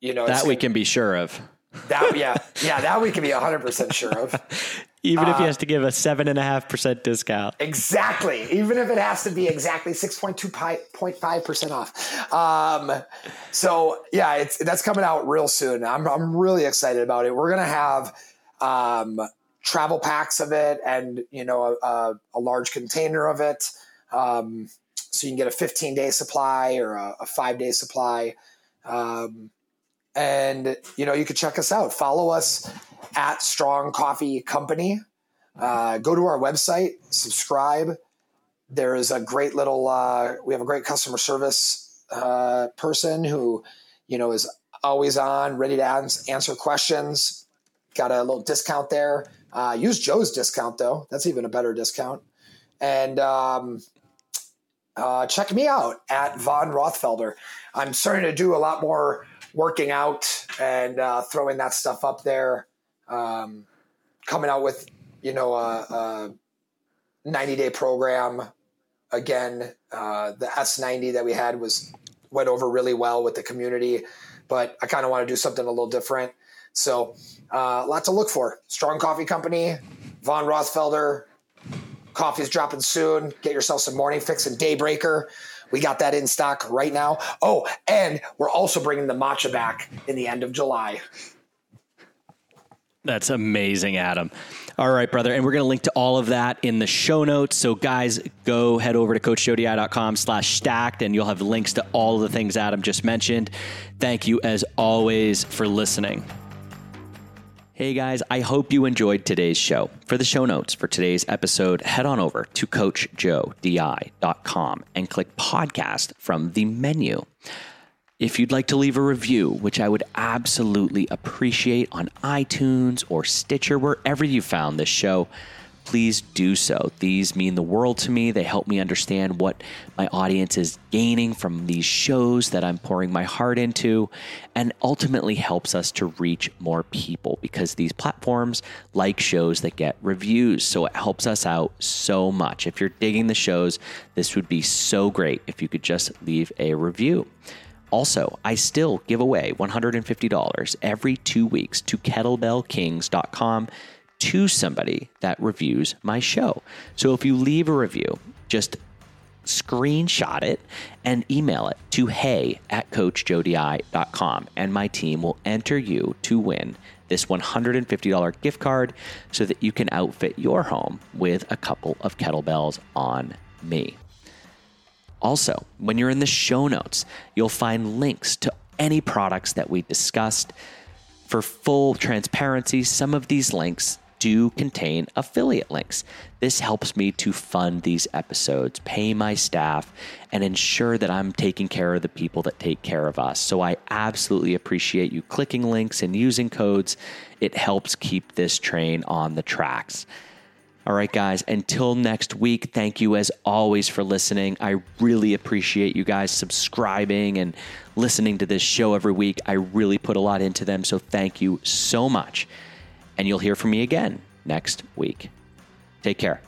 Speaker 1: you know,
Speaker 5: That we
Speaker 1: gonna-
Speaker 5: can be sure of.
Speaker 1: that, yeah, yeah, that we can be a 100% sure of. [LAUGHS]
Speaker 5: Even
Speaker 1: Uh,
Speaker 5: if he has to give a seven and a half percent discount.
Speaker 1: Exactly. Even if it has to be exactly 6.2.5% off. Um, so yeah, it's, that's coming out real soon. I'm, I'm really excited about it. We're going to have, um, travel packs of it and, you know, a, a, large container of it. Um, so you can get a 15 day supply or a, a five day supply. Um, and you know, you can check us out. Follow us at Strong Coffee Company. Uh, go to our website, subscribe. There is a great little. Uh, we have a great customer service uh, person who, you know, is always on, ready to answer questions. Got a little discount there. Uh, use Joe's discount though. That's even a better discount. And um, uh, check me out at Von Rothfelder. I'm starting to do a lot more working out and uh, throwing that stuff up there. Um, coming out with you know a, a 90 day program again. Uh, the S90 that we had was went over really well with the community, but I kind of want to do something a little different. So, uh, a lot to look for. Strong Coffee Company, Von Rothfelder. Coffee's dropping soon. Get yourself some morning fix and daybreaker. We got that in stock right now. Oh, and we're also bringing the matcha back in the end of July.
Speaker 5: That's amazing, Adam. All right, brother. And we're going to link to all of that in the show notes. So, guys, go head over to coachjoedi.com slash stacked, and you'll have links to all of the things Adam just mentioned. Thank you, as always, for listening. Hey guys, I hope you enjoyed today's show. For the show notes for today's episode, head on over to coachjoedi.com and click podcast from the menu. If you'd like to leave a review, which I would absolutely appreciate on iTunes or Stitcher, wherever you found this show, please do so. These mean the world to me. They help me understand what my audience is gaining from these shows that I'm pouring my heart into, and ultimately helps us to reach more people because these platforms like shows that get reviews. So it helps us out so much. If you're digging the shows, this would be so great if you could just leave a review. Also, I still give away $150 every two weeks to kettlebellkings.com to somebody that reviews my show. So if you leave a review, just screenshot it and email it to hey at coachjoedi.com and my team will enter you to win this $150 gift card so that you can outfit your home with a couple of kettlebells on me. Also, when you're in the show notes, you'll find links to any products that we discussed. For full transparency, some of these links do contain affiliate links. This helps me to fund these episodes, pay my staff, and ensure that I'm taking care of the people that take care of us. So I absolutely appreciate you clicking links and using codes. It helps keep this train on the tracks. All right, guys, until next week, thank you as always for listening. I really appreciate you guys subscribing and listening to this show every week. I really put a lot into them, so thank you so much. And you'll hear from me again next week. Take care.